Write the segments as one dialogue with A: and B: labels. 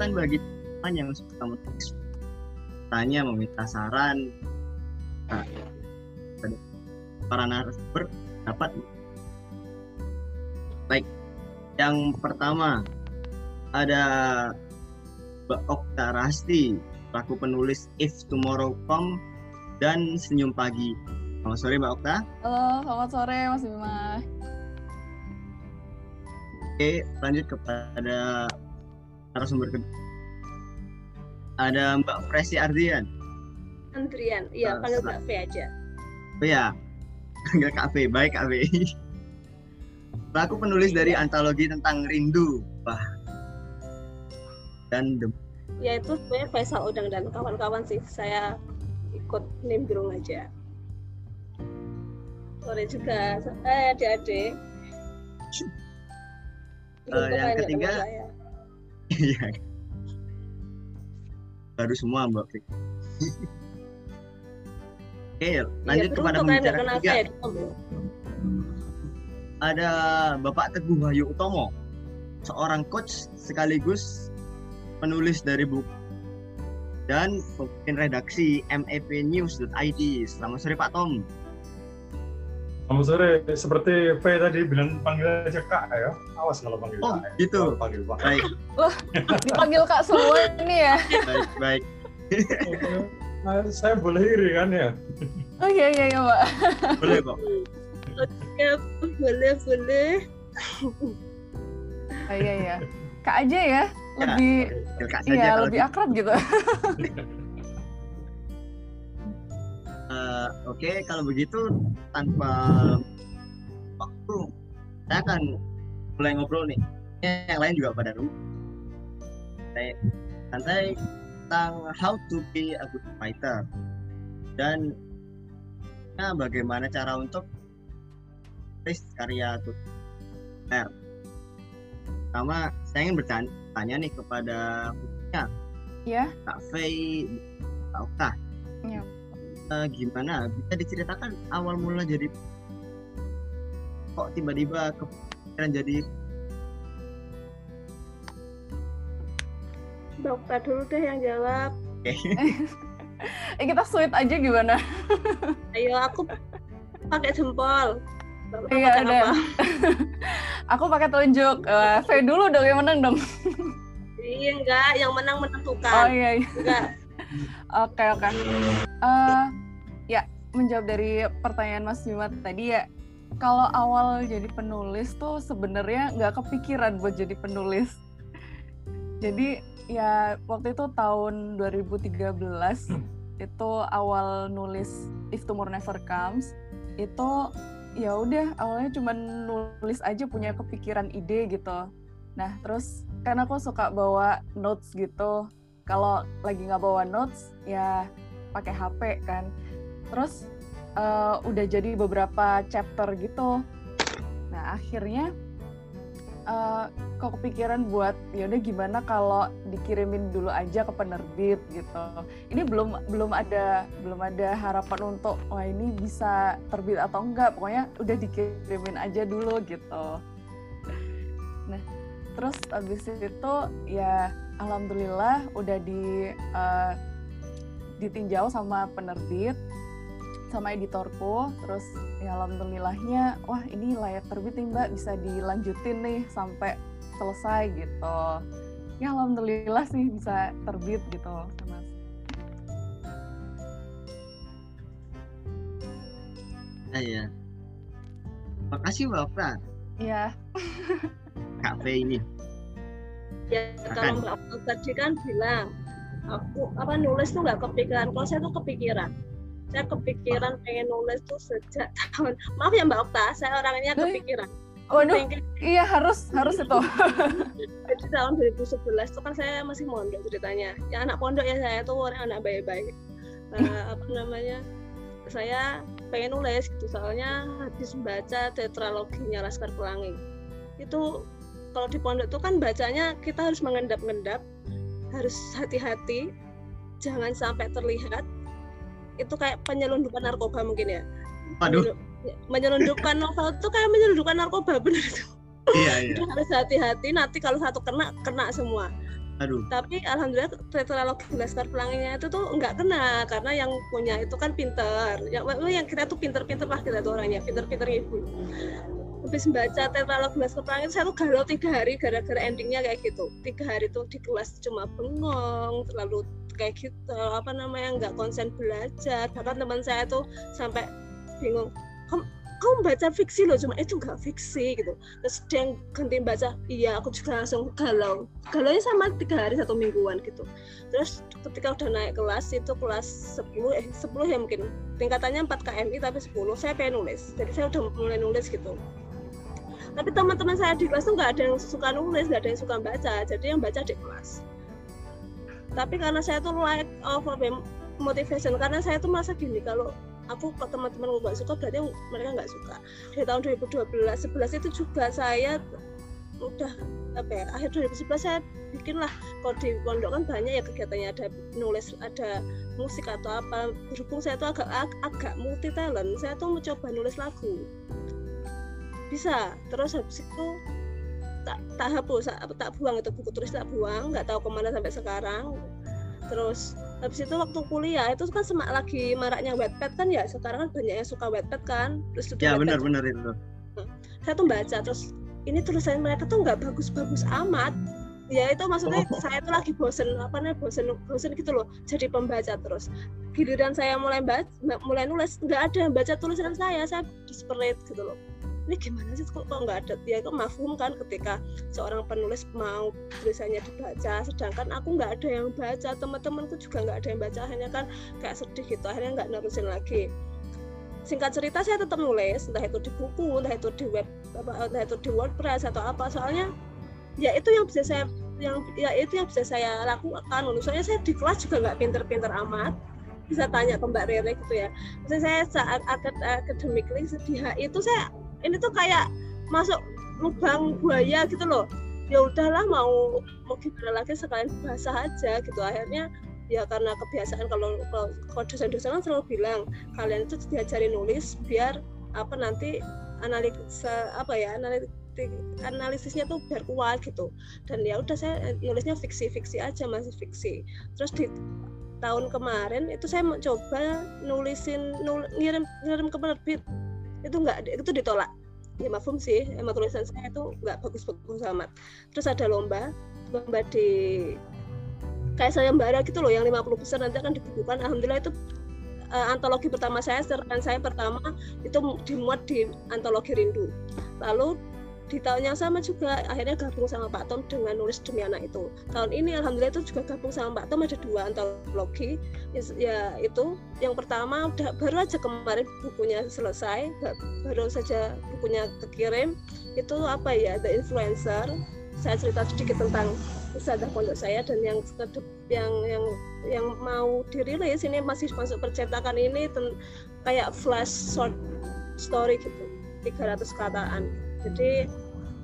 A: kesempatan bagi teman yang suka menulis tanya meminta saran. Nah, para narasumber dapat. Baik yang pertama ada Mbak Okta Rasti pelaku penulis If Tomorrow Come dan Senyum Pagi. Selamat sore Mbak Okta.
B: Halo, selamat sore Mas Bima.
A: oke lanjut kepada narasumber kedua ada Mbak Presi Ardian
C: Andrian, iya
A: Ah,
C: panggil. Mbak V aja.
A: Oh ya, enggak Kak V, baik Kak V. Pelaku penulis dari antologi tentang rindu, wah. Dan The
C: Ya itu sebenarnya Faisal Udang dan kawan-kawan sih. Saya ikut nimbrung aja. Sore juga, eh adik-adik.
A: Eh, yang ketiga,
C: saya.
A: Iya. Baru semua Mbak V. Oke, lanjut
C: Iya,
A: kepada
C: beruntung kan nggak
A: pembicara ketiga.
C: saya.
A: Ada Bapak Teguh Wahyu Utomo, seorang coach sekaligus penulis dari buku dan pemimpin redaksi mapnews.id. Selamat sore Pak Tom.
D: Selamat sore. Seperti V tadi bilang panggil aja Kak ya. Awas kalau panggil
A: Oh,
D: Kak. ya.
A: gitu.
D: Kalau Panggil Pak.
A: Baik,
B: Dipanggil Kak semua ini ya.
A: baik, baik.
D: Nah, saya boleh iri kan ya?
B: Oh iya iya iya Mbak.
A: Boleh kok.
C: Oke, boleh boleh.
B: Oh, iya iya. Kak aja ya, lebih
A: saja
B: iya lebih akrab gitu.
A: Eh, Oke, kalau begitu tanpa waktu, saya akan mulai ngobrol nih. Yang lain juga pada dulu. Santai, santai tentang how to be a good fighter dan nah, bagaimana cara untuk tulis karya tulis Pertama, saya ingin bertanya nih kepada khususnya
B: Ya.
A: Kak Fei, Kak Okta.
B: Iya.
A: Eh, gimana bisa diceritakan awal mula jadi kok tiba-tiba kepikiran jadi
C: Dokter dulu deh yang jawab.
B: Eh kita sweet aja gimana?
C: Ayo aku pakai jempol. Bapak
B: Iya
C: pakai
B: ada.
C: apa?
B: Aku pakai telunjuk. Eh, V dulu dong yang menang dong.
C: Iya enggak, yang menang
B: Oh
C: menentukan.
B: iya iya.
C: Enggak.
B: Oke oke. Eh, ya menjawab dari pertanyaan Mas Bima tadi ya. Kalau awal jadi penulis tuh sebenarnya nggak kepikiran buat jadi penulis. Jadi ya waktu itu tahun 2013 itu awal nulis If Tomorrow Never Comes itu ya udah awalnya cuma nulis aja punya kepikiran ide gitu. Nah terus karena aku suka bawa notes gitu kalau lagi nggak bawa notes ya pakai HP kan. Terus eh, udah jadi beberapa chapter gitu. Nah akhirnya eh, kok kepikiran buat ya udah gimana kalau dikirimin dulu aja ke penerbit gitu. Ini belum belum ada belum ada harapan untuk wah ini bisa terbit atau enggak. Pokoknya udah dikirimin aja dulu gitu. Nah terus abis itu ya alhamdulillah udah di eh, ditinjau sama penerbit sama editorku. Terus ya alhamdulillahnya wah ini layak terbit nih mbak. Bisa dilanjutin nih sampai selesai gitu. Ya alhamdulillah sih bisa terbit gitu sama
A: ah, ya. Makasih Bapak
B: ya
A: Kak Fei. ini.
C: Ya kalau Mbak Okta tadi kan bilang aku apa nulis tuh nggak kepikiran. Kalau saya tuh kepikiran. Saya kepikiran pengen nulis tuh sejak tahun. Maaf ya Mbak Okta, saya orangnya
B: Eh.
C: kepikiran.
B: waduh
C: Pengen
B: iya harus harus itu
C: jadi tahun 2011 itu kan saya masih mondok ceritanya. Ya anak pondok ya saya tuh orang anak baik-baik. Eh, apa namanya? Saya pengen nulis gitu soalnya habis membaca tetraloginya Laskar Pelangi. Itu kalau di pondok tuh kan bacanya kita harus mengendap-endap, harus hati-hati, jangan sampai terlihat. Itu kayak penyelundupan narkoba mungkin ya.
A: Waduh,
C: Menyelundupkan novel tuh kayak menyelundupkan narkoba bener tuh.
A: iya iya.
C: Harus hati-hati nanti kalau satu kena kena semua
A: Aduh.
C: tapi alhamdulillah tetralogi Laskar Pelanginya itu tuh nggak kena karena yang punya itu kan pinter yang yang kita tuh pinter-pinter lah kita tuh orangnya pinter-pinter ibu habis baca tetralogi Laskar Pelangi saya tuh galau tiga hari gara-gara endingnya kayak gitu. Tiga hari tuh di kelas cuma bengong terlalu kayak gitu apa namanya nggak konsen belajar. Bahkan teman saya tuh sampai bingung kamu kamu baca fiksi loh cuma itu nggak fiksi gitu. Terus dia yang ganti baca iya aku juga langsung galau. Galau sama tiga hari satu mingguan gitu. Terus ketika udah naik kelas itu kelas 10 eh 10 ya mungkin. Tingkatannya 4 KMI tapi 10 saya pengen nulis. Jadi saya udah mulai nulis gitu tapi teman-teman saya di kelas tuh nggak ada yang suka nulis nggak ada yang suka baca. Jadi yang baca di kelas. Tapi karena saya tuh like of motivation karena saya tuh merasa gini kalau aku ke teman-teman nggak suka berarti mereka nggak suka. Dari tahun 2012 11 itu juga saya udah apa ya akhir 2011 saya bikin lah kalau di pondok kan banyak ya kegiatannya ada nulis ada musik atau apa. Berhubung saya tuh agak ag agak multi talent saya tuh mencoba nulis lagu bisa. Terus habis itu tak tak hapus tak buang itu buku tulis tak buang nggak tahu ke mana sampai sekarang. Terus habis itu waktu kuliah itu kan semak lagi maraknya wetpad kan ya sekarang kan banyak yang suka wetpad kan terus
A: ya benar benar itu.
C: Saya tuh baca terus ini tulisan mereka tuh nggak bagus-bagus amat. Ya itu maksudnya oh. saya tuh lagi bosen apa nih bosen bosen gitu loh jadi pembaca terus. Giliran saya mulai baca mulai nulis nggak ada yang baca tulisan saya saya disperate gitu loh ini gimana sih? Kok nggak ada? Ya kok mafhum kan ketika seorang penulis mau tulisannya dibaca sedangkan aku nggak ada yang baca teman-temanku juga nggak ada yang baca akhirnya kan kayak sedih gitu akhirnya nggak nerusin lagi. Singkat cerita saya tetap nulis entah itu di buku entah itu di web apa entah itu di WordPress atau apa soalnya ya itu yang bisa saya yang ya itu yang bisa saya lakukan. Soalnya saya di kelas juga nggak pinter-pinter amat. Bisa tanya ke Mbak Rere gitu ya. Maksudnya saya saat akademikly di HI itu saya ini tuh kayak masuk lubang buaya gitu loh. Ya udahlah mau mau gimana lagi sekalian bahasa aja gitu. Akhirnya ya karena kebiasaan kalau kalau dosen-dosen kan selalu bilang kalian itu diajari nulis biar apa nanti analisa apa ya analitik analisisnya tuh biar kuat gitu. Dan ya udah saya nulisnya fiksi-fiksi aja masih fiksi. Terus di tahun kemarin itu saya mencoba nulisin nul, ngirim ngirim ke penerbit itu enggak itu ditolak. Ya mafum sih emang tulisan saya itu nggak bagus-bagus amat. Terus ada lomba lomba di kayak sayembara gitu loh yang 50 besar nanti akan dibukukan. Alhamdulillah itu uh, antologi pertama saya serkan saya pertama itu dimuat di antologi rindu. Lalu di tahun yang sama juga akhirnya gabung sama Pak Tom dengan nulis demi anak itu. Tahun ini alhamdulillah itu juga gabung sama Pak Tom ada dua antologi. Ya itu yang pertama udah baru aja kemarin bukunya selesai baru saja bukunya kekirim. Itu apa ya The Influencer. Saya cerita sedikit tentang usaha pondok saya dan yang yang yang yang mau dirilis ini masih masuk percetakan ini kayak flash short story gitu 300 kataan jadi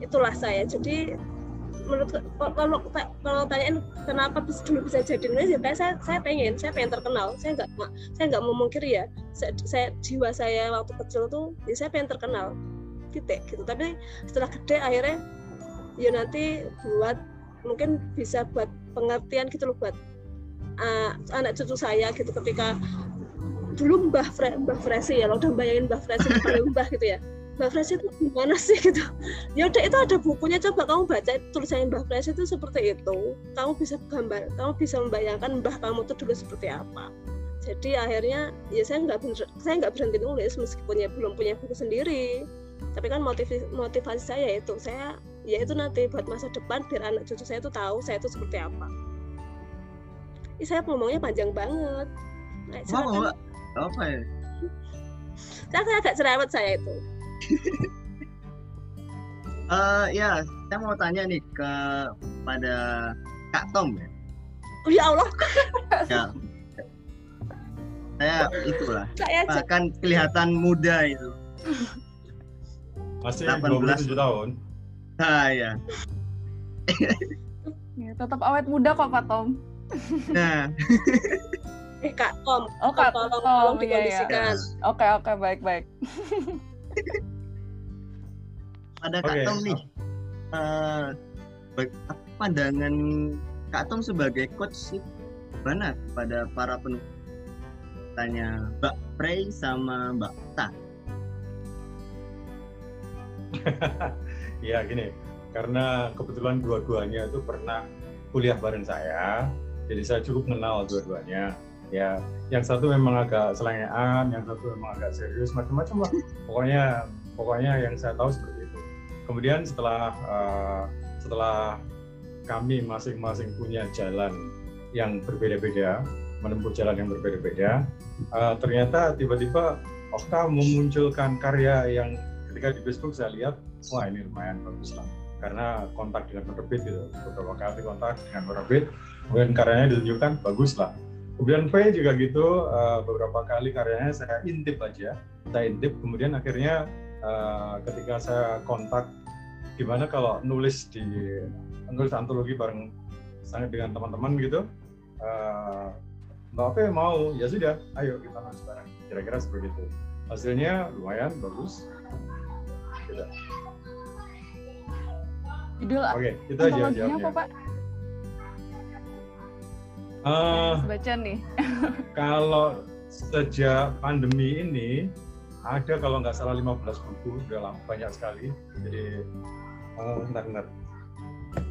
C: itulah saya. Jadi menurut kalau kalau tanyain kenapa dulu bisa jadi nulis ya saya saya pengen saya pengen terkenal. Saya nggak saya nggak memungkiri ya saya, saya jiwa saya waktu kecil tuh ya saya pengen terkenal. Titik gitu. Tapi setelah gede akhirnya ya nanti buat mungkin bisa buat pengertian gitu loh buat uh, anak cucu saya gitu ketika dulu Mbah Fre Mbah Fresi ya lo udah bayangin Mbah Fresi Mbah gitu ya Mbak Fresh itu gimana sih gitu? Ya udah itu ada bukunya. Coba kamu baca tulisannya Mbak Fresh itu seperti itu. Kamu bisa gambar kamu bisa membayangkan Mbah kamu itu dulu seperti apa. Jadi akhirnya ya saya nggak saya nggak berhenti nulis meskipun ya belum punya buku sendiri. Tapi kan motivasi, motivasi saya itu saya ya itu nanti buat masa depan biar anak cucu saya itu tahu saya itu seperti apa. Ih, saya ngomongnya panjang banget.
A: Nah, oh, apa ya?
C: Saya agak cerewet saya itu
A: uh, ya, saya mau tanya nih ke pada Kak Tom ya.
C: Oh ya Allah.
A: ya. Saya itulah. Saya bahkan kelihatan muda itu.
D: Masih 18 tahun.
A: Ah ya.
B: ya. Tetap awet muda kok Kak Tom.
A: Nah.
C: eh Kak Tom.
B: Oh Kak
C: Tom,
B: tolong,
C: tolong
B: iya, iya. Oke oke baik baik.
A: Pada Kak okay. Tom nih, uh, pandangan Kak Tom sebagai coach sih mana pada para penulis tanya Mbak Frey sama Mbak Ta
D: Iya gini, karena kebetulan dua-duanya itu pernah kuliah bareng saya, jadi saya cukup kenal dua-duanya. Ya, yang satu memang agak selengean, yang satu memang agak serius, macam-macam lah. Pokoknya, pokoknya yang saya tahu seperti. Kemudian setelah uh, setelah kami masing-masing punya jalan yang berbeda-beda, menempuh jalan yang berbeda-beda, uh, ternyata tiba-tiba Okta memunculkan karya yang ketika di Facebook saya lihat wah ini lumayan bagus lah. Karena kontak dengan penerbit gitu beberapa kali kontak dengan penerbit kemudian karyanya ditunjukkan bagus lah. Kemudian V juga gitu uh, beberapa kali karyanya saya intip aja saya intip kemudian akhirnya uh, ketika saya kontak gimana kalau nulis di nulis antologi bareng sangat dengan teman-teman gitu uh, Mbak V mau ya sudah ayo kita nulis bareng kira-kira seperti itu hasilnya lumayan bagus gitu.
B: Judul
D: Oke, itu aja jawabnya.
B: apa Pak?
D: Eh,
B: Baca nih.
D: kalau sejak pandemi ini ada kalau nggak salah 15 buku, udah lama banyak sekali. Jadi, oh, bentar, bentar.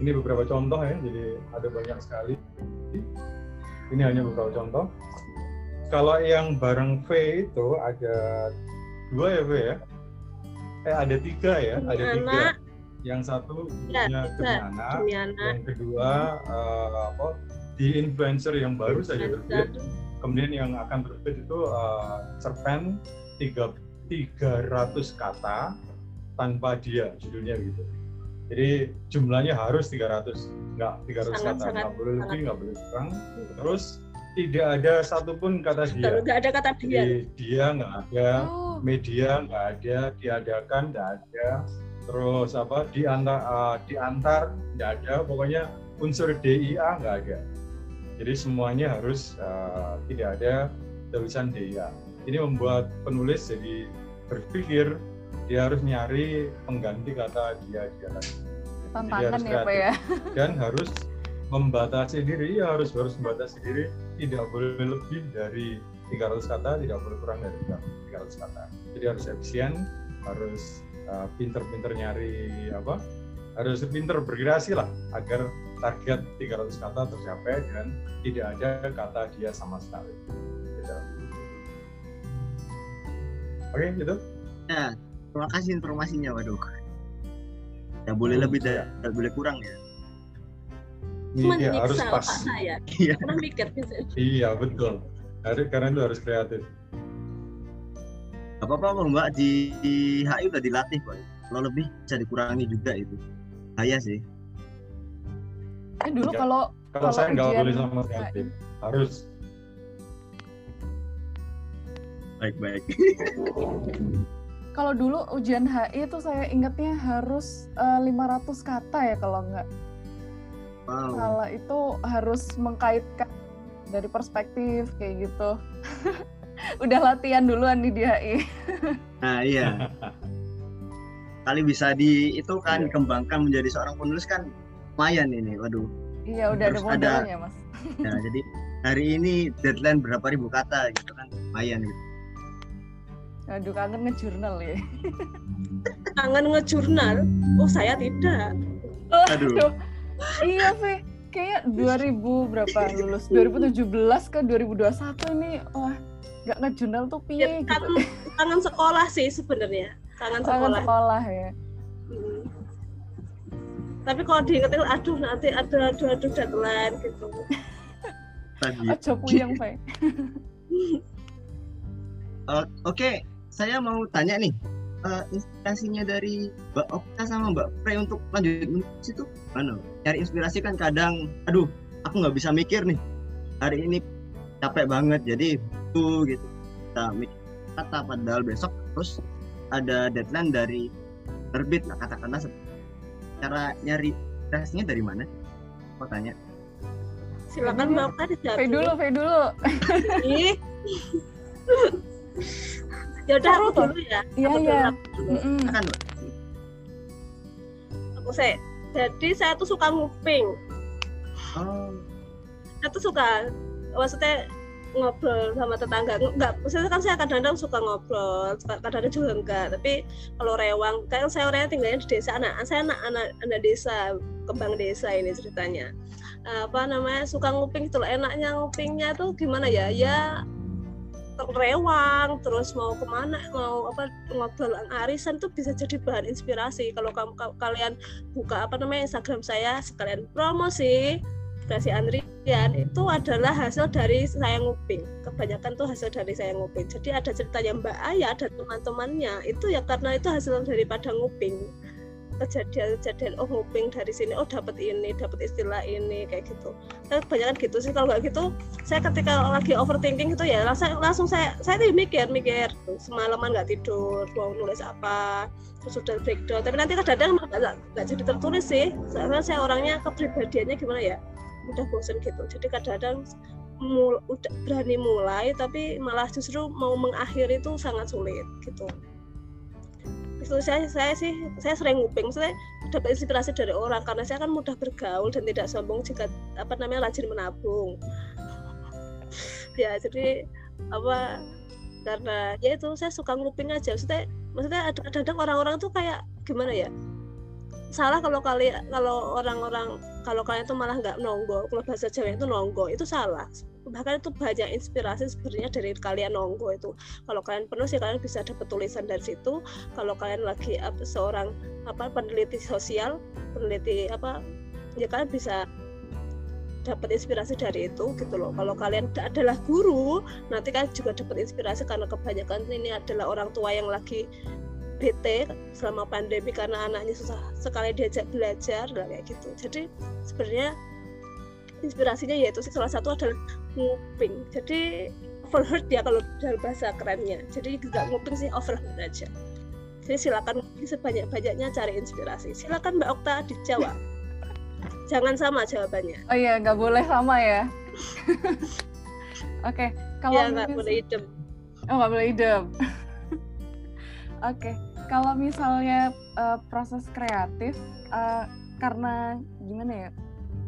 D: Ini beberapa contoh ya, jadi ada banyak sekali. Ini hanya beberapa contoh. Kalau yang bareng V itu ada dua ya V ya? Eh ada tiga ya, ada tiga. Yang satu
C: Ya,
D: punya anak yang kedua eh, apa di influencer yang baru saja terbit kemudian yang akan terbit itu eh, cerpen tiga 300 kata tanpa dia judulnya gitu. Jadi jumlahnya harus 300 nggak 300
C: Sangat,
D: kata
C: sangat,
D: nggak boleh lebih
C: sangat.
D: nggak boleh kurang. Terus tidak ada satupun kata dia.
C: nggak ada kata dia.
D: Jadi dia nggak ada
B: Oh,
D: media nggak ada, diadakan nggak ada, terus apa diantar uh, diantar nggak ada, pokoknya unsur DIA nggak ada. Jadi semuanya harus uh, tidak ada tulisan DIA. Ini membuat penulis jadi berpikir dia harus nyari pengganti kata dia dia. Jadi
B: tantangan
D: harus
B: ya Pak ya.
D: dan harus membatasi diri ya harus harus membatasi diri tidak boleh lebih dari 300 kata tidak boleh kurang dari 300 kata jadi harus efisien harus uh, pinter-pinter nyari apa harus pinter berkreasi lah agar target 300 kata tercapai dan tidak ada kata dia sama sekali gitu. Oke gitu.
A: Ya terima kasih informasinya waduh. Tidak boleh
D: Hmm,
A: lebih
D: ya.
A: dan tidak boleh kurang ya.
D: Iya harus
C: menyiksa
D: pas.
C: saya
A: Iya.
C: mikir
D: iya betul. Harus karena itu harus kreatif.
A: Gak apa-apa kok, mbak. Di, di HI udah dilatih kok. Kalau lebih bisa dikurangi juga itu. Bahaya sih.
B: Eh dulu
D: Ya.
B: kalau
D: kalau saya nggak boleh sama kreatif. Harus
A: baik-baik
B: kalau dulu ujian HI itu saya ingatnya harus eh, 500 kata ya kalau nggak
A: wow
B: salah itu harus mengkaitkan dari perspektif kayak gitu. Udah latihan duluan nih di HI.
A: nah iya kali bisa di itu kan
D: Iya.
A: dikembangkan menjadi seorang penulis kan lumayan ini waduh
B: Iya udah ada
A: Terus ada-
B: modalnya mas.
A: ya jadi hari ini deadline berapa ribu kata gitu kan lumayan gitu
B: Aduh kangen ngejurnal ya.
C: kangen ngejurnal oh saya tidak
A: Aduh.
B: iya Fe. Kayak 2000 berapa lulus? 2017 ke 2021 ini wah nggak ngejurnal tuh
C: ya,
B: piye gitu.
C: kangen, kangen sekolah sih sebenarnya kangen
B: Kangen
C: sekolah
B: sekolah ya.
C: Hmm. tapi kalau diingetin aduh nanti ada aduh aduh deadline gitu
A: tadi
B: Aja puyeng Fe.
A: O- Oke, saya mau tanya nih, eh, inspirasinya dari Mbak Okta sama Mbak Frey untuk lanjut menulis itu mana? Cari inspirasi kan kadang, aduh, aku nggak bisa mikir nih. Hari ini capek banget, jadi itu gitu. Kita mikir kata padahal besok terus ada deadline dari terbit lah katakanlah cara nyari inspirasinya dari mana? Mau tanya.
C: silakan mbak Okta dijawab
B: Fe dulu, Fe dulu.
C: Ya udah aku dulu ya.
B: Iya
C: Aku
B: iya.
A: Kan
C: aku saya jadi saya tuh suka nguping.
A: Oh
C: Saya tuh suka maksudnya ngobrol sama tetangga. Enggak maksudnya kan saya kadang-kadang suka ngobrol kadang-kadang juga enggak tapi kalau rewang kan saya orangnya tinggalnya di desa. Anak saya anak anak, anak desa kembang desa ini ceritanya. Apa namanya suka nguping itu loh. Enaknya ngupingnya tuh gimana ya? Ya rewang terus mau ke mana mau apa ngobrol arisan tuh bisa jadi bahan inspirasi. Kalau kamu kalian buka apa namanya Instagram saya sekalian promosi Dasi Andrian itu adalah hasil dari saya nguping. Kebanyakan tuh hasil dari saya nguping. Jadi ada ceritanya Mbak Ayah dan teman-temannya. Itu ya karena itu hasil daripada nguping kejadian-kejadian oh nguping dari sini oh dapat ini dapat istilah ini kayak gitu. Saya kebanyakan gitu sih. Kalau nggak gitu saya ketika lagi overthinking itu ya langsung langsung saya saya tuh mikir mikir semalaman nggak tidur mau nulis apa terus sudah breakdown. Tapi nanti kadang-kadang nggak jadi tertulis sih. Soalnya saya orangnya kepribadiannya gimana ya udah bosen gitu. Jadi kadang-kadang mul, udah berani mulai tapi malah justru mau mengakhiri itu sangat sulit gitu itu saya saya sih saya sering nguping. Saya dapat inspirasi dari orang karena saya kan mudah bergaul dan tidak sombong jika apa namanya rajin menabung. Ya jadi apa karena ya itu saya suka nguping aja. Maksudnya maksudnya ada kadang orang-orang tuh kayak gimana ya salah kalau kalian kalau orang-orang kalau kalian tuh malah nggak nonggo kalau bahasa Jawa itu nonggo itu salah bahkan itu banyak inspirasi sebenarnya dari kalian nonggo itu. Kalau kalian penuh sih kalian bisa dapat tulisan dari situ. Kalau kalian lagi apa, seorang apa peneliti sosial peneliti apa ya kalian bisa dapat inspirasi dari itu gitu loh. Kalau kalian adalah guru nanti kan juga dapat inspirasi karena kebanyakan ini adalah orang tua yang lagi bete selama pandemi karena anaknya susah sekali diajak belajar kayak gitu. Jadi sebenarnya inspirasinya yaitu salah satu adalah nguping. Jadi overheard ya kalau dalam bahasa kerennya. Jadi nggak nguping sih overheard aja. Jadi silakan sebanyak banyaknya cari inspirasi. Silakan mbak Okta dijawab. Jangan sama jawabannya.
B: Oh iya nggak boleh sama ya. Oke okay, kalau
C: ya nggak boleh idem.
B: Oh nggak boleh idem. Oke, okay. kalau misalnya uh, proses kreatif, uh, karena gimana ya?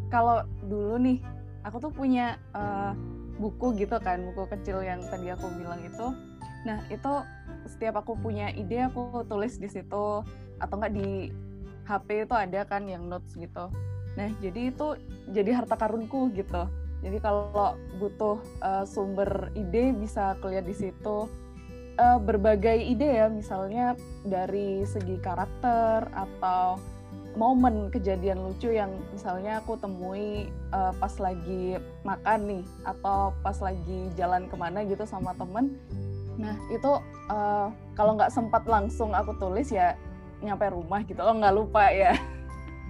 B: Kalau dulu nih, aku tuh punya uh, buku gitu kan, buku kecil yang tadi aku bilang itu. Nah itu setiap aku punya ide aku tulis di situ, atau enggak di HP itu ada kan yang notes gitu. Nah jadi itu jadi harta karunku gitu. Jadi kalau butuh uh, sumber ide bisa kuliah di situ uh, berbagai ide ya, misalnya dari segi karakter atau momen kejadian lucu yang misalnya aku temui uh, pas lagi makan nih atau pas lagi jalan ke mana gitu sama temen. Nah itu uh, kalau nggak sempat langsung aku tulis ya nyampe rumah gitu, oh nggak lupa ya.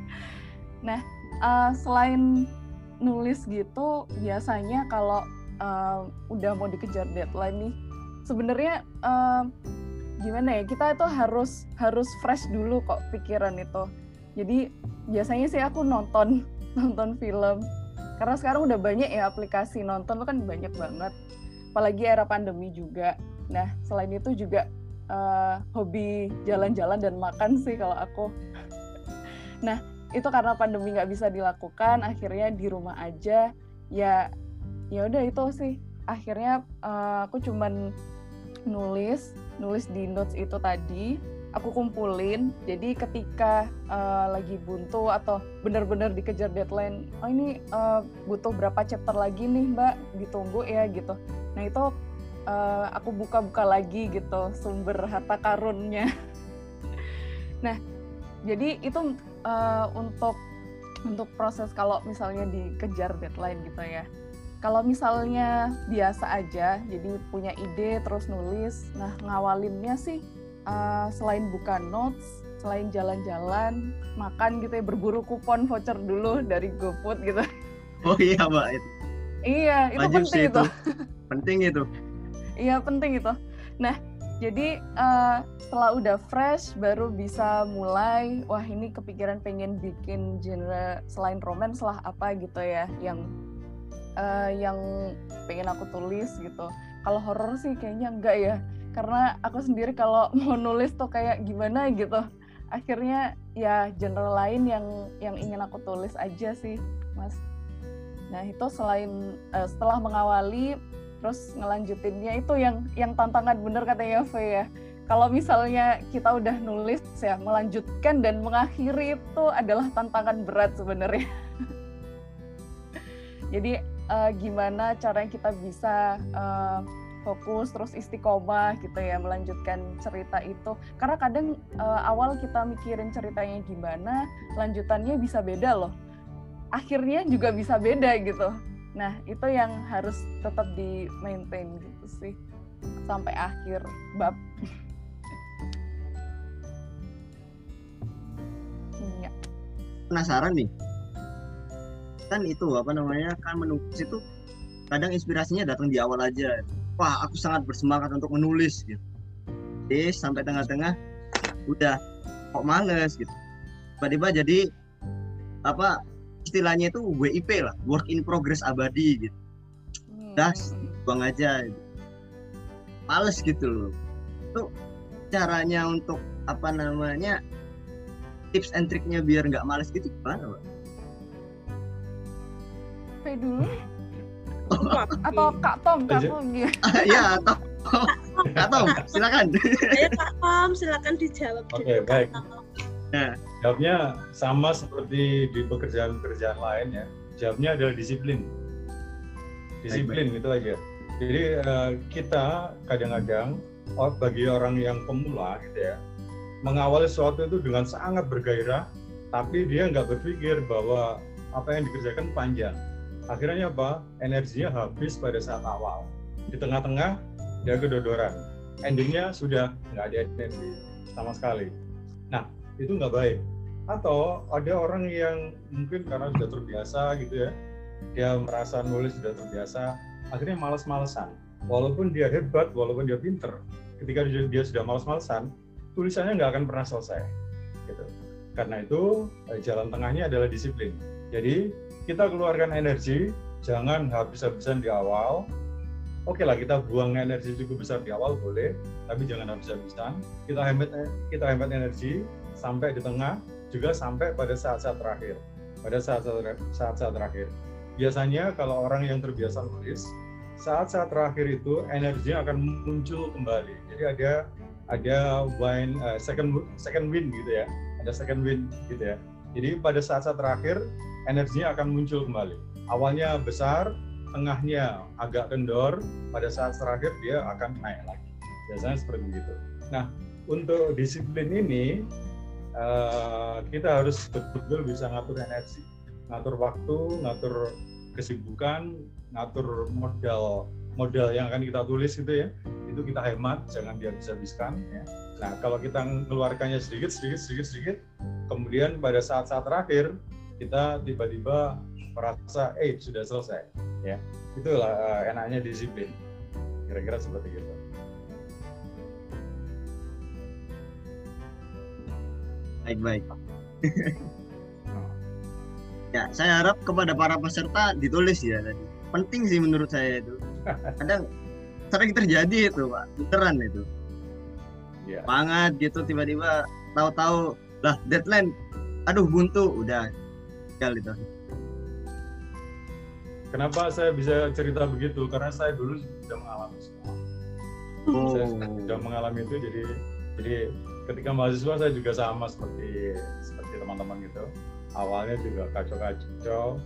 B: nah uh, selain nulis gitu biasanya kalau uh, udah mau dikejar deadline nih sebenarnya uh, gimana ya kita itu harus harus fresh dulu kok pikiran itu jadi biasanya sih aku nonton nonton film. Karena sekarang udah banyak ya aplikasi nonton kan banyak banget. Apalagi era pandemi juga. Nah selain itu juga uh, hobi jalan-jalan dan makan sih kalau aku. Nah itu karena pandemi nggak bisa dilakukan akhirnya di rumah aja. Ya ya udah itu sih. Akhirnya uh, aku cuman nulis nulis di notes itu tadi aku kumpulin. Jadi ketika uh, lagi buntu atau benar-benar dikejar deadline oh ini uh, butuh berapa chapter lagi nih mbak? Ditunggu ya gitu. Nah itu uh, aku buka-buka lagi gitu sumber harta karunnya. Nah jadi itu uh, untuk untuk proses kalau misalnya dikejar deadline gitu ya. Kalau misalnya biasa aja, jadi punya ide terus nulis, nah ngawalinnya sih uh, selain buka notes, selain jalan-jalan, makan gitu ya, berburu kupon voucher dulu dari GoFood gitu.
A: Oh iya mbak itu.
B: Iya, itu
A: Wajib
B: penting
A: itu.
B: itu.
A: penting itu.
B: iya penting itu. Nah, jadi uh, setelah udah fresh baru bisa mulai wah ini kepikiran pengen bikin genre selain romance lah apa gitu ya yang uh, yang pengen aku tulis gitu. Kalau horor sih kayaknya enggak ya, karena aku sendiri kalau mau nulis tuh kayak gimana gitu. Akhirnya ya genre lain yang yang ingin aku tulis aja sih, Mas. Nah itu selain uh, setelah mengawali terus ngelanjutinnya itu yang yang tantangan bener katanya V ya. Kalau misalnya kita udah nulis ya melanjutkan dan mengakhiri itu adalah tantangan berat sebenarnya. Jadi uh, gimana caranya kita bisa uh, fokus terus istiqomah gitu ya melanjutkan cerita itu. Karena kadang uh, awal kita mikirin ceritanya gimana lanjutannya bisa beda loh. Akhirnya juga bisa beda gitu. Nah itu yang harus tetap di maintain gitu sih sampai akhir bab.
A: Ya. penasaran nih. Kan itu apa namanya kan menulis itu kadang inspirasinya datang di awal aja wah aku sangat bersemangat untuk menulis gitu jadi sampai tengah-tengah udah kok males gitu tiba-tiba jadi apa istilahnya itu WIP lah work in progress abadi gitu udah hmm. buang aja gitu. males gitu loh itu caranya untuk apa namanya tips and triknya biar nggak males gitu gimana pak?
B: dulu atau Kak Tom, Kak Tom gitu.
A: Iya, Tom. Kak Tom, silakan.
C: Ayo Kak Tom, silakan dijawab
D: Oke, okay, baik. Nah, jawabnya sama seperti di pekerjaan-pekerjaan lain ya. Jawabnya adalah disiplin. Disiplin baik, baik. itu aja. Jadi uh, kita kadang-kadang bagi orang yang pemula gitu ya, mengawali sesuatu itu dengan sangat bergairah, tapi dia nggak berpikir bahwa apa yang dikerjakan panjang akhirnya apa? Energinya habis pada saat awal. Di tengah-tengah dia kedodoran. Endingnya sudah nggak ada energi sama sekali. Nah itu nggak baik. Atau ada orang yang mungkin karena sudah terbiasa gitu ya dia merasa nulis sudah terbiasa akhirnya malas-malesan walaupun dia hebat walaupun dia pinter ketika dia, sudah malas-malesan tulisannya nggak akan pernah selesai gitu. Karena itu eh, jalan tengahnya adalah disiplin. Jadi kita keluarkan energi, jangan habis-habisan di awal. Oke lah kita buang energi cukup besar di awal boleh, tapi jangan habis-habisan. Kita hemat kita hemat energi sampai di tengah, juga sampai pada saat-saat terakhir. Pada saat-saat terakhir. Biasanya kalau orang yang terbiasa nulis, saat-saat terakhir itu energinya akan muncul kembali. Jadi ada ada wine uh, second second wind gitu ya, ada second wind gitu ya. Jadi pada saat-saat terakhir energinya akan muncul kembali. Awalnya besar, tengahnya agak kendor, pada saat terakhir dia akan naik lagi. Biasanya seperti itu. Nah, untuk disiplin ini uh, kita harus betul-betul bisa ngatur energi, ngatur waktu, ngatur kesibukan, ngatur modal modal yang akan kita tulis itu ya, itu kita hemat, jangan dihabis-habiskan. Ya. Nah, kalau kita mengeluarkannya sedikit, sedikit, sedikit, sedikit, kemudian pada saat-saat terakhir kita tiba-tiba merasa eh sudah selesai. Ya. Itulah uh, enaknya disiplin. Kira-kira seperti itu.
A: Baik baik ya saya harap kepada para peserta ditulis ya tadi. Penting sih menurut saya itu. Kadang sering terjadi itu pak. Beneran itu. Ya. banget gitu tiba-tiba tahu-tahu lah deadline. Aduh buntu. Udah sekali itu.
D: Kenapa saya bisa cerita begitu? Karena saya dulu sudah mengalami semua. Oh. Saya sudah mengalami itu, jadi jadi ketika mahasiswa saya juga sama seperti seperti teman-teman gitu. Awalnya juga kacau-kacau,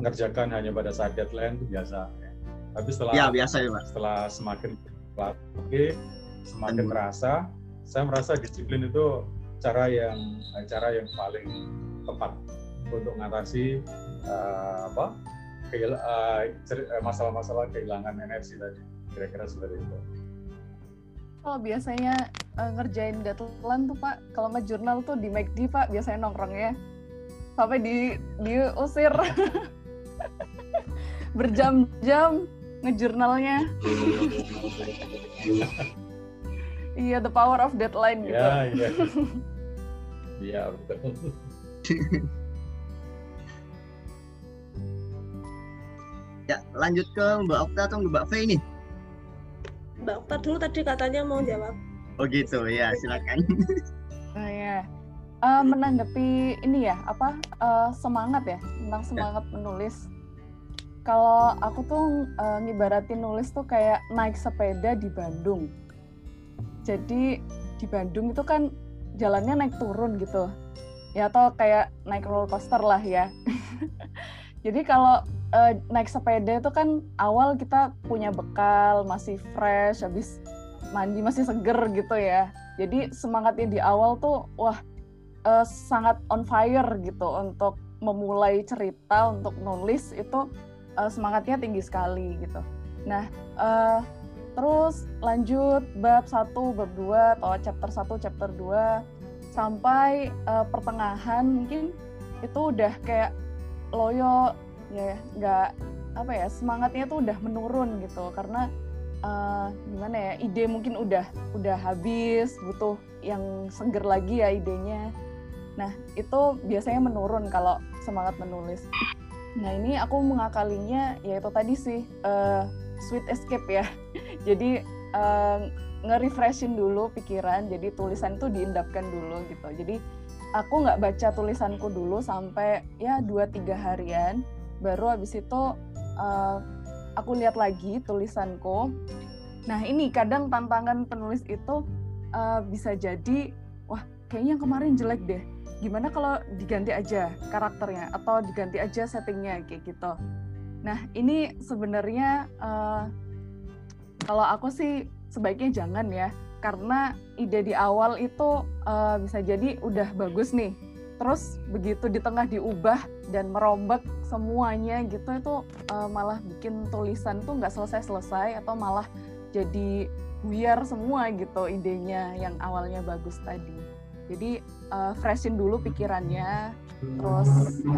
D: mengerjakan hanya pada saat deadline itu biasa. Ya. Tapi setelah
A: ya, biasa ya, Pak.
D: setelah semakin lagi, semakin merasa, saya merasa disiplin itu cara yang cara yang paling tepat untuk mengatasi uh, apa uh, masalah-masalah kehilangan energi tadi kira-kira seperti itu.
B: Kalau biasanya uh, ngerjain deadline tuh Pak, kalau sama jurnal tuh di McD Pak biasanya nongkrongnya sampai di diusir berjam-jam ngejurnalnya. iya, the power of deadline gitu.
D: Iya, iya. Iya, betul.
A: Ya, lanjut ke Mbak Okta atau Mbak V ini?
C: Mbak Okta dulu tadi katanya mau jawab.
A: Oh gitu, ya silakan.
B: Oh ya, uh, menanggapi ini ya apa uh, semangat ya tentang ya. semangat ya. menulis. kalau aku tuh uh, ngibaratin nulis tuh kayak naik sepeda di Bandung. Jadi di Bandung itu kan jalannya naik turun gitu. Ya atau kayak naik roller coaster lah ya. Jadi kalau uh, naik sepeda itu kan awal kita punya bekal, masih fresh, habis mandi masih seger gitu ya. Jadi semangatnya di awal tuh wah uh, sangat on fire gitu untuk memulai cerita, untuk nulis itu uh, semangatnya tinggi sekali gitu. Nah, uh, terus lanjut bab 1, bab 2 atau chapter 1, chapter 2 sampai uh, pertengahan mungkin itu udah kayak loyo ya nggak apa ya semangatnya tuh udah menurun gitu karena uh, gimana ya ide mungkin udah udah habis butuh yang seger lagi ya idenya nah itu biasanya menurun kalau semangat menulis Nah ini aku mengakalinya yaitu tadi sih uh, sweet escape ya. jadi uh, nge-refreshin dulu pikiran, jadi tulisan itu diendapkan dulu gitu. Jadi aku nggak baca tulisanku dulu sampai ya 2-3 harian, baru habis itu uh, aku lihat lagi tulisanku. Nah ini kadang tantangan penulis itu uh, bisa jadi, wah kayaknya yang kemarin jelek deh gimana kalau diganti aja karakternya atau diganti aja settingnya kayak gitu. Nah ini sebenarnya uh, kalau aku sih sebaiknya jangan ya karena ide di awal itu uh, bisa jadi udah bagus nih terus begitu di tengah diubah dan merombak semuanya gitu itu uh, malah bikin tulisan tuh nggak selesai-selesai atau malah jadi buyar semua gitu idenya yang awalnya bagus tadi. Jadi uh, freshin dulu pikirannya, terus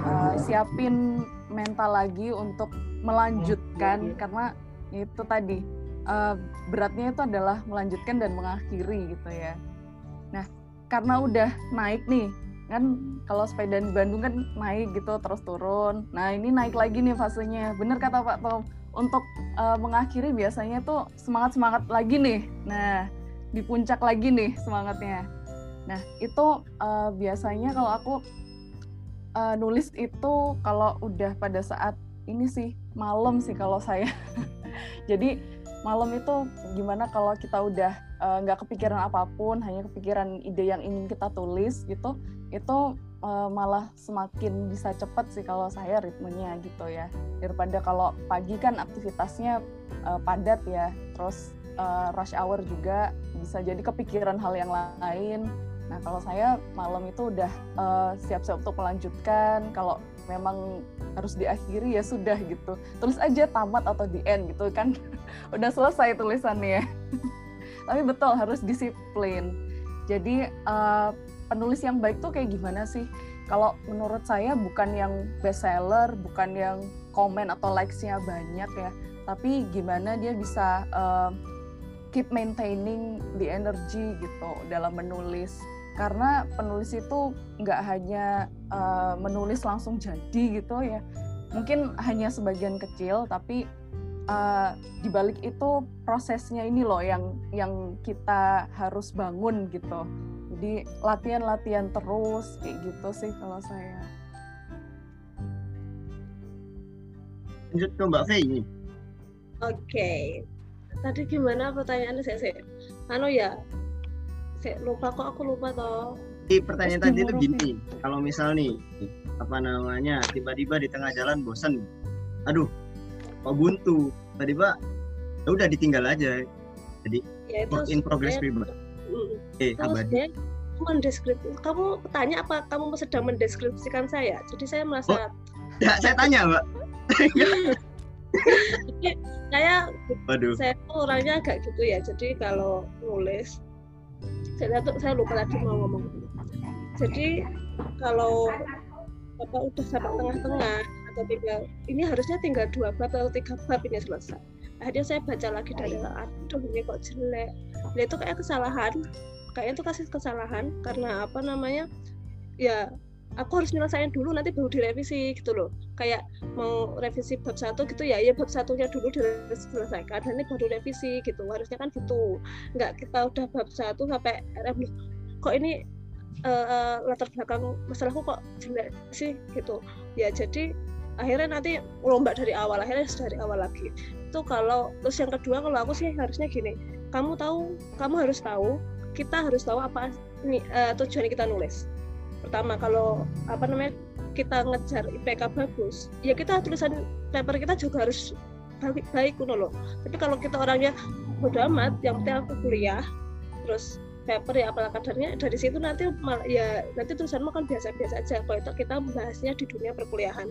B: uh, siapin mental lagi untuk melanjutkan karena itu tadi uh, beratnya itu adalah melanjutkan dan mengakhiri gitu ya. Nah karena udah naik nih kan kalau sepeda di Bandung kan naik gitu terus turun. Nah ini naik lagi nih fasenya. Bener kata Pak Tom untuk uh, mengakhiri biasanya tuh semangat semangat lagi nih. Nah di puncak lagi nih semangatnya. Nah, itu uh, biasanya kalau aku uh, nulis itu kalau udah pada saat ini sih malam sih kalau saya. Jadi malam itu gimana kalau kita udah nggak uh, kepikiran apa pun, hanya kepikiran ide yang ingin kita tulis gitu, itu uh, malah semakin bisa cepat sih kalau saya ritmenya gitu ya. Daripada kalau pagi kan aktivitasnya uh, padat ya, terus uh, rush hour juga bisa jadi kepikiran hal yang lain Nah kalau saya malam itu udah uh, siap-siap untuk melanjutkan. Kalau memang harus diakhiri ya sudah gitu. Terus aja tamat atau di end gitu kan. udah selesai tulisannya. Tapi betul harus disiplin. Jadi uh, penulis yang baik tuh kayak gimana sih? Kalau menurut saya bukan yang bestseller, bukan yang komen atau likes-nya banyak ya, tapi gimana dia bisa uh, keep maintaining the energy gitu dalam menulis karena penulis itu nggak hanya uh, menulis langsung jadi gitu ya. Mungkin hanya sebagian kecil tapi uh, di balik itu prosesnya ini loh yang yang kita harus bangun gitu. Jadi latihan-latihan terus kayak gitu sih kalau saya.
A: Lanjut ke Mbak Fei ini.
C: Oke. Okay. tadi gimana pertanyaannya saya, saya anu ya lupa kok aku lupa toh.
A: Di pertanyaan tadi itu gini kalau misal nih apa namanya tiba-tiba di tengah jalan bosan aduh kok buntu tiba-tiba ya udah ditinggal aja. Jadi ya, work in progress mm,
C: eh abadi mendeskripsi kamu tanya apa? Kamu sedang mendeskripsikan saya? Jadi saya merasa oh,
A: ya saya tanya mbak.
C: Saya Waduh. saya tuh orangnya agak gitu ya. Jadi kalau nulis saya tuh saya lupa tadi mau ngomong. Jadi kalau apa udah sampai tengah-tengah atau tinggal ini harusnya tinggal dua bab atau tiga bab ini selesai. Akhirnya saya baca lagi dari aduh ini kok jelek. Dia itu kayak kesalahan kayaknya itu kasih kesalahan karena apa namanya ya aku harus nyelesain dulu nanti baru direvisi gitu loh. Kayak mau revisi bab satu gitu ya ya bab satunya dulu diselesaikan ini baru revisi gitu. Harusnya kan gitu. Nggak kita udah bab satu sampai revisi kok ini uh, uh, latar belakang masalahku kok jelek sih gitu. Ya jadi akhirnya nanti merombak dari awal akhirnya dari awal lagi. Itu kalau terus yang kedua kalau aku sih harusnya gini kamu tahu kamu harus tahu kita harus tahu apa ini uh, tujuan kita nulis pertama kalau apa namanya kita ngejar IPK bagus ya kita tulisan paper kita juga harus baik baik loh. Tapi kalau kita orangnya bodoh amat yang penting aku kuliah terus paper ya apalah kadarnya dari situ nanti ya nanti tulisanmu kan biasa-biasa aja kalau itu kita membahasnya di dunia perkuliahan.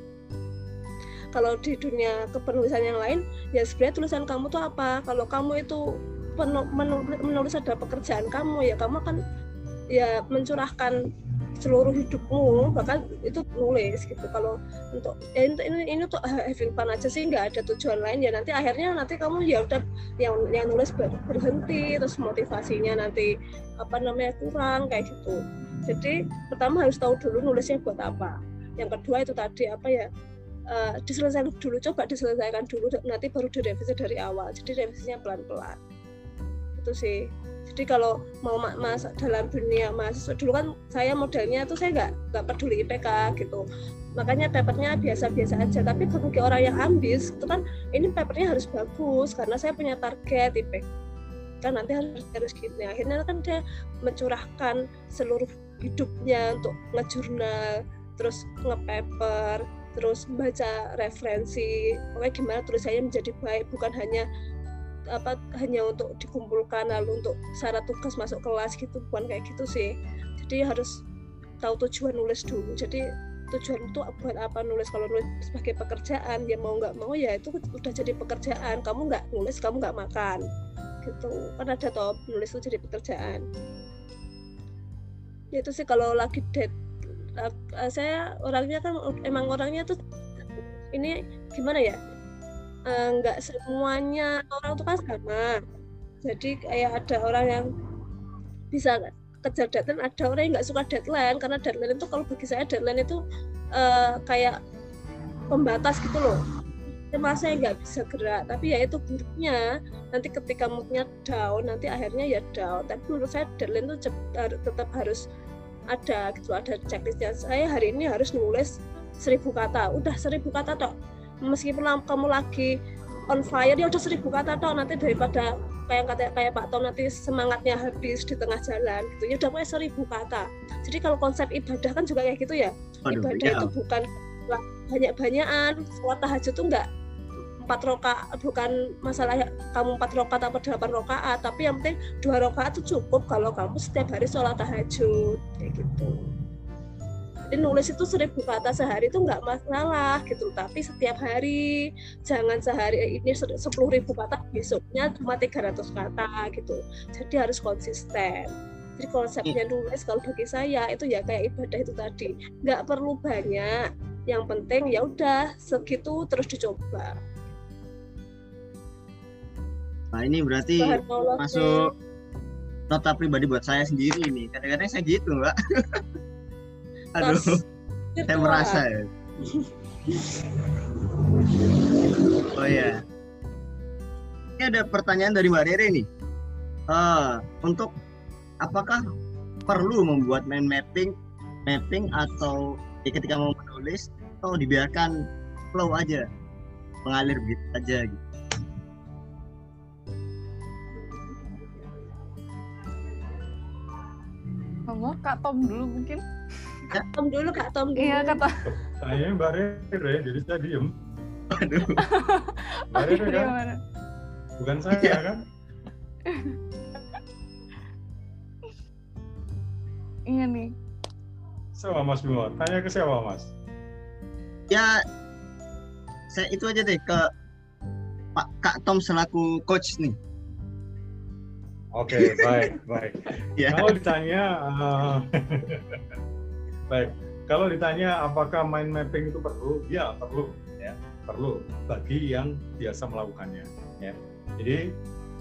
C: Kalau di dunia kepenulisan yang lain ya sebenarnya tulisan kamu tuh apa? Kalau kamu itu menulis ada pekerjaan kamu ya kamu akan ya mencurahkan seluruh hidupmu bahkan itu nulis gitu. Kalau untuk ya ini ini, tuh having fun aja sih nggak ada tujuan lain. Ya nanti akhirnya nanti kamu ya udah yang yang nulis ber, berhenti terus motivasinya nanti apa namanya kurang kayak gitu. Jadi pertama harus tahu dulu nulisnya buat apa. Yang kedua itu tadi apa ya uh, diselesaikan dulu coba diselesaikan dulu nanti baru direvisi dari awal. Jadi revisinya pelan-pelan. Itu sih jadi kalau mau masuk dalam dunia mahasiswa dulu kan saya modelnya tuh saya nggak nggak peduli IPK gitu. Makanya papernya biasa-biasa aja. Tapi bagi orang yang ambis itu kan ini papernya harus bagus karena saya punya target IPK kan nanti harus harus gini. Akhirnya kan dia mencurahkan seluruh hidupnya untuk ngejurnal terus ngepaper terus baca referensi. Pokoknya gimana tulisannya menjadi baik. Bukan hanya apa hanya untuk dikumpulkan lalu untuk syarat tugas masuk kelas gitu bukan kayak gitu sih. Jadi harus tahu tujuan nulis dulu. Jadi tujuan itu buat apa nulis? Kalau nulis sebagai pekerjaan ya mau nggak mau ya itu udah jadi pekerjaan. Kamu nggak nulis kamu nggak makan. Gitu. Kan ada toh nulis itu jadi pekerjaan. Ya itu sih kalau lagi dead saya orangnya kan emang orangnya tuh ini gimana ya? Eh, nggak uh, semuanya. Orang itu kan sama. Jadi kayak ada orang yang bisa kejar deadline ada orang yang nggak suka deadline. Karena deadline itu kalau bagi saya deadline itu uh, kayak pembatas gitu loh. Masa yang nggak bisa gerak. Tapi ya itu buruknya. Nanti ketika moodnya down nanti akhirnya ya down. Tapi menurut saya deadline itu tetap harus ada gitu. Ada checklistnya. Saya hari ini harus nulis seribu kata. Udah seribu kata tok meskipun kamu lagi on fire ya udah seribu kata toh nanti daripada kayak kata kayak Pak Tom nanti semangatnya habis di tengah jalan gitu. Ya udah kayak seribu kata. Jadi kalau konsep ibadah kan juga kayak gitu ya. Aduh, ibadah ya. itu bukan banyak-banyakan. Sholat tahajud tuh enggak empat roka bukan masalah kamu empat rokaat atau delapan rokaat tapi yang penting dua rokaat itu cukup kalau kamu setiap hari sholat tahajud kayak gitu jadi nulis itu seribu kata sehari itu nggak masalah gitu. Tapi setiap hari jangan sehari ini sepuluh ribu kata besoknya cuma 300 kata gitu. Jadi harus konsisten. Jadi konsepnya iya. nulis kalau bagi saya itu ya kayak ibadah itu tadi. Nggak perlu banyak. Yang penting ya udah segitu terus dicoba.
A: Nah ini berarti masuk nota pribadi buat saya sendiri nih. Kadang-kadang saya gitu mbak Aduh, saya merasa ya. oh ya. Ini ada pertanyaan dari Mbak Rere nih. Uh, untuk apakah perlu membuat mind mapping, mapping atau ya ketika mau menulis atau dibiarkan flow aja, mengalir begitu aja gitu.
B: Kamu Kak Tom dulu mungkin.
C: Kak Tom dulu, Kak Tom dulu.
B: Iya, kata.
D: Saya Mbak Rere, jadi saya diem. Aduh. Mbak Rere kan? Gimana? Bukan saya ya. kan?
B: iya nih.
D: Siapa Mas Bimo? Tanya ke siapa Mas?
A: Ya, saya itu aja deh ke Pak Kak Tom selaku coach nih.
D: Oke, okay, baik, baik. ya. Kalau ditanya, uh, Baik, kalau ditanya apakah mind mapping itu perlu, ya perlu, ya perlu bagi yang biasa melakukannya. Ya, jadi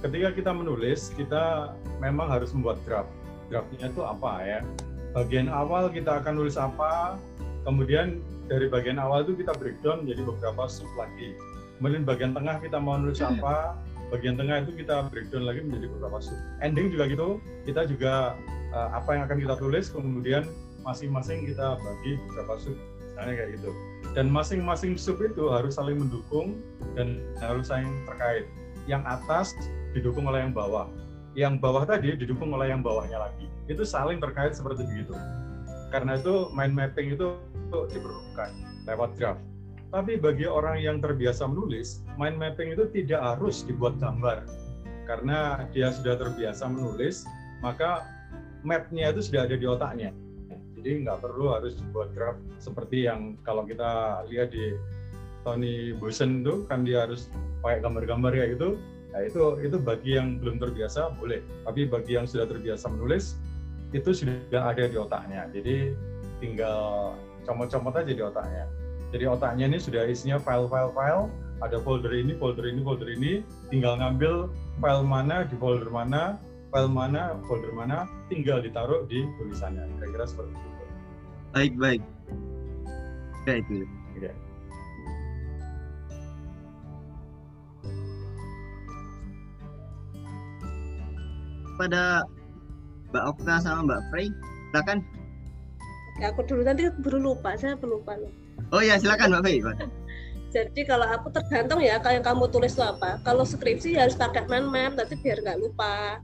D: ketika kita menulis, kita memang harus membuat draft. Draftnya itu apa ya? Bagian awal kita akan nulis apa, kemudian dari bagian awal itu kita breakdown jadi beberapa sub lagi. Kemudian bagian tengah kita mau nulis hmm. apa, bagian tengah itu kita breakdown lagi menjadi beberapa sub. Ending juga gitu, kita juga uh, apa yang akan kita tulis, kemudian masing-masing kita bagi beberapa sub misalnya kayak gitu. Dan masing-masing sub itu harus saling mendukung dan harus saling terkait. Yang atas didukung oleh yang bawah. Yang bawah tadi didukung oleh yang bawahnya lagi. Itu saling terkait seperti begitu. Karena itu mind mapping itu diperlukan lewat draft tapi bagi orang yang terbiasa menulis mind mapping itu tidak harus dibuat gambar. Karena dia sudah terbiasa menulis maka mapnya itu sudah ada di otaknya jadi nggak perlu harus buat draft seperti yang kalau kita lihat di Tony Bosen tuh kan dia harus pakai gambar-gambar ya gitu. Nah itu itu bagi yang belum terbiasa boleh. Tapi bagi yang sudah terbiasa menulis itu sudah ada di otaknya. Jadi tinggal comot-comot aja di otaknya. Jadi otaknya ini sudah isinya file-file file. Ada folder ini folder ini folder ini. Tinggal ngambil file mana di folder mana file mana folder mana tinggal ditaruh di tulisannya. Kira-kira seperti itu.
A: Baik baik. Ya itu
D: Oke.
A: pada Mbak Okta sama Mbak Frey silakan.
C: Oke, aku dulu. Nanti baru lupa. Saya pelupa loh.
A: Oh ya silakan Mbak Frey.
C: Jadi kalau aku tergantung ya kalau yang kamu tulis itu apa. Kalau skripsi ya harus pakai mind map nanti biar nggak lupa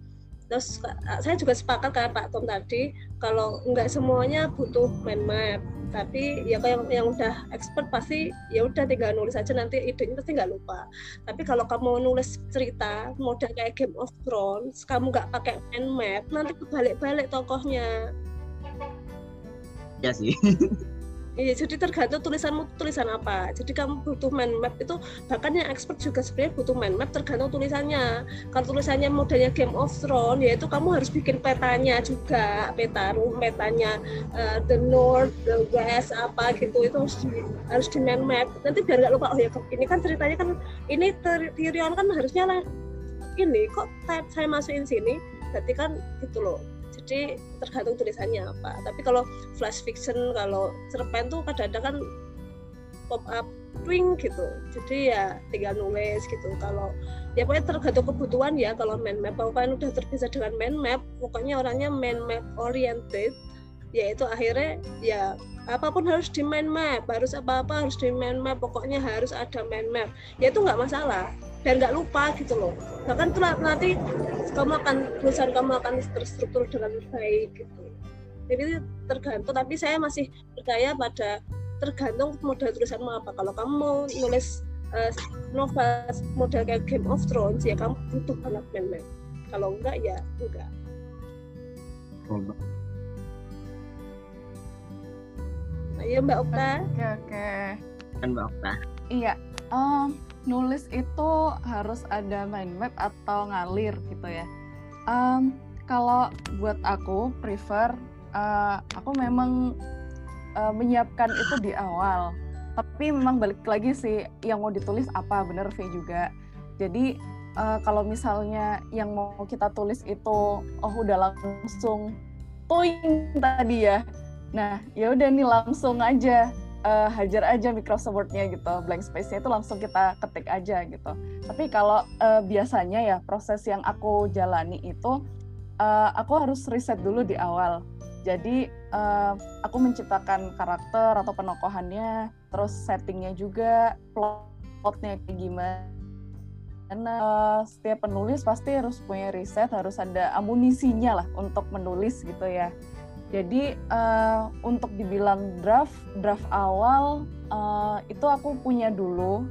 C: terus saya juga sepakat kayak Pak Tom tadi kalau nggak semuanya butuh mind map. Tapi ya yang, yang udah expert pasti ya udah tinggal nulis aja nanti idenya pasti nggak lupa. Tapi kalau kamu nulis cerita model kayak Game of Thrones kamu nggak pakai mind map nanti kebalik-balik tokohnya.
A: Ya sih
C: Iya, jadi tergantung tulisanmu tulisan apa. Jadi kamu butuh mind map itu bahkan yang expert juga sebenarnya butuh mind map tergantung tulisannya. Kalau tulisannya modelnya Game of Thrones, ya itu kamu harus bikin petanya juga, peta petanya uh, the North, the West apa gitu itu harus di, harus di mind map. Nanti biar nggak lupa oh ya ini kan ceritanya kan ini Tyrion kan harusnya lah ini kok saya masukin sini, berarti kan gitu loh jadi tergantung tulisannya apa. Tapi kalau flash fiction kalau cerpen tuh kadang-kadang kan pop up twing gitu. Jadi ya tinggal nulis gitu. Kalau ya pokoknya tergantung kebutuhan ya. Kalau mind map kalau udah terbiasa dengan mind map pokoknya orangnya mind map oriented yaitu akhirnya ya apa pun harus di mind map. Harus apa-apa harus di mind map. Pokoknya harus ada mind map. Ya itu nggak masalah dan nggak lupa gitu loh bahkan itu nanti kamu akan tulisan kamu akan terstruktur dengan baik gitu jadi tergantung tapi saya masih percaya pada tergantung model tulisanmu apa kalau kamu mau nulis uh, novel model kayak Game of Thrones ya kamu butuh banget mind map kalau enggak ya enggak
A: oh,
C: Ayo Mbak Okta.
B: Oke oke.
A: kan Mbak Okta
B: Iya. Um, nulis itu harus ada mind map atau ngalir gitu ya. Um, kalau buat aku prefer uh, aku memang uh, menyiapkan itu di awal. Tapi memang balik lagi sih yang mau ditulis apa bener V juga. Jadi uh, kalau misalnya yang mau kita tulis itu oh udah langsung toing tadi ya. Nah, ya udah nih langsung aja uh, hajar aja Microsoft Word-nya gitu, blank space-nya itu langsung kita ketik aja gitu. Tapi kalau uh, biasanya ya proses yang aku jalani itu uh, aku harus riset dulu di awal. Jadi uh, aku menciptakan karakter atau penokohannya, terus settingnya juga, plotnya kayak gimana. Karena setiap penulis pasti harus punya riset, harus ada amunisinya lah untuk menulis gitu ya. Jadi uh, untuk dibilang draft, draft awal uh, itu aku punya dulu.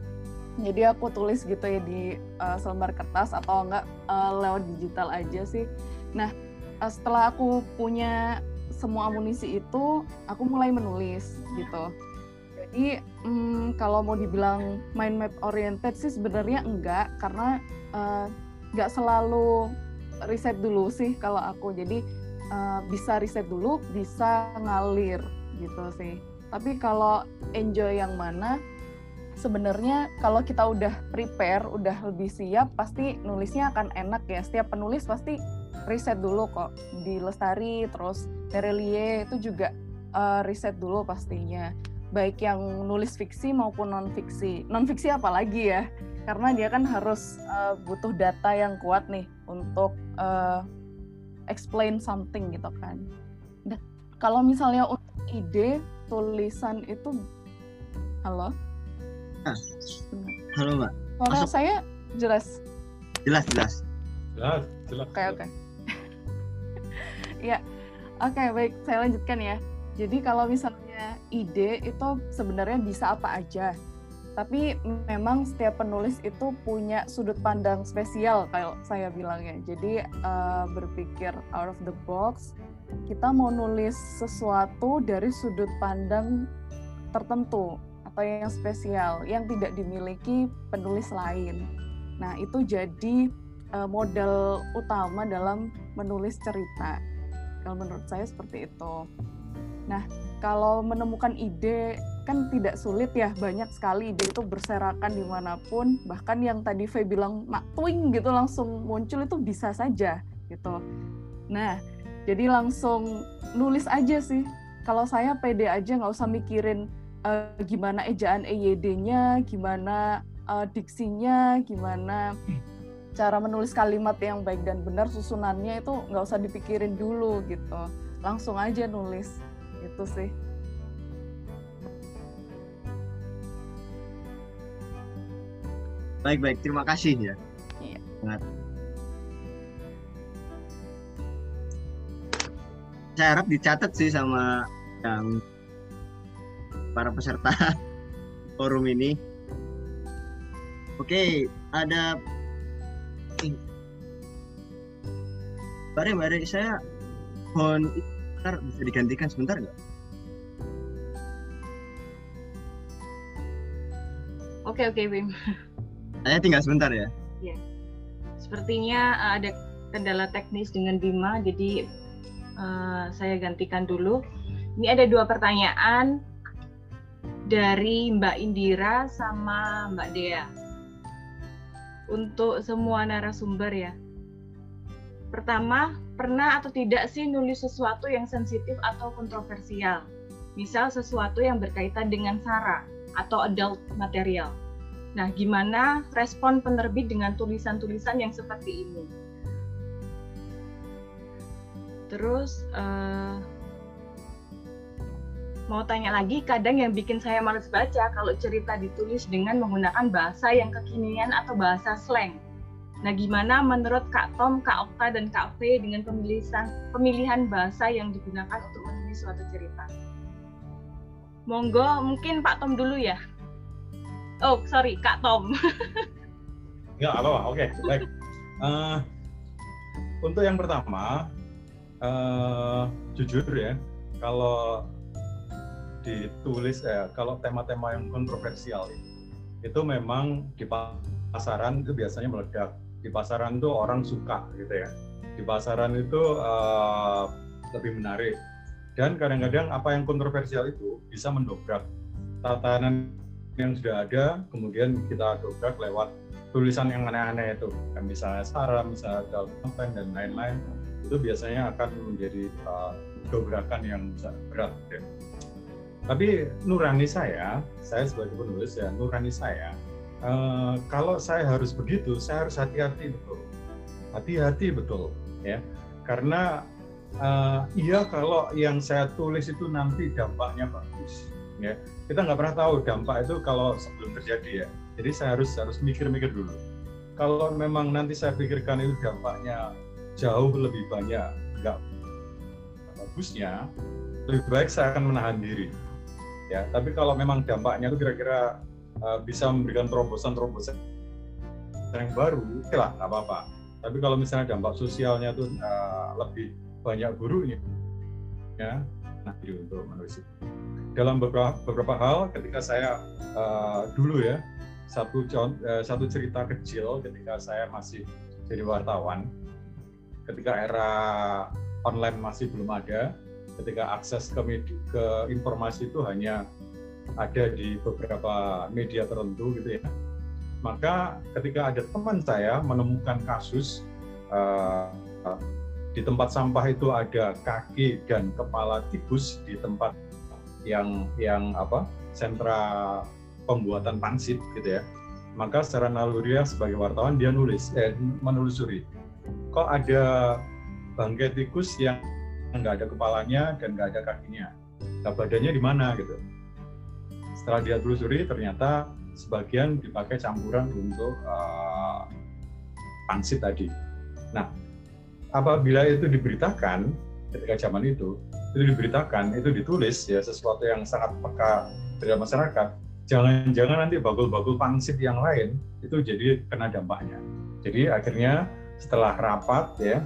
B: Jadi aku tulis gitu ya di uh, selembar kertas atau enggak uh, lewat digital aja sih. Nah uh, setelah aku punya semua amunisi itu, aku mulai menulis gitu. Jadi um, kalau mau dibilang mind map oriented sih sebenarnya enggak karena uh, enggak selalu riset dulu sih kalau aku. Jadi uh, bisa riset dulu, bisa ngalir gitu sih. Tapi kalau enjoy yang mana, sebenarnya kalau kita udah prepare, udah lebih siap, pasti nulisnya akan enak ya. Setiap penulis pasti riset dulu kok di Lestari, terus Terelie itu juga uh, riset dulu pastinya. Baik yang nulis fiksi maupun non fiksi. Non fiksi apalagi ya, karena dia kan harus uh, butuh data yang kuat nih untuk uh, explain something gitu kan. Nah, kalau misalnya untuk ide tulisan itu Halo?
A: Halo Mbak,
B: Suara
A: Masuk.
B: saya jelas.
A: jelas jelas.
D: Jelas, jelas.
B: Oke, oke. Ya, oke baik. Saya lanjutkan ya. Jadi kalau misalnya ide itu sebenarnya bisa apa aja. Tapi memang setiap penulis itu punya sudut pandang spesial kalau saya bilangnya. Jadi eh, berpikir out of the box, kita mau nulis sesuatu dari sudut pandang tertentu atau yang spesial yang tidak dimiliki penulis lain. Nah, itu jadi eh, modal utama dalam menulis cerita. Kalau menurut saya seperti itu. Nah, kalau menemukan ide kan tidak sulit ya, banyak sekali ide itu berserakan di mana pun. Bahkan yang tadi Faye bilang mak twing gitu langsung muncul itu bisa saja gitu. Nah, jadi langsung nulis aja sih. Kalau saya pede aja nggak usah mikirin eh, gimana ejaan EYD-nya, gimana eh, diksinya, gimana cara menulis kalimat yang baik dan benar susunannya itu nggak usah dipikirin dulu gitu langsung aja nulis itu sih
A: Baik baik, terima kasih ya.
B: Iya.
A: Sangat. Saya harap dicatat sih sama yang para peserta forum ini. Oke, ada Bare, bare, saya mohon bisa digantikan sebentar nggak?
E: Oke oke Bim.
A: Saya tinggal sebentar ya.
E: Sepertinya uh, ada kendala teknis dengan Bima, jadi uh, saya gantikan dulu. Ini ada dua pertanyaan dari Mbak Indira sama Mbak Dea. Untuk semua narasumber ya. Pertama, pernah atau tidak sih nulis sesuatu yang sensitif atau kontroversial? Misal sesuatu yang berkaitan dengan SARA atau adult material. Nah, gimana respon penerbit dengan tulisan-tulisan yang seperti ini? Terus eh, mau tanya lagi, kadang yang bikin saya males baca kalau cerita ditulis dengan menggunakan bahasa yang kekinian atau bahasa slang. Nah, gimana menurut Kak Tom, Kak Okta, dan Kak V dengan pemilihan pemilihan bahasa yang digunakan untuk menulis suatu cerita? Monggo, mungkin Pak Tom dulu ya. Oh, sorry, Kak Tom.
D: Enggak apa-apa, oke, baik. Eh, untuk yang pertama, eh, jujur ya, kalau ditulis, eh, kalau tema-tema yang kontroversial itu, memang di pasaran itu biasanya meledak. Di pasaran itu orang suka gitu ya. Di pasaran itu eh, lebih menarik. Dan kadang-kadang apa yang kontroversial itu bisa mendobrak tatanan yang sudah ada, kemudian kita dobrak lewat tulisan yang aneh-aneh itu, kan misalnya SARA, misalnya content dan lain-lain, itu biasanya akan menjadi uh, dobrakan yang berat. Ya. Tapi nurani saya, saya sebagai penulis ya nurani saya, uh, kalau saya harus begitu, saya harus hati-hati betul, hati-hati betul, ya, karena uh, iya kalau yang saya tulis itu nanti dampaknya bagus, ya kita nggak pernah tahu dampak itu kalau sebelum terjadi ya. Jadi saya harus harus mikir-mikir dulu. Kalau memang nanti saya pikirkan itu dampaknya jauh lebih banyak nggak bagusnya, lebih baik saya akan menahan diri. Ya, tapi kalau memang dampaknya itu kira-kira uh, bisa memberikan terobosan-terobosan yang baru, oke lah, nggak apa-apa. Tapi kalau misalnya dampak sosialnya itu uh, lebih banyak gurunya, ya, nah untuk menulis itu. Dalam beberapa beberapa hal ketika saya uh, dulu ya satu uh, satu cerita kecil ketika saya masih jadi wartawan ketika era online masih belum ada ketika akses ke media, ke informasi itu hanya ada di beberapa media tertentu gitu ya maka ketika ada teman saya menemukan kasus uh, di tempat sampah itu ada kaki dan kepala tikus di tempat yang yang apa sentra pembuatan pangsit gitu ya. Maka secara naluriah sebagai wartawan dia nulis eh, menelusuri kok ada bangkai tikus yang nggak ada kepalanya dan nggak ada kakinya? Nah badannya di mana? Gitu. Setelah dia telusuri ternyata sebagian dipakai campuran untuk uh, pangsit tadi. Nah, apabila itu diberitakan ketika zaman itu, itu diberitakan, itu ditulis ya sesuatu yang sangat peka dari masyarakat, jangan-jangan nanti bakul-bakul pangsit yang lain itu jadi kena dampaknya. Jadi akhirnya setelah rapat ya,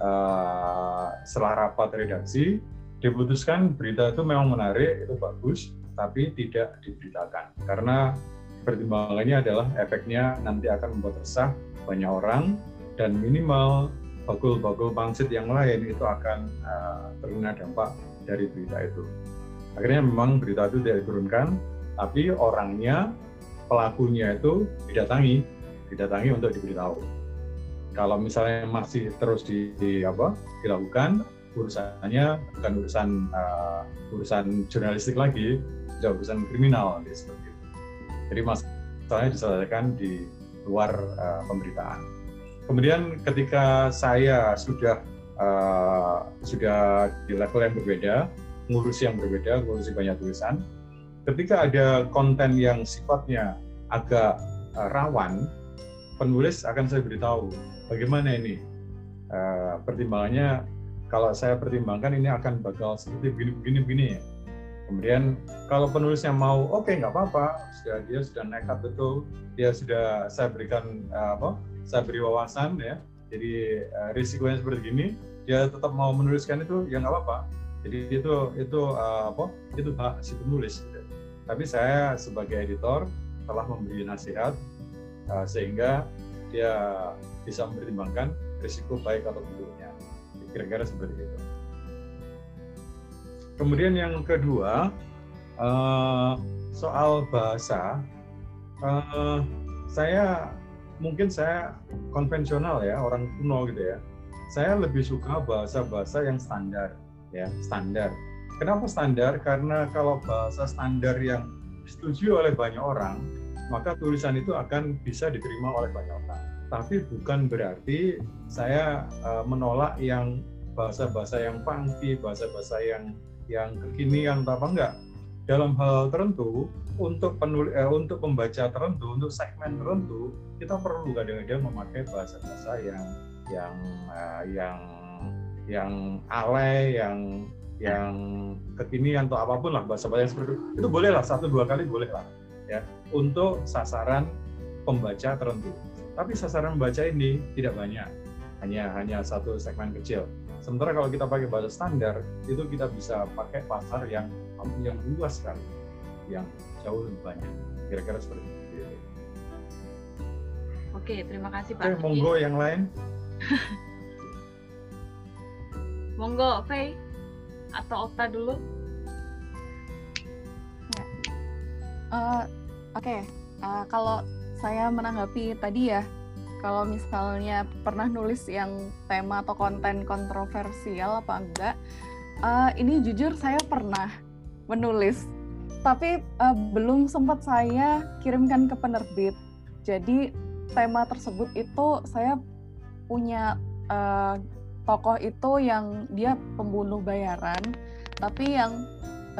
D: uh, setelah rapat redaksi diputuskan berita itu memang menarik, itu bagus, tapi tidak diberitakan karena pertimbangannya adalah efeknya nanti akan membuat resah banyak orang dan minimal bakul-bakul pangsit yang lain itu akan uh, terkena dampak dari berita itu. Akhirnya memang berita itu tidak diturunkan, tapi orangnya, pelakunya itu didatangi, didatangi untuk diberitahu. Kalau misalnya masih terus di, di apa dilakukan, urusannya bukan urusan uh, urusan jurnalistik lagi, sudah urusan kriminal seperti itu. Jadi masalahnya diselesaikan di luar uh, pemberitaan. Kemudian ketika saya sudah uh, sudah di level yang berbeda, ngurusi yang berbeda, ngurusi banyak tulisan, ketika ada konten yang sifatnya agak uh, rawan, penulis akan saya beritahu bagaimana ini uh, pertimbangannya. Kalau saya pertimbangkan ini akan bakal seperti begini-begini begini. Kemudian kalau penulisnya mau, oke okay, nggak apa-apa, sudah dia sudah nekat betul, dia sudah saya berikan apa, saya beri wawasan ya. Jadi uh, risikonya seperti gini, dia tetap mau menuliskan itu ya nggak apa-apa. Jadi itu itu uh, apa? Itu hak si penulis. Gitu. Tapi saya sebagai editor telah memberi nasihat uh, sehingga dia bisa mempertimbangkan risiko baik atau buruknya. Kira-kira seperti itu. Kemudian yang kedua uh, soal bahasa, uh, saya mungkin saya konvensional ya orang kuno gitu ya. Saya lebih suka bahasa-bahasa yang standar ya standar. Kenapa standar? Karena kalau bahasa standar yang disetujui oleh banyak orang, maka tulisan itu akan bisa diterima oleh banyak orang. Tapi bukan berarti saya uh, menolak yang bahasa-bahasa yang funky, bahasa-bahasa yang yang kekinian apa enggak. Dalam hal tertentu, untuk penulis eh, untuk pembaca tertentu untuk segmen tertentu kita perlu kadang-kadang memakai bahasa-bahasa yang yang uh, yang yang alay yang yang kekinian atau apa pun lah bahasa-bahasa seperti itu. Itu boleh lah satu dua kali boleh lah ya untuk sasaran pembaca tertentu tapi sasaran pembaca ini tidak banyak hanya hanya satu segmen kecil. Sementara kalau kita pakai bahasa standar itu kita bisa pakai pasar yang yang luas sekali yang jauh lebih banyak. Kira-kira seperti itu.
E: Oke, terima kasih Pak.
D: Oke, monggo yang lain.
E: monggo, Faye atau Okta dulu.
B: Ya. Uh, Oke, okay. uh, kalau saya menanggapi tadi ya, kalau misalnya pernah nulis yang tema atau konten kontroversial apa enggak, uh, ini jujur saya pernah menulis tapi uh, belum sempat saya kirimkan ke penerbit. Jadi tema tersebut itu saya punya uh, tokoh itu yang dia pembunuh bayaran, tapi yang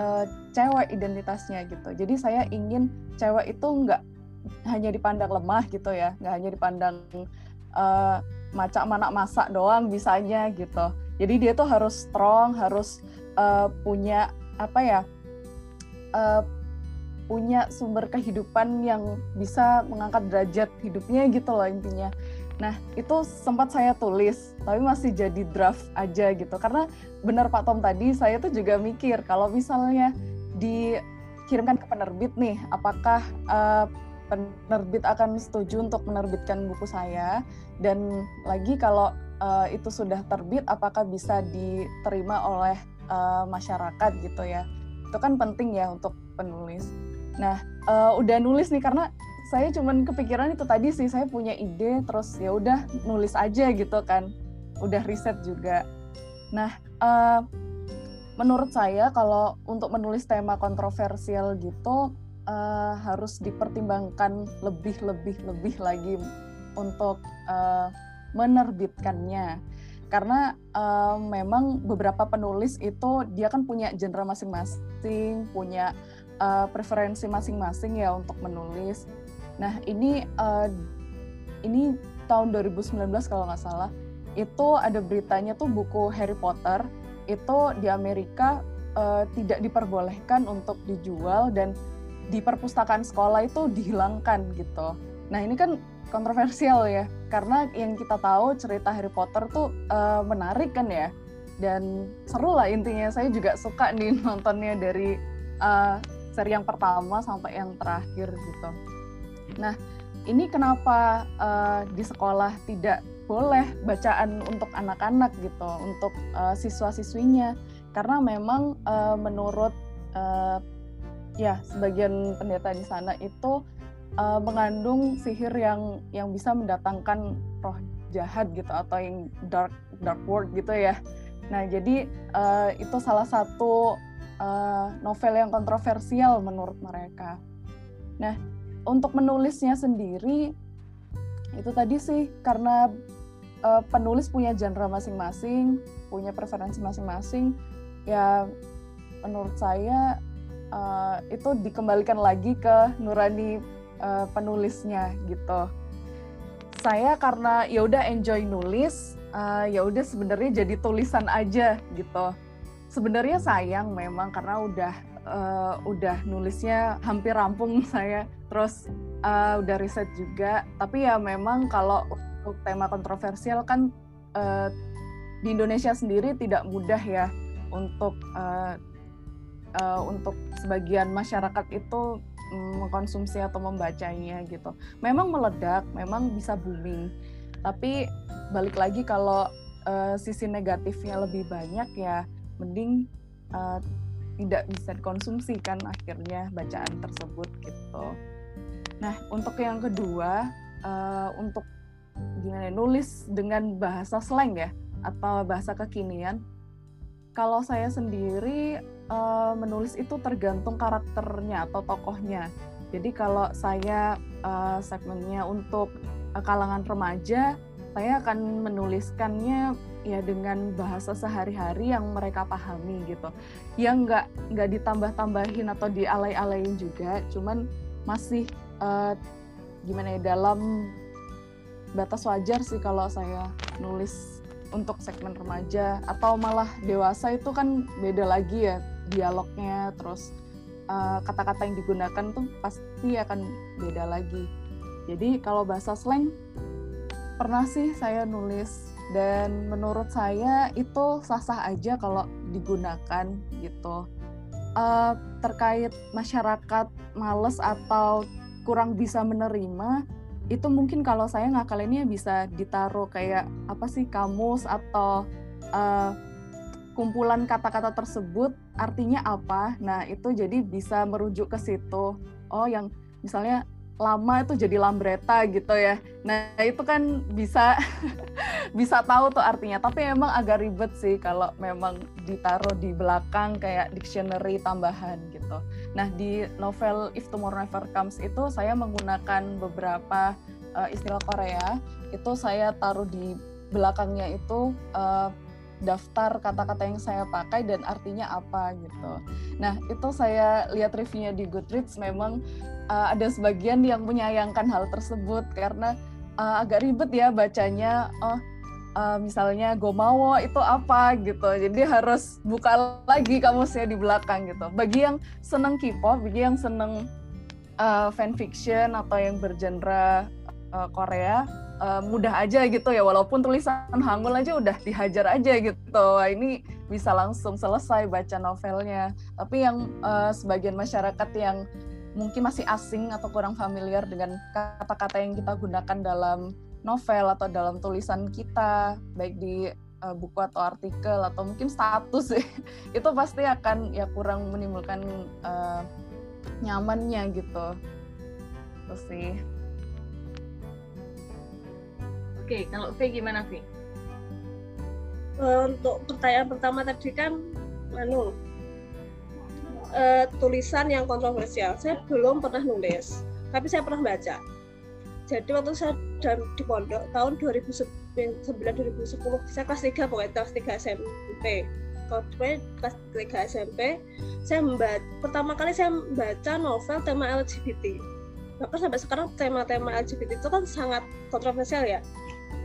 B: uh, cewek identitasnya gitu. Jadi saya ingin cewek itu nggak hanya dipandang lemah gitu ya, nggak hanya dipandang uh, macam anak masak doang bisanya gitu. Jadi dia tuh harus strong, harus uh, punya apa ya? Uh, punya sumber kehidupan yang bisa mengangkat derajat hidupnya gitu loh intinya. Nah itu sempat saya tulis, tapi masih jadi draft aja gitu. Karena benar Pak Tom tadi, saya tuh juga mikir kalau misalnya dikirimkan ke penerbit nih, apakah uh, penerbit akan setuju untuk menerbitkan buku saya? Dan lagi kalau uh, itu sudah terbit, apakah bisa diterima oleh uh, masyarakat gitu ya? Itu kan penting ya untuk penulis. Nah, uh, udah nulis nih karena saya cuman kepikiran itu tadi sih saya punya ide terus ya udah nulis aja gitu kan. Udah riset juga. Nah, uh, menurut saya kalau untuk menulis tema kontroversial gitu uh, harus dipertimbangkan lebih lebih lebih lagi untuk uh, menerbitkannya karena uh, memang beberapa penulis itu dia kan punya genre masing-masing, punya uh, preferensi masing-masing ya untuk menulis. Nah ini uh, ini tahun 2019 kalau nggak salah itu ada beritanya tuh buku Harry Potter itu di Amerika uh, tidak diperbolehkan untuk dijual dan di perpustakaan sekolah itu dihilangkan gitu. Nah ini kan kontroversial ya. Karena yang kita tahu cerita Harry Potter tuh uh, menarik kan ya. Dan seru lah intinya. Saya juga suka nih nontonnya dari uh, seri yang pertama sampai yang terakhir gitu. Nah ini kenapa uh, di sekolah tidak boleh bacaan untuk anak-anak gitu untuk uh, siswa-siswinya? Karena memang uh, menurut uh, ya sebagian pendeta di sana itu uh, mengandung sihir yang yang bisa mendatangkan roh jahat gitu atau yang dark dark world gitu ya. Nah jadi uh, itu salah satu uh, novel yang kontroversial menurut mereka. Nah untuk menulisnya sendiri itu tadi sih karena uh, penulis punya genre masing-masing, punya preferensi masing-masing. Ya menurut saya uh, itu dikembalikan lagi ke nurani uh, penulisnya gitu. Saya karena ya udah enjoy nulis, uh, ya udah sebenarnya jadi tulisan aja gitu. Sebenarnya sayang memang karena udah uh, udah nulisnya hampir rampung saya, terus uh, udah riset juga. Tapi ya memang kalau untuk tema kontroversial kan uh, di Indonesia sendiri tidak mudah ya untuk uh, uh, untuk sebagian masyarakat itu mengkonsumsi atau membacanya gitu. Memang meledak, memang bisa booming. Tapi balik lagi kalau uh, sisi negatifnya lebih banyak ya mending uh, tidak bisa dikonsumsi kan akhirnya bacaan tersebut gitu. Nah, untuk yang kedua, uh, untuk gimana ya, nulis dengan bahasa slang ya atau bahasa kekinian. Kalau saya sendiri uh, menulis itu tergantung karakternya atau tokohnya. Jadi kalau saya uh, segmennya untuk uh, kalangan remaja, saya akan menuliskannya ya dengan bahasa sehari-hari yang mereka pahami gitu. Yang nggak nggak ditambah-tambahin atau dialay-alayin juga, cuman masih uh, gimana ya dalam batas wajar sih kalau saya nulis untuk segmen remaja atau malah dewasa itu kan beda lagi ya dialognya terus eh, kata-kata uh, yang digunakan tuh pasti akan beda lagi. Jadi kalau bahasa slang pernah sih saya nulis dan menurut saya itu sah-sah aja kalau digunakan gitu. Uh, terkait masyarakat males atau kurang bisa menerima itu mungkin kalau saya ngakalinnya bisa ditaruh kayak apa sih kamus atau uh, kumpulan kata-kata tersebut artinya apa. Nah, itu jadi bisa merujuk ke situ. Oh, yang misalnya lama itu jadi lambreta gitu ya. Nah, itu kan bisa bisa tahu tuh artinya. Tapi emang agak ribet sih kalau memang ditaruh di belakang kayak dictionary tambahan gitu. Nah, di novel If Tomorrow Never Comes itu saya menggunakan beberapa uh, istilah Korea. Itu saya taruh di belakangnya itu uh, daftar kata-kata yang saya pakai dan artinya apa gitu. Nah itu saya lihat reviewnya di Goodreads memang uh, ada sebagian yang menyayangkan hal tersebut karena uh, agak ribet ya bacanya. Oh uh, misalnya gomawo itu apa gitu. Jadi harus buka lagi kamusnya di belakang gitu. Bagi yang seneng K-pop, bagi yang seneng uh, fanfiction atau yang bergenre uh, Korea uh, mudah aja gitu ya walaupun tulisan Hangul aja udah dihajar aja gitu. Ini bisa langsung selesai baca novelnya. Tapi yang uh, sebagian masyarakat yang mungkin masih asing atau kurang familiar dengan kata-kata yang kita gunakan dalam novel atau dalam tulisan kita baik di uh, buku atau artikel atau mungkin status itu pasti akan ya kurang menimbulkan uh, nyamannya gitu. Itu sih
E: Oke, kalau V gimana V?
C: Uh, untuk pertanyaan pertama tadi kan, anu, uh, tulisan yang kontroversial. Saya belum pernah nulis, tapi saya pernah baca. Jadi waktu saya di pondok tahun 2009-2010, saya kelas 3 pokoknya kelas 3 SMP. kelas kelas 3 SMP saya membaca pertama kali saya membaca novel tema LGBT bahkan sampai sekarang tema-tema LGBT itu kan sangat kontroversial ya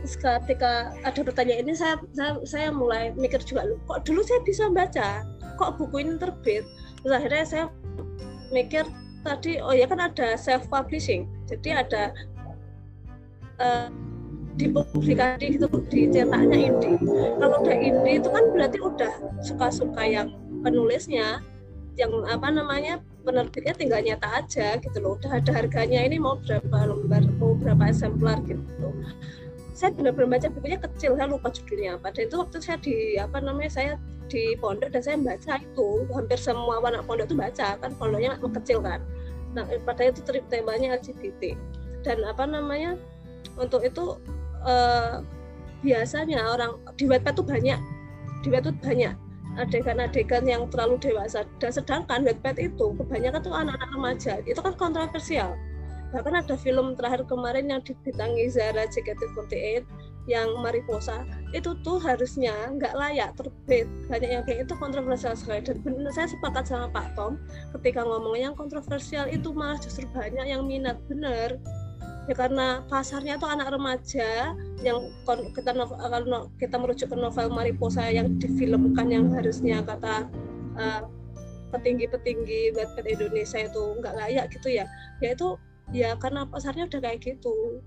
C: ketika ada pertanyaan ini saya, saya saya mulai mikir juga kok dulu saya bisa baca? Kok buku ini terbit? Terus akhirnya saya mikir tadi oh ya kan ada self publishing jadi ada uh, dipublikasi gitu dicetaknya indie kalau udah indie itu kan berarti udah suka-suka yang penulisnya yang apa namanya penerbitnya tinggal nyata aja gitu loh. Udah ada harganya ini mau berapa lembar mau berapa eksemplar gitu saya benar-benar baca bukunya kecil saya lupa judulnya apa. Dan itu waktu saya di apa namanya saya di pondok dan saya baca itu hampir semua anak pondok itu baca kan pondoknya kecil kan. Nah padahal itu temanya LGBT dan apa namanya untuk itu uh, biasanya orang di Wattpad tuh banyak di Wattpad tuh banyak adegan-adegan yang terlalu dewasa. Dan sedangkan Wattpad itu kebanyakan tuh anak-anak remaja. Itu kan kontroversial bahkan ada film terakhir kemarin yang dibitangi Zara JKT48 yang Mariposa. Itu tuh harusnya nggak layak terbit. Banyak yang kayak itu kontroversial sekali. Dan benar saya sepakat sama Pak Tom ketika ngomong yang kontroversial itu malah justru banyak yang minat. Bener. Ya karena pasarnya tuh anak remaja yang kita kalau kita merujuk ke novel Mariposa yang difilmkan yang harusnya kata uh, petinggi-petinggi buat Indonesia itu nggak layak gitu ya. Ya itu ya karena pasarnya udah kayak gitu.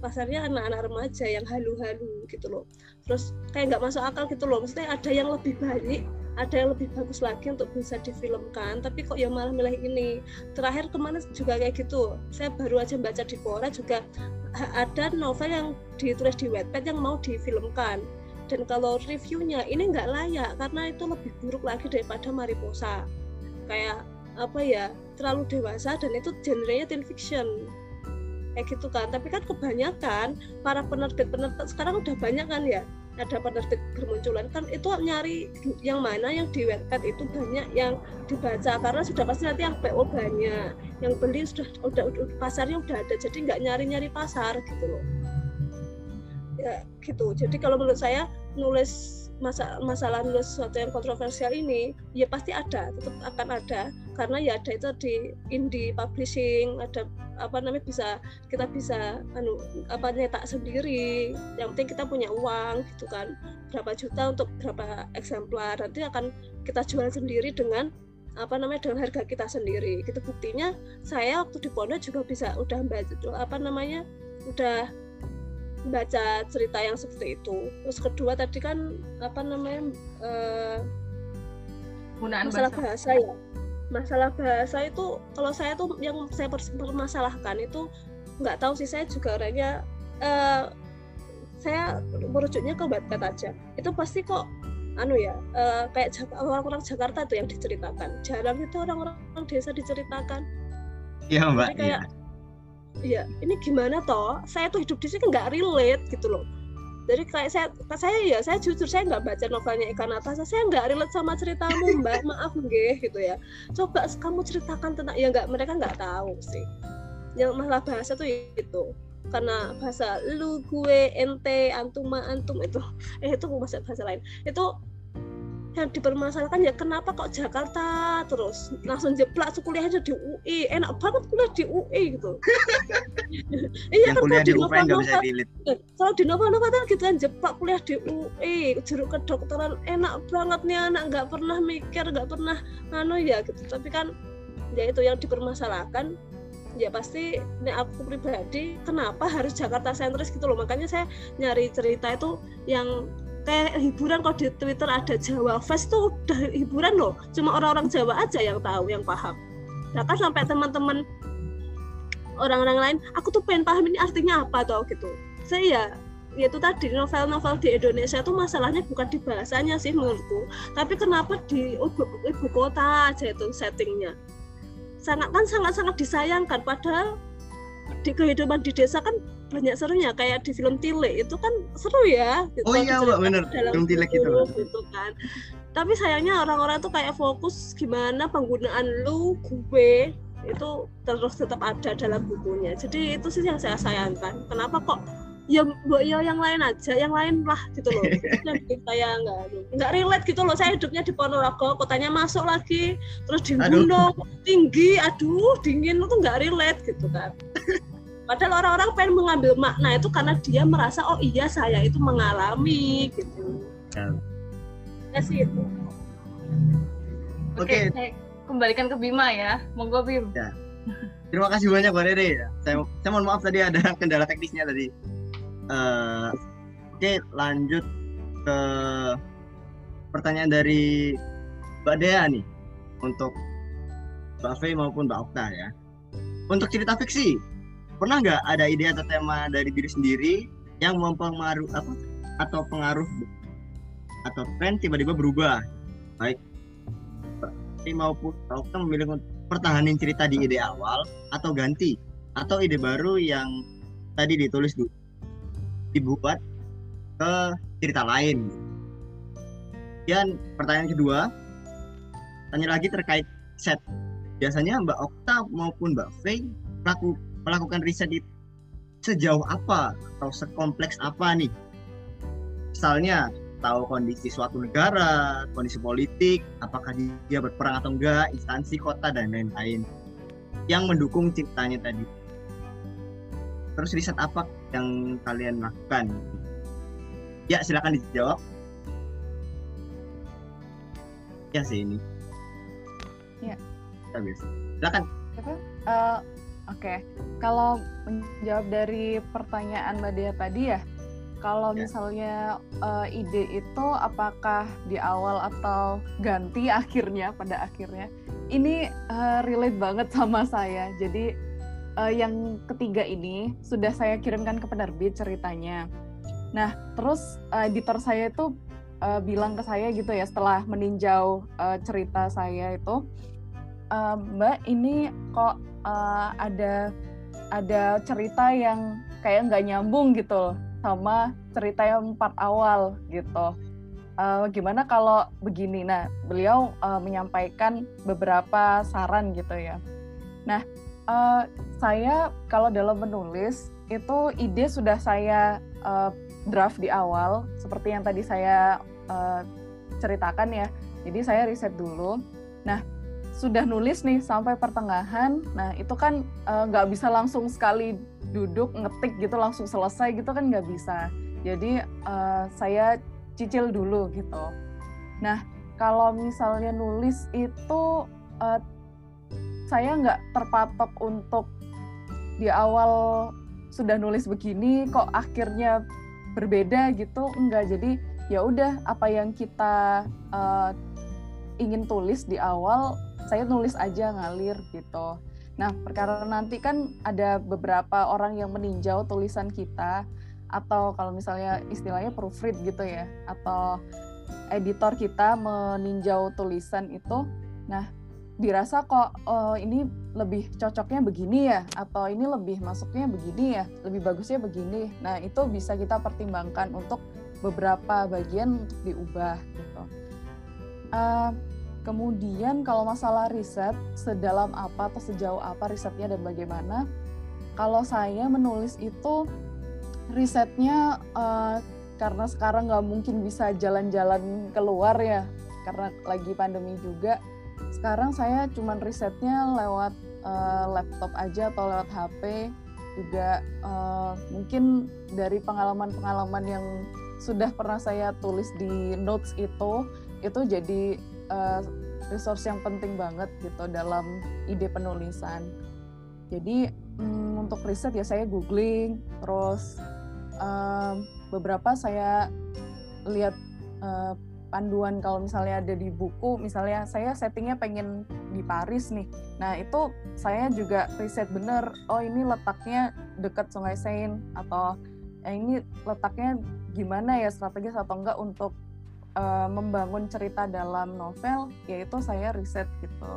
C: Pasarnya anak-anak remaja yang halu-halu gitu loh. Terus kayak nggak masuk akal gitu loh. Maksudnya ada yang lebih banyak ada yang lebih bagus lagi untuk bisa difilmkan. Tapi kok ya malah milih ini. Terakhir ke mana juga kayak gitu. Saya baru aja baca di Quora juga ada novel yang ditulis di Wattpad yang mau difilmkan. Dan kalau reviewnya ini nggak layak karena itu lebih buruk lagi daripada Mariposa. Kayak apa ya terlalu dewasa dan itu genrenya teen fiction. Kayak gitu kan. Tapi kan kebanyakan para penerbit-penerbit sekarang udah banyak kan ya. Ada penerbit bermunculan. Kan itu nyari yang mana yang di website itu banyak yang dibaca. Karena sudah pasti nanti yang PO banyak. Yang beli sudah udah, udah pasarnya udah ada. Jadi nggak nyari-nyari pasar gitu loh. Ya gitu. Jadi kalau menurut saya nulis masa masalah nulis sesuatu yang kontroversial ini ya pasti ada tetap akan ada. Karena ya ada itu di indie publishing ada apa namanya bisa kita bisa anu apa nyetak sendiri. Yang penting kita punya uang gitu kan. Berapa juta untuk berapa eksemplar nanti akan kita jual sendiri dengan apa namanya dengan harga kita sendiri. Gitu buktinya saya waktu di pondok juga bisa udah baca apa namanya udah baca cerita yang seperti itu. Terus kedua tadi kan apa namanya uh, masalah bahasa. bahasa ya. Masalah bahasa itu kalau saya tuh yang saya permasalahkan itu nggak tahu sih. Saya juga orangnya uh, saya merujuknya ke Wattpad aja. Itu pasti kok anu ya uh, kayak orang-orang Jakarta tuh yang diceritakan. Jarang itu orang-orang desa diceritakan.
A: Iya mbak.
C: Jadi kayak iya ya ini gimana toh? Saya tuh hidup di sini nggak relate gitu loh. Jadi kayak saya saya ya saya jujur saya nggak baca novelnya Ikan Atas. Saya nggak relate sama ceritamu mbak. Maaf nggih gitu ya. Coba kamu ceritakan tentang ya nggak mereka nggak tahu sih. Yang masalah bahasa tuh itu. Karena bahasa lu gue ente antuma antum itu. Eh itu bahasa bahasa lain. Itu yang dipermasalahkan ya kenapa kok Jakarta terus langsung jeplak kuliahnya di UI enak banget kuliah di UI gitu.
A: Iya kan kuliah di novel novel
C: eh, kalau di novel novel kan gitu kan jeplak kuliah di UI jeruk kedokteran enak banget nih anak nggak pernah mikir nggak pernah anu ya gitu. Tapi kan ya itu yang dipermasalahkan ya pasti ini aku pribadi kenapa harus Jakarta sentris gitu loh? Makanya saya nyari cerita itu yang kayak hiburan kalau di Twitter ada Jawa Fest tuh udah hiburan loh. Cuma orang-orang Jawa aja yang tahu yang paham. Nah kan sampai teman-teman orang-orang lain aku tuh pengen paham ini artinya apa tuh gitu. Saya ya ya itu tadi novel-novel di Indonesia itu masalahnya bukan di bahasanya sih menurutku tapi kenapa di ibu, ibu kota aja itu settingnya. Sangat kan sangat-sangat disayangkan padahal di kehidupan di desa kan banyak serunya kayak di film Tile itu kan seru ya
A: gitu, oh iya mbak bener film Tile gitu
C: gitu kan. Tapi sayangnya orang-orang tuh kayak fokus gimana penggunaan lu gue itu terus tetap ada dalam bukunya. Jadi itu sih yang saya sayangkan. Kenapa kok ya mbok ya yang lain aja yang lain lah gitu loh. Yang bikin saya nggak nggak relate gitu loh. Saya hidupnya di Ponorogo kotanya masuk lagi terus di gunung tinggi aduh dingin itu nggak relate gitu kan padahal orang-orang pengen mengambil makna itu karena dia merasa oh iya saya itu mengalami gitu
A: Ya.
C: ya sih itu
B: Oke,
E: saya kembalikan ke Bima ya. Monggo Bim.
A: Terima kasih banyak Mbak Rere. Saya, saya mohon maaf tadi ada kendala teknisnya tadi. Eh, Oke, lanjut ke pertanyaan dari Mbak Dea nih untuk Mbak Fei maupun Mbak Okta ya. Untuk cerita fiksi, pernah nggak ada ide atau tema dari diri sendiri yang mempengaruh apa atau pengaruh atau tren tiba-tiba berubah? Baik Fei maupun Okta memilih pertahanin cerita di ide awal atau ganti atau ide baru yang tadi ditulis dulu dibuat ke cerita lain. Dan pertanyaan kedua, tanya lagi terkait set. Biasanya Mbak Okta maupun Mbak Fei melaku- melakukan riset itu sejauh apa atau sekompleks apa nih? Misalnya tahu kondisi suatu negara, kondisi politik, apakah dia berperang atau enggak, instansi, kota dan lain-lain yang mendukung ceritanya tadi. Terus riset apa yang kalian lakukan? Ya, silakan dijawab. Ya sih ini.
B: Ya.
A: Bagus. Silakan.
B: Eh, Oke, kalau menjawab dari pertanyaan Mbak Dea tadi ya, kalau
A: Ya.
B: misalnya eh, ide itu apakah di awal atau ganti akhirnya pada akhirnya, ini eh, relate banget sama saya. Jadi eh, yang ketiga ini sudah saya kirimkan ke penerbit ceritanya. Nah, terus eh, editor saya itu eh, bilang ke saya gitu ya setelah meninjau eh, cerita saya itu, "Eh, Mbak ini kok eh, ada ada cerita yang kayak nggak nyambung gitu sama cerita yang part awal gitu. Eh, gimana kalau begini? Nah, beliau eh, menyampaikan beberapa saran gitu ya. Nah, eh, saya kalau dalam menulis itu ide sudah saya eh, draft di awal seperti yang tadi saya eh, ceritakan ya. Jadi saya riset dulu. Nah, sudah nulis nih sampai pertengahan. Nah, itu kan eh, nggak bisa langsung sekali duduk ngetik gitu langsung selesai gitu kan nggak bisa. Jadi eh, saya cicil dulu gitu. Nah, kalau misalnya nulis itu eh, saya nggak terpatok untuk di awal sudah nulis begini kok akhirnya berbeda gitu enggak jadi ya udah apa yang kita eh, ingin tulis di awal saya nulis aja ngalir gitu. Nah, perkara nanti kan ada beberapa orang yang meninjau tulisan kita atau kalau misalnya istilahnya proofread gitu ya atau editor kita meninjau tulisan itu. Nah, dirasa kok oh, ini lebih cocoknya begini ya atau ini lebih masuknya begini ya, lebih bagusnya begini. Nah, itu bisa kita pertimbangkan untuk beberapa bagian untuk diubah gitu. Uh, Kemudian kalau masalah riset, sedalam apa atau sejauh apa risetnya dan bagaimana? Kalau saya menulis itu risetnya uh, karena sekarang nggak mungkin bisa jalan-jalan keluar ya, karena lagi pandemi juga. Sekarang saya cuman risetnya lewat uh, laptop aja atau lewat HP. Juga uh, mungkin dari pengalaman-pengalaman yang sudah pernah saya tulis di notes itu, itu jadi uh, resource yang penting banget gitu dalam ide penulisan. Jadi um, untuk riset ya saya googling, terus um, beberapa saya lihat uh, panduan kalau misalnya ada di buku, misalnya saya settingnya pengen di Paris nih. Nah itu saya juga riset bener, oh ini letaknya dekat Sungai Seine atau eh, ini letaknya gimana ya strategis atau enggak untuk uh, membangun cerita dalam novel yaitu saya riset gitu.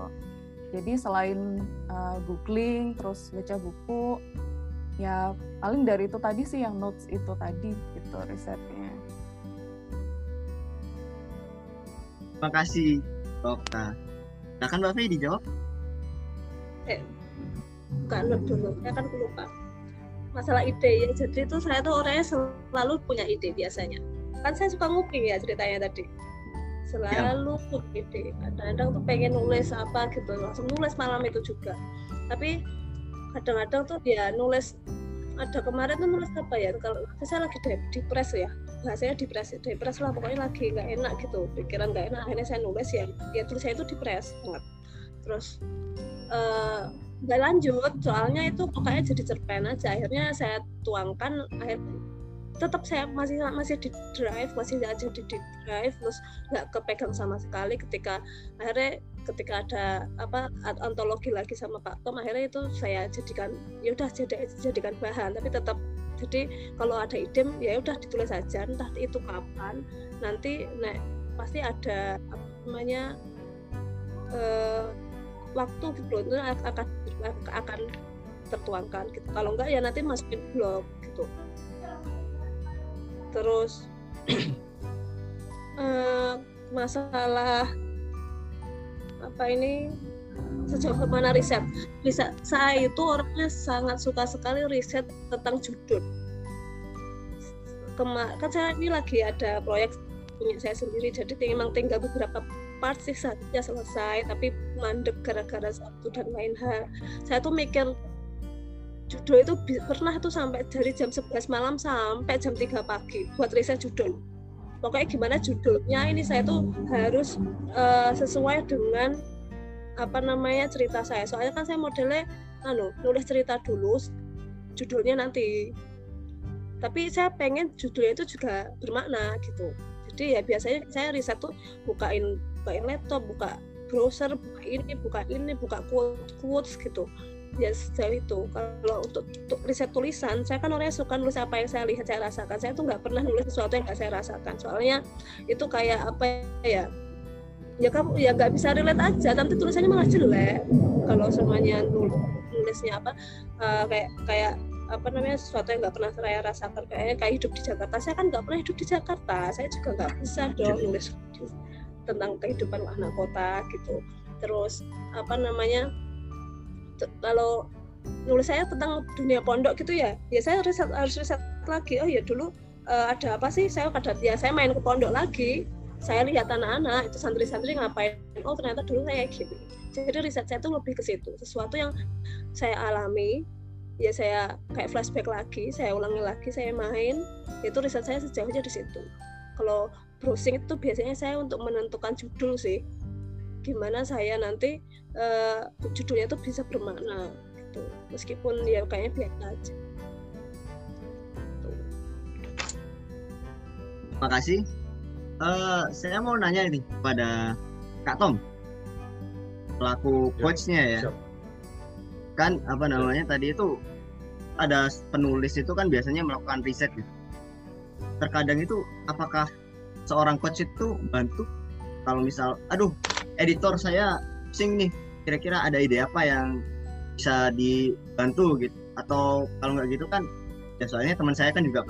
B: Jadi selain uh, googling terus baca buku ya paling dari itu tadi sih yang notes itu tadi gitu risetnya.
A: Terima kasih, Dokter. Nah kan Mbak Fei dijawab.
C: bukan note dulu. Saya kan lupa. Masalah ide ya. Jadi itu saya tuh orangnya selalu punya ide biasanya kan saya suka nguping ya ceritanya tadi. Selalu punya ide kadang-kadang tuh pengen nulis apa gitu langsung nulis malam itu juga. Tapi kadang-kadang tuh ya nulis ada kemarin tuh nulis apa ya kalau saya lagi depres ya bahasanya depres depres lah pokoknya lagi nggak enak gitu pikiran nggak enak akhirnya saya nulis ya ya tulis saya itu depres banget. Terus uh, nggak lanjut soalnya itu pokoknya jadi cerpen aja akhirnya saya tuangkan akhir tetap saya masih masih di drive masih aja di, di drive terus nggak kepegang sama sekali ketika akhirnya ketika ada apa antologi lagi sama Pak Tom akhirnya itu saya jadikan ya udah jadi jadikan bahan tapi tetap jadi kalau ada ide ya udah ditulis saja entah itu kapan nanti nek pasti ada apa namanya uh, waktu gitu itu akan akan tertuangkan gitu. Kalau enggak ya nanti masukin blog gitu terus uh, masalah apa ini? Sejauh mana riset. Bisa saya itu orangnya sangat suka sekali riset tentang judul. Kema kan saya ini lagi ada proyek punya saya sendiri jadi memang tinggal beberapa part sih selesai tapi mandek gara-gara satu dan lain hal. Saya tuh mikir judul itu pernah tuh sampai dari jam 11 malam sampai jam 3 pagi buat riset judul. Pokoknya gimana judulnya ini saya tuh harus uh, sesuai dengan apa namanya cerita saya. Soalnya kan saya modelnya anu nulis cerita dulu judulnya nanti. Tapi saya pengen judulnya itu juga bermakna gitu. Jadi ya biasanya saya riset tuh bukain bukain laptop buka browser buka ini buka ini buka quotes quotes gitu ya sejauh itu. Kalau untuk, untuk riset tulisan saya kan orangnya suka nulis apa yang saya lihat saya rasakan. Saya tuh nggak pernah nulis sesuatu yang nggak saya rasakan. Soalnya itu kayak apa ya ya kamu ya nggak bisa relate aja. Nanti tulisannya malah jelek kalau semuanya nulisnya apa uh, kayak kayak apa namanya sesuatu yang nggak pernah saya rasakan. Kayaknya kayak hidup di Jakarta. Saya kan nggak pernah hidup di Jakarta. Saya juga nggak bisa dong nulis tentang kehidupan anak kota gitu. Terus apa namanya kalau nulis saya tentang dunia pondok gitu ya ya saya riset harus riset lagi. Oh ya dulu uh, ada apa sih? Saya pada ya saya main ke pondok lagi. Saya lihat anak-anak itu santri-santri ngapain? Oh ternyata dulu saya gini. Jadi riset saya itu lebih ke situ. Sesuatu yang saya alami ya saya kayak flashback lagi saya ulangi lagi saya main itu riset saya sejauhnya di situ. Kalau browsing itu biasanya saya untuk menentukan judul sih gimana saya nanti uh, judulnya itu bisa bermakna gitu. Meskipun ya kayaknya biasa aja.
A: Terima kasih uh, saya mau nanya ini kepada Kak Tom. Pelaku ya, coachnya ya. siap. kan apa namanya ya. tadi itu ada penulis itu kan biasanya melakukan riset gitu. Terkadang itu apakah seorang coach itu bantu? Kalau misal aduh editor saya sing nih kira-kira ada ide apa yang bisa dibantu gitu? Atau kalau nggak gitu kan ya soalnya teman saya kan juga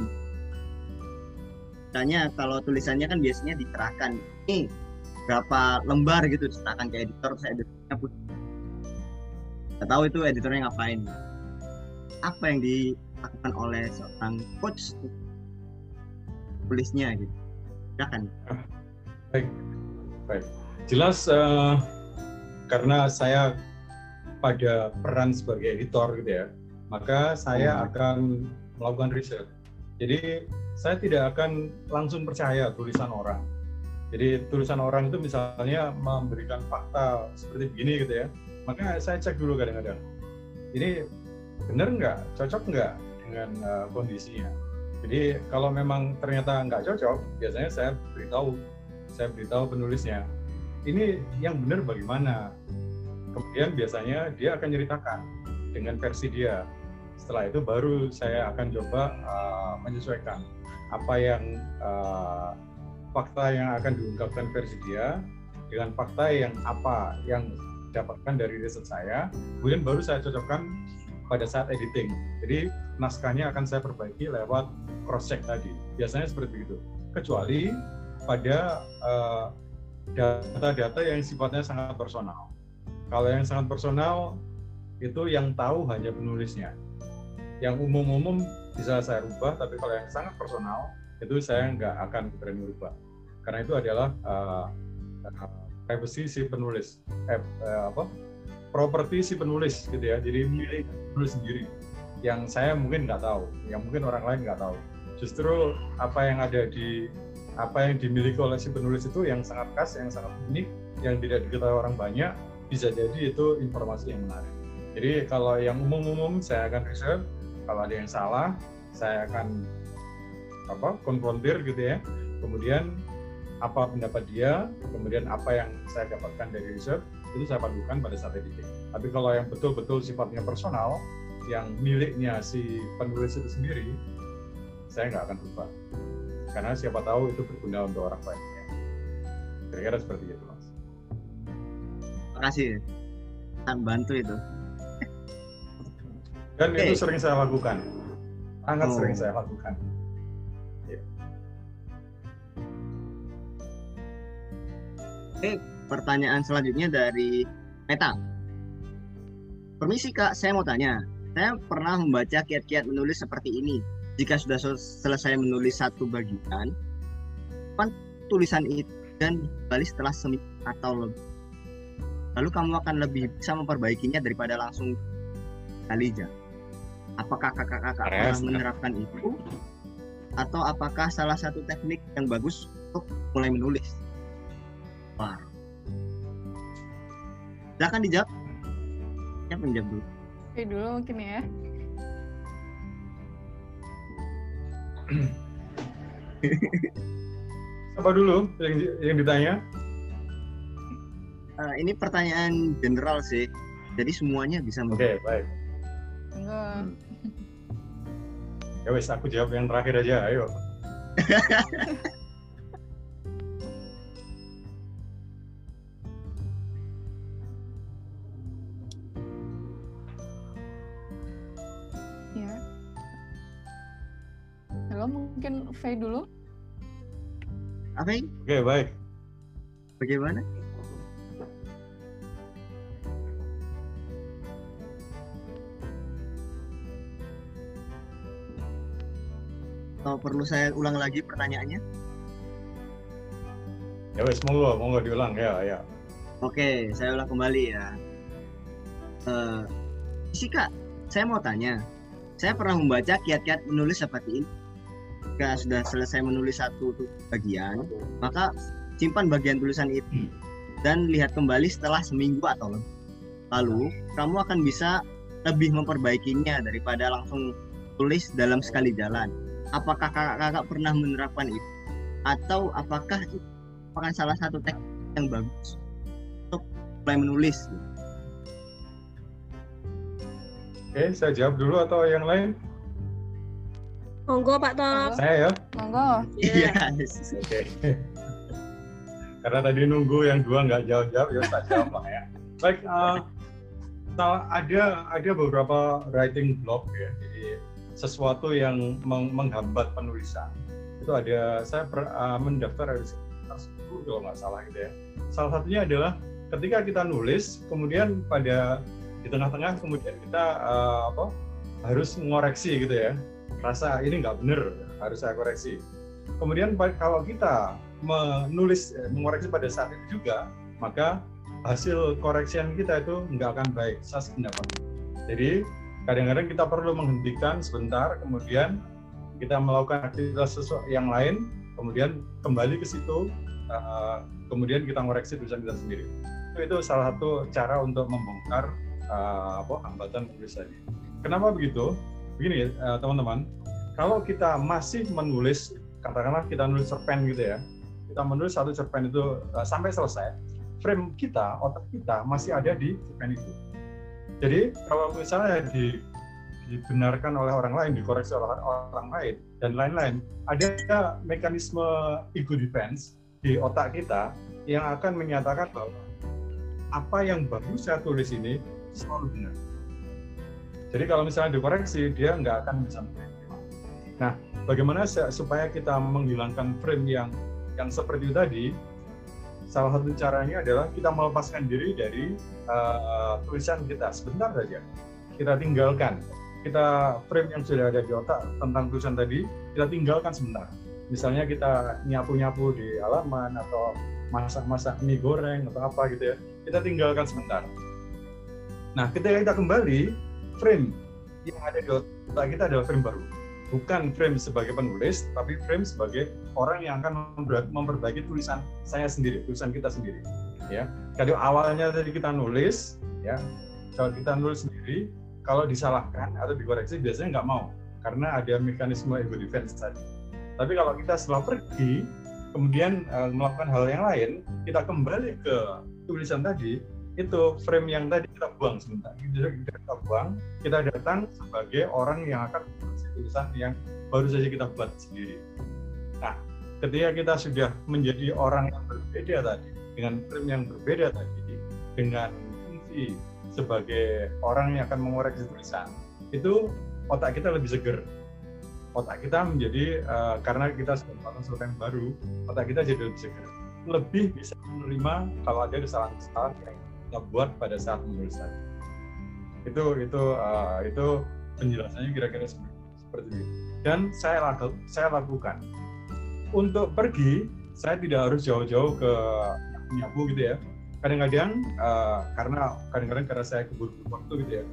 A: tanya kalau tulisannya kan biasanya dicerahkan ini berapa lembar gitu diserahkan ke editor saya editornya pun nggak tahu itu editornya ngapain. Apa yang dilakukan oleh seorang coach tulisnya gitu? Silakan.
D: Baik. Baik jelas uh, karena saya pada peran sebagai editor gitu ya maka saya hmm. akan melakukan riset. Jadi saya tidak akan langsung percaya tulisan orang. Jadi tulisan orang itu misalnya memberikan fakta seperti begini gitu ya maka saya cek dulu kadang-kadang. Ini benar nggak? Cocok nggak dengan uh, kondisinya? Jadi kalau memang ternyata nggak cocok, biasanya saya beritahu, saya beritahu penulisnya, ini yang benar bagaimana. Kemudian biasanya dia akan ceritakan dengan versi dia. Setelah itu baru saya akan coba uh, menyesuaikan apa yang uh, fakta yang akan diungkapkan versi dia dengan fakta yang apa yang dapatkan dari riset saya. Kemudian baru saya cocokkan pada saat editing. Jadi naskahnya akan saya perbaiki lewat cross check tadi. Biasanya seperti itu. Kecuali pada uh, data-data yang sifatnya sangat personal. Kalau yang sangat personal itu yang tahu hanya penulisnya. yang umum-umum bisa saya rubah, tapi kalau yang sangat personal itu saya nggak akan berani rubah. Karena itu adalah uh, privacy si penulis, eh, uh, apa? Properti si penulis gitu ya. Jadi milik penulis sendiri. Yang saya mungkin nggak tahu, yang mungkin orang lain nggak tahu. Justru apa yang ada di apa yang dimiliki oleh si penulis itu yang sangat khas, yang sangat unik, yang tidak diketahui orang banyak, bisa jadi itu informasi yang menarik. Jadi kalau yang umum-umum saya akan reserve, kalau ada yang salah saya akan apa konfrontir gitu ya. Kemudian apa pendapat dia, kemudian apa yang saya dapatkan dari research itu saya padukan pada saat editing. Tapi kalau yang betul-betul sifatnya personal, yang miliknya si penulis itu sendiri, saya nggak akan lupa. Karena siapa tahu itu berguna untuk orang lainnya. Kira-kira seperti itu, Mas.
A: Makasih. Sangat bantu itu.
D: Dan
A: Oke.
D: itu sering saya lakukan. Sangat
A: Oh.
D: sering saya lakukan.
A: Pertanyaan selanjutnya dari Meta. Permisi kak, saya mau tanya. Saya pernah membaca kiat-kiat menulis seperti ini. Jika sudah sel- selesai menulis satu bagian, kan tulisan itu dan kembali setelah seminggu atau lebih. Lalu kamu akan lebih bisa memperbaikinya daripada langsung kali aja. Apakah kakak-kakak pernah menerapkan itu? Atau apakah salah satu teknik yang bagus untuk mulai menulis? Wah. Silakan dijawab. Siapa yang jawab dulu?
B: Oke dulu mungkin ya.
D: Apa dulu yang, yang ditanya?
A: Eh, ini pertanyaan general sih. Jadi semuanya bisa
D: Oke,
A: menjawab.
D: baik.
B: Enggak.
D: Ya wes, aku jawab yang terakhir aja. Ayo.
B: Faye dulu.
A: Apa ini?
D: Oke, baik.
A: Bagaimana? Atau perlu saya ulang lagi pertanyaannya?
D: Ya wes, monggo, monggo diulang ya, ya.
A: Oke, saya ulang kembali ya. Eh, isi kak, saya mau tanya. Saya pernah membaca kiat-kiat menulis seperti ini. Jika sudah selesai menulis satu tu- bagian, maka simpan bagian tulisan itu dan lihat kembali setelah seminggu atau lebih. Lalu, kamu akan bisa lebih memperbaikinya daripada langsung tulis dalam sekali jalan. Apakah kakak-kakak pernah menerapkan itu? Atau apakah itu merupakan salah satu teknik yang bagus untuk mulai menulis?
D: Oke, saya jawab dulu atau yang lain?
C: Monggo Pak Top.
D: Saya ya.
B: Monggo.
C: Iya.
A: Yes.
D: Oke. Karena tadi nunggu yang dua nggak jawab-jawab, ya tak jawab lah ya. Baik, eh, salah- ada ada beberapa writing block ya. Jadi sesuatu yang meng- menghambat penulisan itu ada. Saya per, eh, mendaftar ada sekitar 10 kalau nggak salah gitu ya. Salah satunya adalah ketika kita nulis, kemudian pada di tengah-tengah kemudian kita eh, apa harus mengoreksi gitu ya. Rasa ini nggak bener, harus saya koreksi. Kemudian kalau kita menulis eh, mengoreksi pada saat itu juga maka hasil koreksian kita itu nggak akan baik saya sependapat jadi kadang-kadang kita perlu menghentikan sebentar kemudian kita melakukan aktivitas sesuatu yang lain kemudian kembali ke situ eh, kemudian kita ngoreksi tulisan kita sendiri. Itu, itu salah satu cara untuk membongkar eh, apa hambatan tulisannya kenapa begitu begini eh, teman-teman kalau kita masih menulis katakanlah kita nulis cerpen gitu ya kita menulis satu cerpen itu uh, sampai selesai, frame kita, otak kita masih ada di cerpen itu. Jadi kalau misalnya di, dibenarkan oleh orang lain, dikoreksi oleh orang lain, dan lain-lain, ada mekanisme ego defense di otak kita yang akan menyatakan bahwa apa yang baru saya tulis ini selalu benar. Jadi kalau misalnya dikoreksi, dia nggak akan bisa menerima. Nah, bagaimana supaya kita menghilangkan frame yang yang seperti itu tadi, salah satu caranya adalah kita melepaskan diri dari uh, tulisan kita sebentar saja. Kita tinggalkan. kita frame yang sudah ada di otak tentang tulisan tadi kita tinggalkan sebentar misalnya kita nyapu-nyapu di halaman atau masak-masak mie goreng atau apa gitu ya kita tinggalkan sebentar nah ketika kita kembali frame yang ada di otak kita adalah frame baru bukan frame sebagai penulis tapi frame sebagai orang yang akan memperbaiki tulisan saya sendiri tulisan kita sendiri ya kalau awalnya tadi kita nulis ya kalau kita nulis sendiri kalau disalahkan atau dikoreksi biasanya nggak mau karena ada mekanisme ego defense tadi. Tapi kalau kita setelah pergi kemudian uh, melakukan hal yang lain, kita kembali ke tulisan tadi, itu frame yang tadi kita buang sebentar. Kita buang, kita datang sebagai orang yang akan memproduksi tulisan yang baru saja kita buat sendiri. Nah, ketika kita sudah menjadi orang yang berbeda tadi, dengan frame yang berbeda tadi, dengan fungsi sebagai orang yang akan mengoreksi tulisan itu otak kita lebih seger otak kita menjadi uh, karena kita sudah melakukan sesuatu yang baru otak kita jadi lebih seger lebih bisa menerima kalau ada kesalahan-kesalahan yang kita buat pada saat menulis tadi itu itu uh, itu penjelasannya kira-kira seperti itu. Dan saya laku, saya lakukan. Untuk pergi saya tidak harus jauh-jauh ke nyabu gitu ya. Kadang-kadang uh, karena kadang-kadang karena saya keburu waktu gitu ya.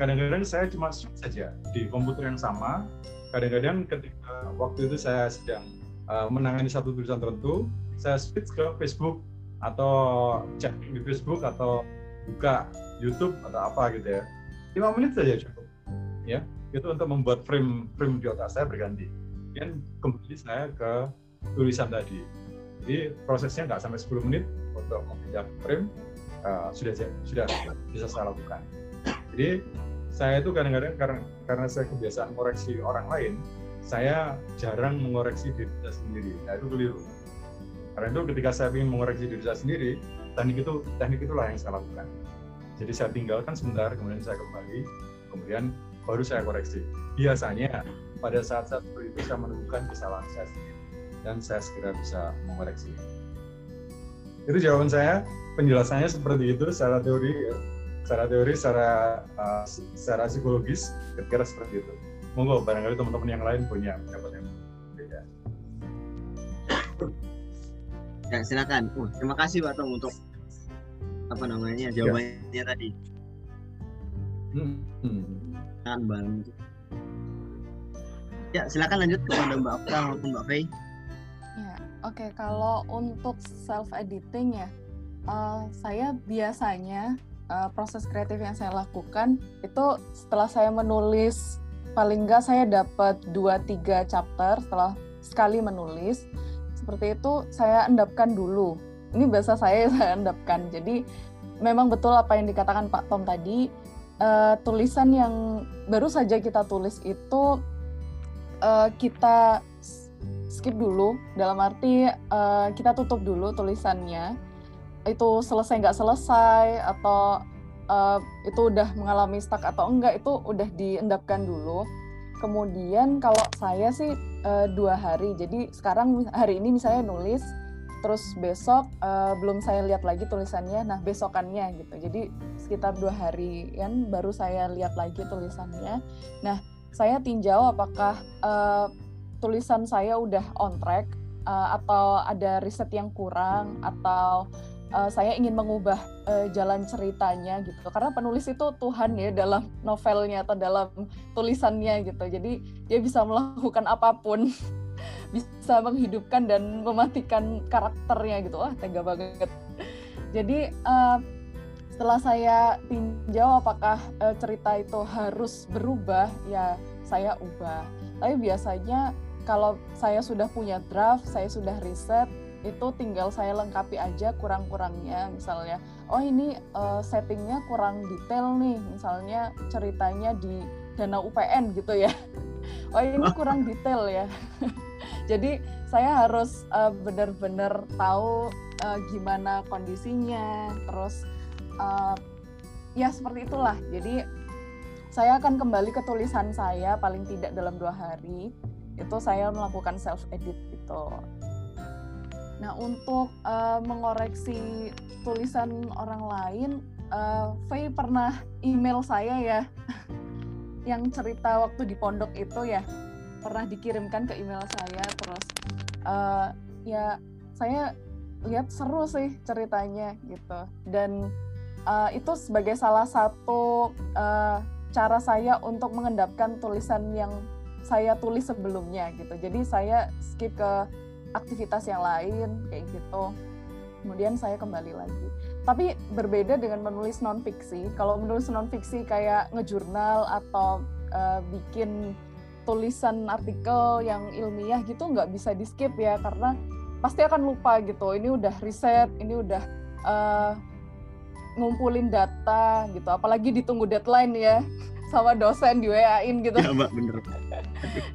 D: Kadang-kadang saya cuma switch saja di komputer yang sama. Kadang-kadang ketika waktu itu saya sedang uh, menangani satu tulisan tertentu saya switch ke Facebook atau cek di Facebook atau buka YouTube atau apa gitu ya lima menit saja cukup ya itu untuk membuat frame frame di otak saya berganti dan kembali saya ke tulisan tadi jadi prosesnya nggak sampai 10 menit untuk memindah frame uh, sudah sudah bisa saya lakukan. Jadi saya itu kadang-kadang karena karena saya kebiasaan koreksi orang lain, saya jarang mengoreksi diri saya sendiri. Nah itu keliru. Karena itu ketika saya ingin mengoreksi diri saya sendiri, teknik itu teknik itulah yang saya lakukan. Jadi saya tinggalkan sebentar, kemudian saya kembali, kemudian baru saya koreksi. Biasanya pada saat-saat seperti itu saya menemukan kesalahan saya sendiri dan saya segera bisa mengoreksi itu jawaban saya penjelasannya seperti itu secara teori ya. secara teori secara uh, secara psikologis kira-kira seperti itu monggo barangkali teman-teman yang lain punya pendapat yang
A: ya silakan. Uh, terima kasih pak Tom untuk apa namanya jawabannya ya. tadi. Hmm. kan bang ya silakan lanjut kepada mbak Okta maupun mbak Faye
B: Oke, okay, kalau untuk self editing ya, uh, saya biasanya uh, proses kreatif yang saya lakukan itu setelah saya menulis paling nggak saya dapat 2-3 chapter setelah sekali menulis seperti itu saya endapkan dulu. Ini bahasa saya saya endapkan. Jadi memang betul apa yang dikatakan Pak Tom tadi uh, tulisan yang baru saja kita tulis itu uh, kita skip dulu. Dalam arti uh, kita tutup dulu tulisannya. Itu selesai nggak selesai atau uh, itu udah mengalami stuck atau enggak itu udah diendapkan dulu kemudian kalau saya sih uh, dua hari. Jadi sekarang hari ini misalnya nulis terus besok uh, belum saya lihat lagi tulisannya. Nah besokannya gitu. Jadi sekitar dua hari kan baru saya lihat lagi tulisannya. Nah saya tinjau apakah uh, tulisan saya udah on track uh, atau ada riset yang kurang atau uh, saya ingin mengubah uh, jalan ceritanya gitu. Karena penulis itu Tuhan ya dalam novelnya atau dalam tulisannya gitu. Jadi dia bisa melakukan apa pun bisa menghidupkan dan mematikan karakternya gitu. Wah tega banget. Jadi uh, setelah saya tinjau apakah uh, cerita itu harus berubah ya saya ubah. Tapi biasanya kalau saya sudah punya draft, saya sudah riset, itu tinggal saya lengkapi aja kurang-kurangnya. Misalnya, oh ini uh, settingnya kurang detail nih, misalnya ceritanya di Danau UPN gitu ya. Oh ini kurang detail ya. Jadi saya harus uh, benar-benar tahu uh, gimana kondisinya, terus uh, ya seperti itulah. Jadi saya akan kembali ke tulisan saya paling tidak dalam dua hari itu saya melakukan self edit gitu. Nah untuk uh, mengoreksi tulisan orang lain, uh, Faye pernah email saya ya. yang cerita waktu di pondok itu ya pernah dikirimkan ke email saya terus uh, ya saya lihat seru sih ceritanya gitu dan uh, itu sebagai salah satu uh, cara saya untuk mengendapkan tulisan yang saya tulis sebelumnya gitu jadi saya skip ke aktivitas yang lain kayak gitu. Kemudian saya kembali lagi. Tapi berbeda dengan menulis non fiksi kalau menulis non fiksi kayak ngejurnal atau uh, bikin tulisan artikel yang ilmiah gitu nggak bisa di skip ya karena pasti akan lupa gitu. Ini udah riset ini udah uh, ngumpulin data gitu. Apalagi ditunggu deadline ya sama dosen di WA-in gitu.
A: Ya mbak bener.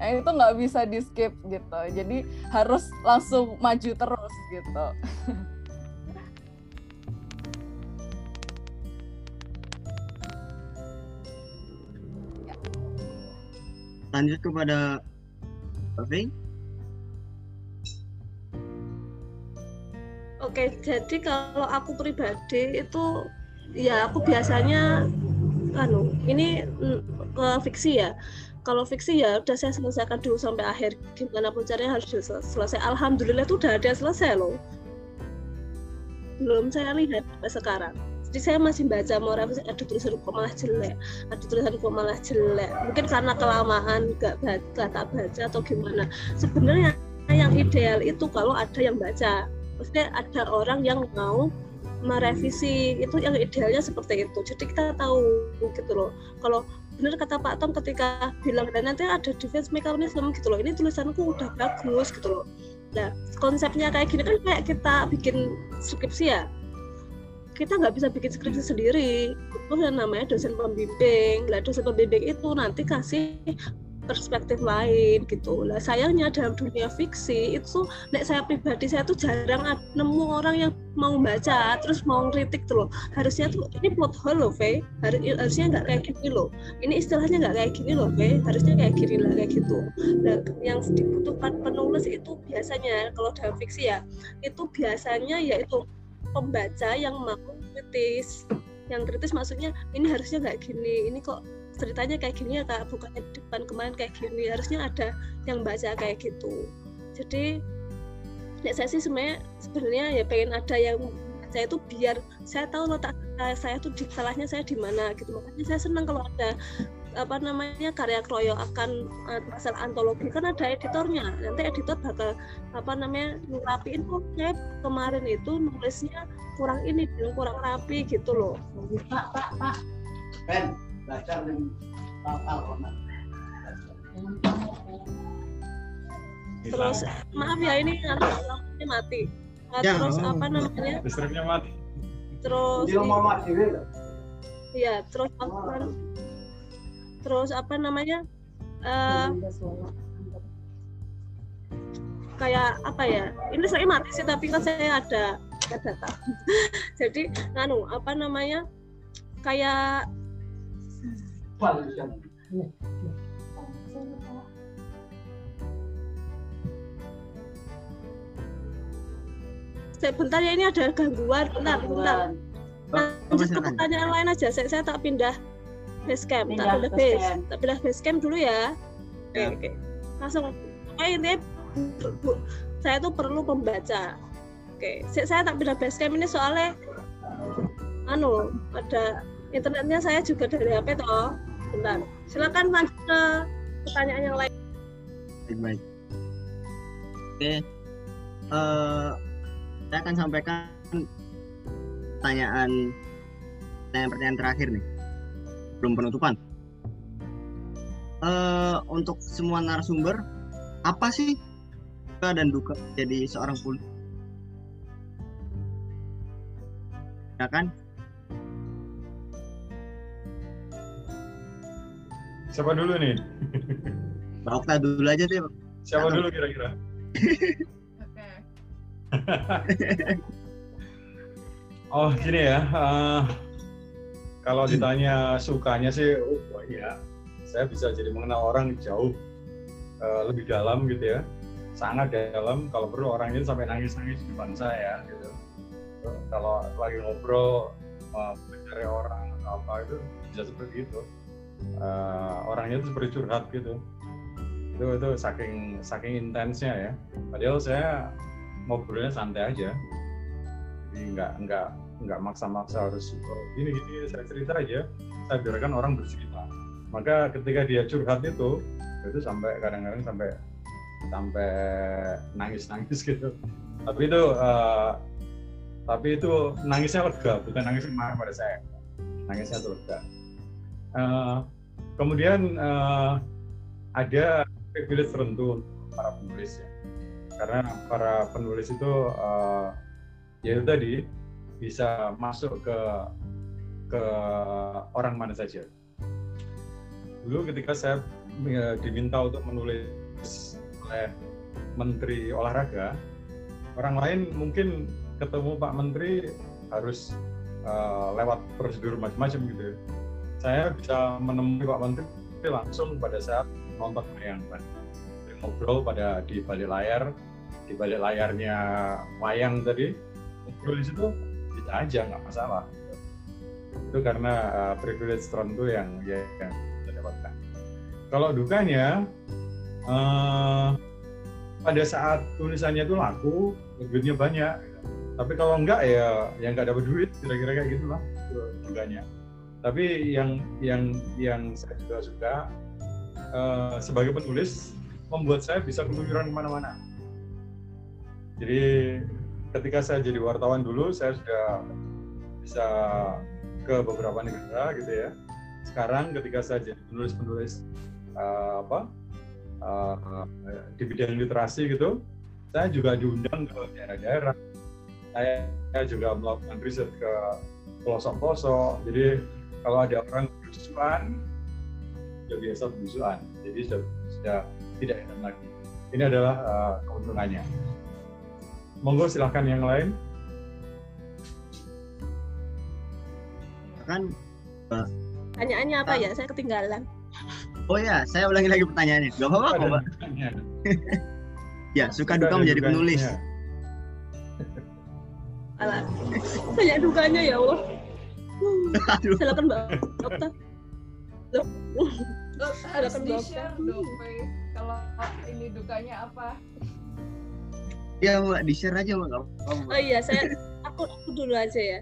B: Nah itu nggak bisa di skip gitu. Jadi harus langsung maju terus gitu.
A: Lanjut kepada Oke.
C: Oke, jadi kalau aku pribadi itu ya aku biasanya anu ini ke fiksi ya. Kalau fiksi ya udah saya selesaikan dulu sampai akhir. Gimana pun caranya harus selesai. Alhamdulillah itu udah ada selesai loh. Belum saya lihat sampai sekarang jadi saya masih baca mau revisi ada tulisan kok malah jelek ada tulisan kok malah jelek mungkin karena kelamaan gak baca tak baca atau gimana sebenarnya yang ideal itu kalau ada yang baca maksudnya ada orang yang mau merevisi itu yang idealnya seperti itu. Jadi kita tahu gitu loh. Kalau benar kata Pak Tom ketika bilang dan nanti ada defense mechanism gitu loh. Ini tulisanku udah bagus gitu loh. Nah konsepnya kayak gini kan kayak kita bikin skripsi ya. Kita nggak bisa bikin skripsi sendiri. Itu yang namanya dosen pembimbing. Lah dosen pembimbing itu nanti kasih perspektif lain gitu. Lah sayangnya dalam dunia fiksi itu nek saya pribadi saya tuh jarang nemu orang yang mau baca terus mau kritik tuh loh. Harusnya tuh ini plot hole loh Faye Harus, harusnya nggak kayak gini loh. Ini istilahnya nggak kayak gini loh Faye harusnya kayak gini lah kayak gitu. Dan yang dibutuhkan penulis itu biasanya kalau dalam fiksi ya itu biasanya yaitu pembaca yang mau kritis. Yang kritis maksudnya ini harusnya nggak gini ini kok ceritanya kayak gini ya kak. Bukan depan kemarin kayak gini. Harusnya ada yang baca kayak gitu. Jadi ya saya sih sebenarnya sebenarnya ya pengen ada yang saya itu biar saya tahu letak saya tuh di salahnya saya di mana gitu. Makanya saya senang kalau ada apa namanya karya kroyo akan uh, asal antologi. Kan ada editornya. Nanti editor bakal apa namanya ngerapiin kok saya kemarin itu nulisnya kurang ini dan kurang rapi gitu loh.
F: Pak pak pak. Ben belajar
C: terus maaf ya ini lampunya mati. Nah, ya, terus oh. apa namanya?
D: Listriknya mati.
C: Terus iya terus apa? Terus apa namanya? Uh, kayak apa ya? Ini saya mati sih tapi kan saya ada data. Jadi nganu apa namanya? Kayak saya bentar ya ini ada gangguan. Bentar bentar. Lanjut ke pertanyaan lain aja. Saya, saya tak pindah base camp tak pindah base. tak pindah base camp dulu ya. Oke okay, ya. oke. Okay. langsung pokoknya intinya saya tuh perlu pembaca. Oke okay. saya tak pindah base camp ini soalnya anu ada internetnya saya juga dari HP toh bentar silakan lanjut ke pertanyaan yang lain
A: baik baik oke uh, saya akan sampaikan pertanyaan pertanyaan-pertanyaan terakhir nih belum penutupan. Uh, untuk semua narasumber, apa sih suka dan duka jadi seorang polisi? Ya kan?
D: Siapa dulu nih?
A: Mbak Okta dulu aja deh.
D: Siapa dulu kira-kira? oh gini ya, uh, kalau ditanya sukanya sih, oh iya, saya bisa jadi mengenal orang jauh uh, lebih dalam gitu ya, sangat dalam. Kalau perlu orang ini sampai nangis-nangis di depan saya gitu. Kalau lagi ngobrol uh, mencari orang atau apa itu bisa seperti itu. Eh, orangnya itu seperti curhat gitu. Itu itu saking saking intensnya ya. Padahal saya ngobrolnya santai aja. Jadi nggak nggak nggak maksa-maksa harus oh, gini gini saya cerita aja. Saya biarkan orang bercerita. Maka ketika dia curhat itu itu sampai kadang-kadang sampai sampai nangis-nangis gitu. Tapi itu eh, tapi itu nangisnya lega bukan nangis marah pada saya. Nangisnya itu lega Eh, kemudian eh, ada privilege tertentu para penulis ya karena para penulis itu eh, ya itu tadi bisa masuk ke ke orang mana saja dulu ketika saya eh, diminta untuk menulis oleh Menteri Olahraga orang lain mungkin ketemu Pak Menteri harus eh, lewat prosedur macam-macam gitu ya. Saya bisa menemui Pak Menteri langsung pada saat nonton wayang kan ngobrol pada di balik layar di balik layarnya wayang tadi. Ngobrol di situ bisa aja nggak masalah. Itu karena uh, privilege tertentu yang ya yang kita dapatkan. Kalau dukanya uh, pada saat tulisannya itu laku duitnya banyak. Tapi kalau enggak ya yang nggak dapat duit kira-kira kayak gitulah itu dukanya tapi yang yang yang saya juga suka uh, sebagai penulis membuat saya bisa keluyuran ke mana-mana. Jadi ketika saya jadi wartawan dulu saya sudah bisa ke beberapa negara gitu ya. Sekarang ketika saya jadi penulis-penulis uh, apa uh, di bidang literasi gitu saya juga diundang ke daerah-daerah. Saya juga melakukan riset ke pelosok-pelosok. Jadi kalau ada orang berusuhan sudah biasa berusuhan jadi sudah, sudah tidak enak lagi ini adalah uh, keuntungannya monggo silahkan yang lain
A: kan
C: Pertanyaannya apa ya? Saya ketinggalan.
A: oh ya saya ulangi lagi pertanyaannya gak apa-apa kok mbak
D: Ada
A: ya suka duka menjadi
D: dukanya.
A: penulis
C: Alah. Banyak dukanya ya Allah. Silakan Mbak Okta. Loh.
B: harus
C: Silakan,
B: di share dong kalau ini dukanya apa
A: ya mbak di share aja Mbak.
C: Oh iya, saya aku aku dulu aja ya.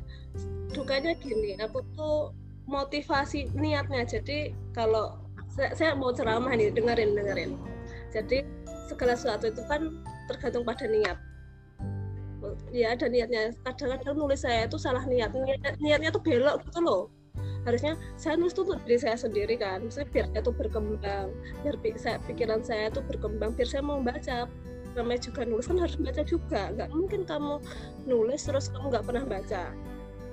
C: Dukanya gini, aku tuh motivasi niatnya. Jadi kalau saya, saya mau ceramah nih, dengerin dengerin. Jadi segala sesuatu itu kan tergantung pada niat. Ya ada niatnya. Kadang-kadang nulis saya itu salah niat. Niat- Niatnya tuh belok gitu loh. Harusnya saya nulis tuh untuk diri saya sendiri kan. Maksudnya biar saya tuh berkembang, biar pikiran saya tuh berkembang, biar saya mau baca. Namanya juga nulis kan harus baca juga. Nggak mungkin kamu nulis terus kamu nggak pernah baca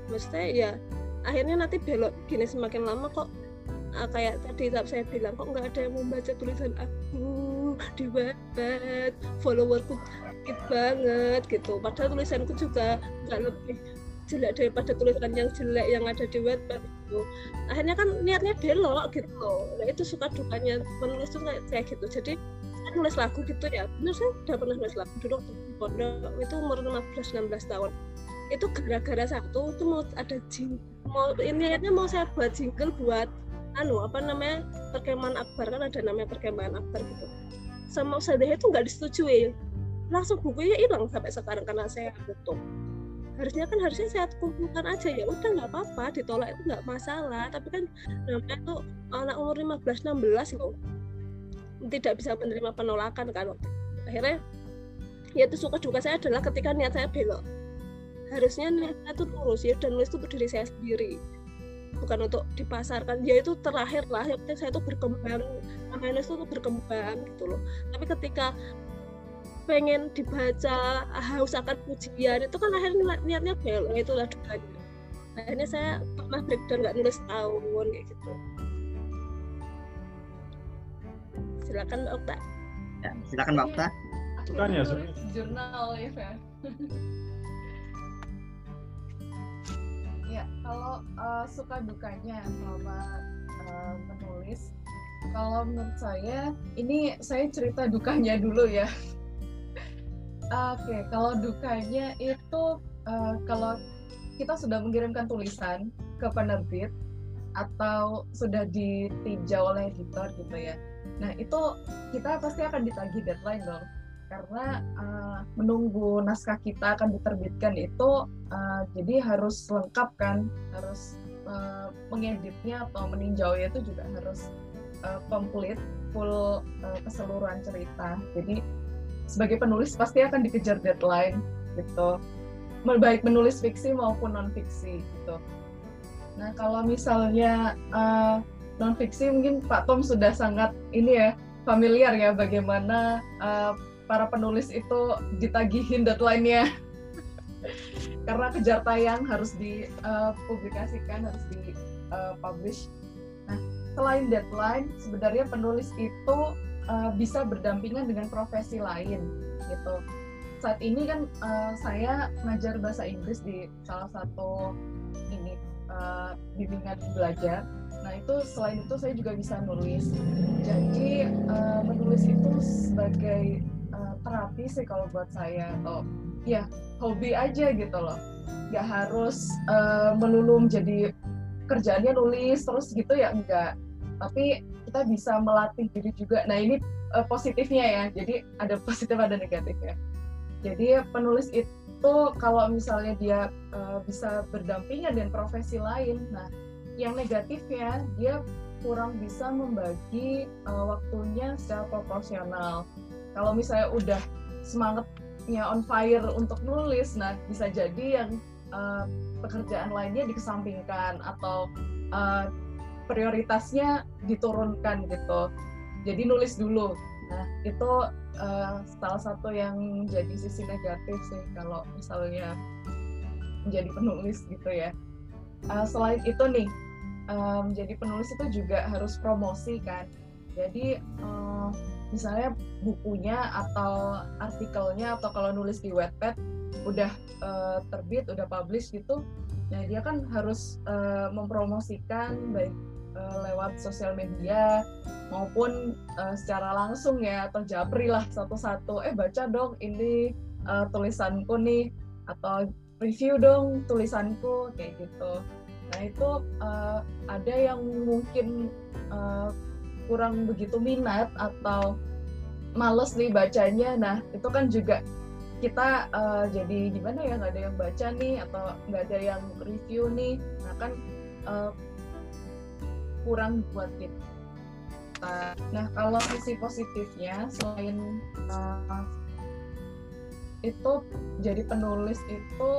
C: maksudnya ya akhirnya nanti belok gini semakin lama kok ah, kayak tadi saya bilang kok nggak ada yang membaca tulisan aku di Wattpad followerku dikit banget gitu. Padahal tulisanku juga nggak lebih jelek daripada tulisan yang jelek yang ada di Wattpad gitu. Akhirnya kan niatnya belok gitu. Nah itu suka dukanya menulis tuh kayak, gitu. Jadi saya nulis lagu gitu ya. Bener saya udah pernah nulis lagu dulu di pondok. Itu umur 15-16 tahun. Itu gara-gara satu itu mau ada jing mau ini niatnya mau saya buat jingle buat anu apa namanya perkemahan akbar. Kan ada namanya perkemahan akbar gitu. Sama ustadzah itu nggak disetujui langsung bukunya hilang sampai sekarang karena saya tutup. Harusnya kan harusnya saya kumpulkan aja. Ya udah nggak apa-apa. Ditolak itu nggak masalah. Tapi kan namanya tuh anak umur 15 16 loh. Tidak bisa menerima penolakan kan. Akhirnya ya itu suka duka saya adalah ketika niat saya belok. Harusnya niatnya tuh tulus ya dan nulis itu untuk diri saya sendiri. Bukan untuk dipasarkan. Ya itu terakhir lah. Yang saya tuh berkembang. Namanya itu berkembang gitu loh. Tapi ketika pengen dibaca haus akan pujian itu kan akhirnya niat- niatnya belok itulah dukanya. Akhirnya saya pernah breakdown nggak nulis tahun kayak gitu. Silakan mbak Okta.
A: Ya, silakan mbak Okta.
D: Bukan ya,
B: jurnal ya ya kalau uh, suka dukanya selama uh, menulis kalau menurut saya ini saya cerita dukanya dulu ya oke kalau dukanya itu uh, kalau kita sudah mengirimkan tulisan ke penerbit atau sudah ditinjau oleh editor gitu ya. Nah itu kita pasti akan ditagih deadline dong. Karena uh, menunggu naskah kita akan diterbitkan itu uh, jadi harus lengkap kan? Harus uh, mengeditnya atau meninjaunya itu juga harus uh, komplit full uh, keseluruhan cerita. Jadi sebagai penulis pasti akan dikejar deadline gitu. Baik menulis fiksi maupun non fiksi gitu. Nah kalau misalnya uh, non fiksi mungkin Pak Tom sudah sangat ini ya familiar ya bagaimana uh, para penulis itu ditagihin deadline-nya. Karena kejar tayang harus dipublikasikan uh, harus dipublish. Nah, selain deadline, sebenarnya penulis itu uh, bisa berdampingan dengan profesi lain, gitu. Saat ini kan uh, saya ngajar bahasa Inggris di salah satu ini uh, bimbingan belajar. Nah itu selain itu saya juga bisa nulis. Jadi uh, menulis itu sebagai terapi sih kalau buat saya atau ya hobi aja gitu loh nggak harus uh, melulu menjadi kerjaannya nulis terus gitu ya enggak tapi kita bisa melatih diri juga. Nah ini uh, positifnya ya. Jadi ada positif ada negatifnya. Jadi penulis itu kalau misalnya dia uh, bisa berdampingan dengan profesi lain nah yang negatifnya dia kurang bisa membagi uh, waktunya secara proporsional. Kalau misalnya udah semangatnya on fire untuk nulis nah bisa jadi yang uh, pekerjaan lainnya dikesampingkan atau uh, prioritasnya diturunkan gitu. Jadi nulis dulu. Nah itu uh, salah satu yang jadi sisi negatif sih kalau misalnya menjadi penulis gitu ya. Uh, selain itu nih um, penulis itu juga harus promosi kan. Jadi uh, misalnya bukunya atau artikelnya atau kalau nulis di Wattpad udah uh, terbit, udah publish gitu, nah dia kan harus uh, mempromosikan baik uh, lewat sosial media maupun uh, secara langsung ya atau japri lah satu-satu, eh baca dong ini uh, tulisanku nih atau review dong tulisanku kayak gitu. Nah itu uh, ada yang mungkin uh, kurang begitu minat atau males nih bacanya. Nah itu kan juga kita uh, jadi gimana ya nggak ada yang baca nih atau nggak ada yang review nih. Nah kan uh, kurang buat kita. Nah kalau sisi positifnya selain uh, itu jadi penulis itu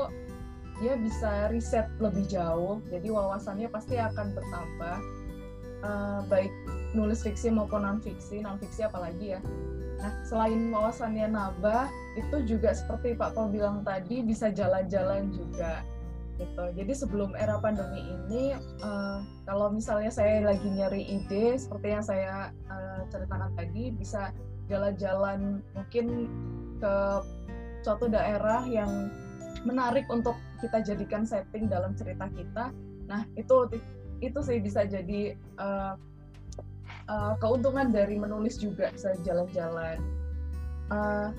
B: dia bisa riset lebih jauh jadi wawasannya pasti akan bertambah. Uh, baik nulis fiksi maupun non fiksi non fiksi apalagi ya. Nah selain wawasannya nambah itu juga seperti Pak Paul bilang tadi bisa jalan-jalan juga gitu jadi sebelum era pandemi ini uh, kalau misalnya saya lagi nyari ide seperti yang saya uh, ceritakan tadi bisa jalan-jalan mungkin ke suatu daerah yang menarik untuk kita jadikan setting dalam cerita kita nah itu itu sih bisa jadi uh, uh, keuntungan dari menulis juga bisa jalan-jalan. Uh,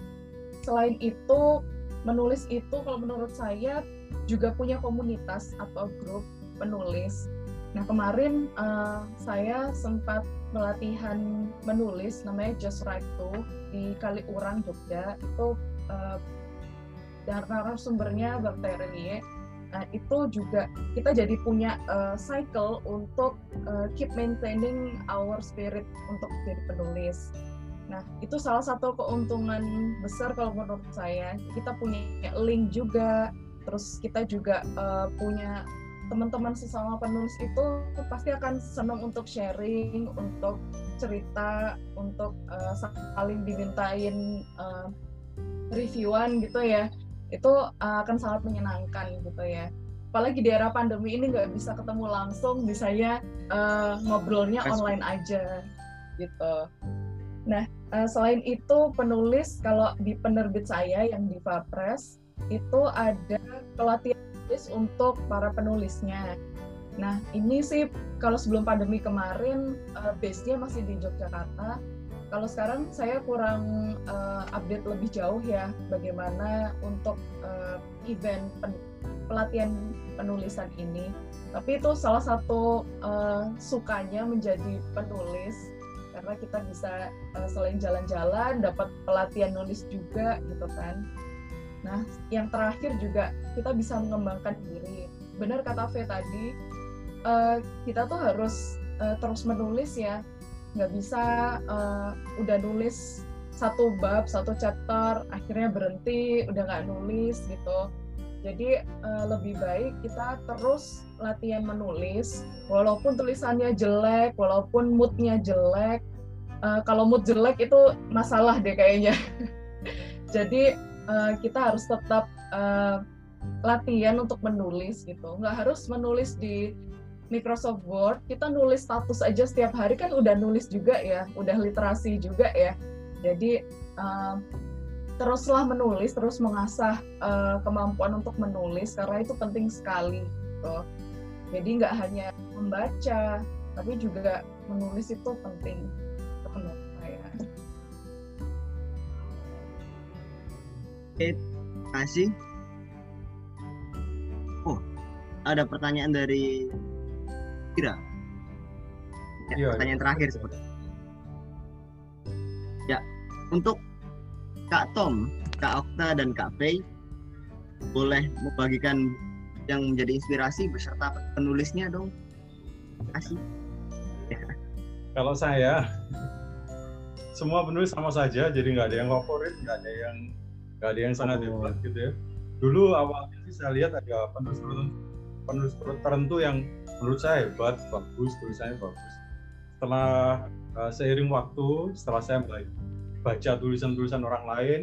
B: selain itu, menulis itu kalau menurut saya juga punya komunitas atau grup penulis. Nah kemarin uh, saya sempat melatihan menulis namanya Just Write To di Kaliurang Jogja itu uh, dan narasumbernya Bang Nah, itu juga kita jadi punya uh, cycle untuk uh, keep maintaining our spirit untuk jadi penulis. Nah, itu salah satu keuntungan besar kalau menurut saya. Kita punya link juga, terus kita juga uh, punya teman-teman sesama penulis itu pasti akan senang untuk sharing, untuk cerita, untuk uh, saling dimintain uh, reviewan gitu ya. Itu uh, akan sangat menyenangkan gitu ya. Apalagi di era pandemi ini nggak bisa ketemu langsung bisanya uh, ngobrolnya online aja gitu. Nah uh, selain itu penulis kalau di penerbit saya yang di Press itu ada pelatihan tulis untuk para penulisnya nah ini sih kalau sebelum pandemi kemarin uh, base-nya masih di Yogyakarta kalau sekarang saya kurang uh, update lebih jauh ya bagaimana untuk uh, event pen pelatihan penulisan ini. Tapi itu salah satu uh, sukanya menjadi penulis karena kita bisa uh, selain jalan-jalan dapat pelatihan nulis juga gitu kan. Nah, yang terakhir juga kita bisa mengembangkan diri. Benar kata V tadi, uh, kita tuh harus uh, terus menulis ya. Nggak bisa uh, udah nulis satu bab, satu chapter, akhirnya berhenti, udah nggak nulis gitu. Jadi uh, lebih baik kita terus latihan menulis, walaupun tulisannya jelek, walaupun moodnya jelek. Uh, kalau mood jelek itu masalah deh kayaknya. Jadi uh, kita harus tetap uh, latihan untuk menulis gitu. Nggak harus menulis di Microsoft Word. Kita nulis status aja setiap hari kan udah nulis juga ya. Udah literasi juga ya. Jadi uh, teruslah menulis terus mengasah uh, kemampuan untuk menulis karena itu penting sekali gitu. Jadi nggak hanya membaca tapi juga menulis itu penting
A: kasih. Oh, ada pertanyaan dari Kira. Ya,
D: Iya,
A: pertanyaan
D: iya.
A: terakhir seperti. Ya, untuk Kak Tom, Kak Okta dan Kak Faye boleh membagikan yang menjadi inspirasi beserta penulisnya dong. Kasih.
D: Kalau saya semua penulis sama saja, jadi nggak ada yang favorit, nggak ada yang nggak ada yang sangat
A: Oh.
D: hebat gitu ya. Dulu awalnya sih saya lihat ada penulis penulis tertentu yang menurut saya hebat, bagus, tulisannya bagus. Setelah uh, seiring waktu, setelah saya mulai baca tulisan-tulisan orang lain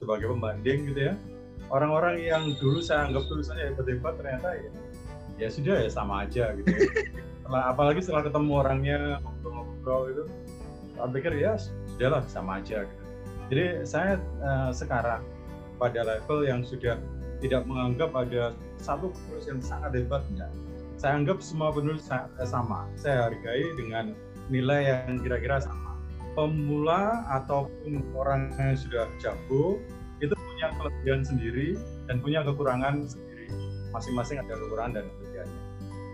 D: sebagai pembanding gitu ya, orang-orang yang dulu saya anggap tulisannya hebat-hebat ternyata ya ya sudah ya sama aja gitu. Ya. Setelah, apalagi setelah ketemu orangnya ngobrol-ngobrol itu, saya pikir ya sudahlah sama aja gitu. Jadi saya eh, sekarang pada level yang sudah tidak menganggap ada satu penulis yang sangat hebat enggak. Saya anggap semua penulis eh, sama. Saya hargai dengan nilai yang kira-kira sama. Pemula ataupun orang yang sudah jago itu punya kelebihan sendiri dan punya kekurangan sendiri. Masing-masing ada kekurangan dan kelebihannya.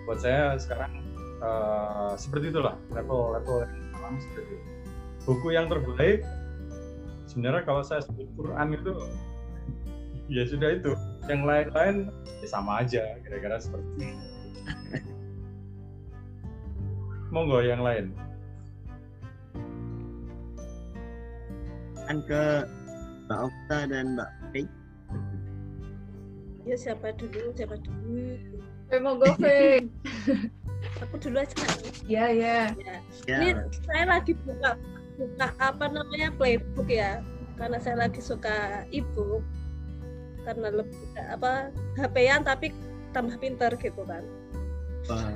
D: Buat saya sekarang eh, seperti itulah level-level yang alami seperti itu. Buku yang terbaik sebenarnya kalau saya sebut Quran itu ya sudah itu. Yang lain-lain ya sama aja kira-kira seperti itu. Monggo yang lain.
A: Kan ke Mbak Okta dan Mbak Faye.
C: ya siapa dulu siapa dulu?
B: V monggo V
C: aku dulu aja
B: ya ya.
C: Ya.
A: Ya,
C: ini saya lagi buka buka apa namanya playbook ya. Karena saya lagi suka ebook karena lebih apa HP-an tapi tambah pinter gitu kan.
A: Wah,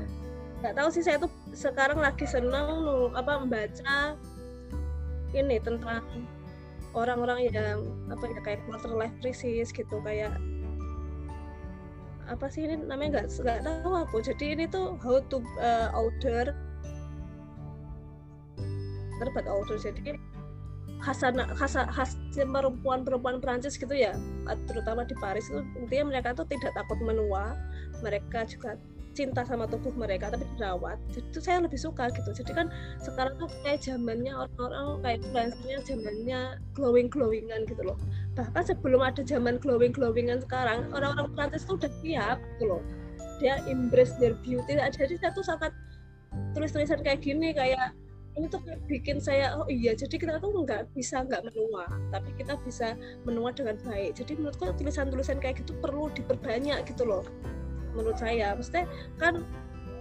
C: nggak tahu sih saya tuh sekarang lagi seneng apa membaca ini tentang orang-orang yang apa ya kayak quarter life crisis gitu kayak apa sih ini namanya nggak nggak tahu aku. Jadi ini tuh how to uh, order. Terbat order. Jadi khasana khasa khas perempuan perempuan Perancis gitu ya terutama di Paris itu intinya mereka tuh tidak takut menua mereka juga cinta sama tubuh mereka tapi dirawat. Itu saya lebih suka gitu. Jadi kan sekarang tuh kayak zamannya orang-orang kayak influencernya zamannya glowing glowingan gitu loh. Bahkan sebelum ada zaman glowing glowingan sekarang orang-orang Prancis tuh udah siap gitu loh. Dia embrace their beauty. Jadi saya tuh sangat tulis-tulisan kayak gini kayak ini tuh bikin saya oh iya jadi kita tuh nggak bisa nggak menua tapi kita bisa menua dengan baik. Jadi menurutku tulisan-tulisan kayak gitu perlu diperbanyak gitu loh menurut saya. Maksudnya kan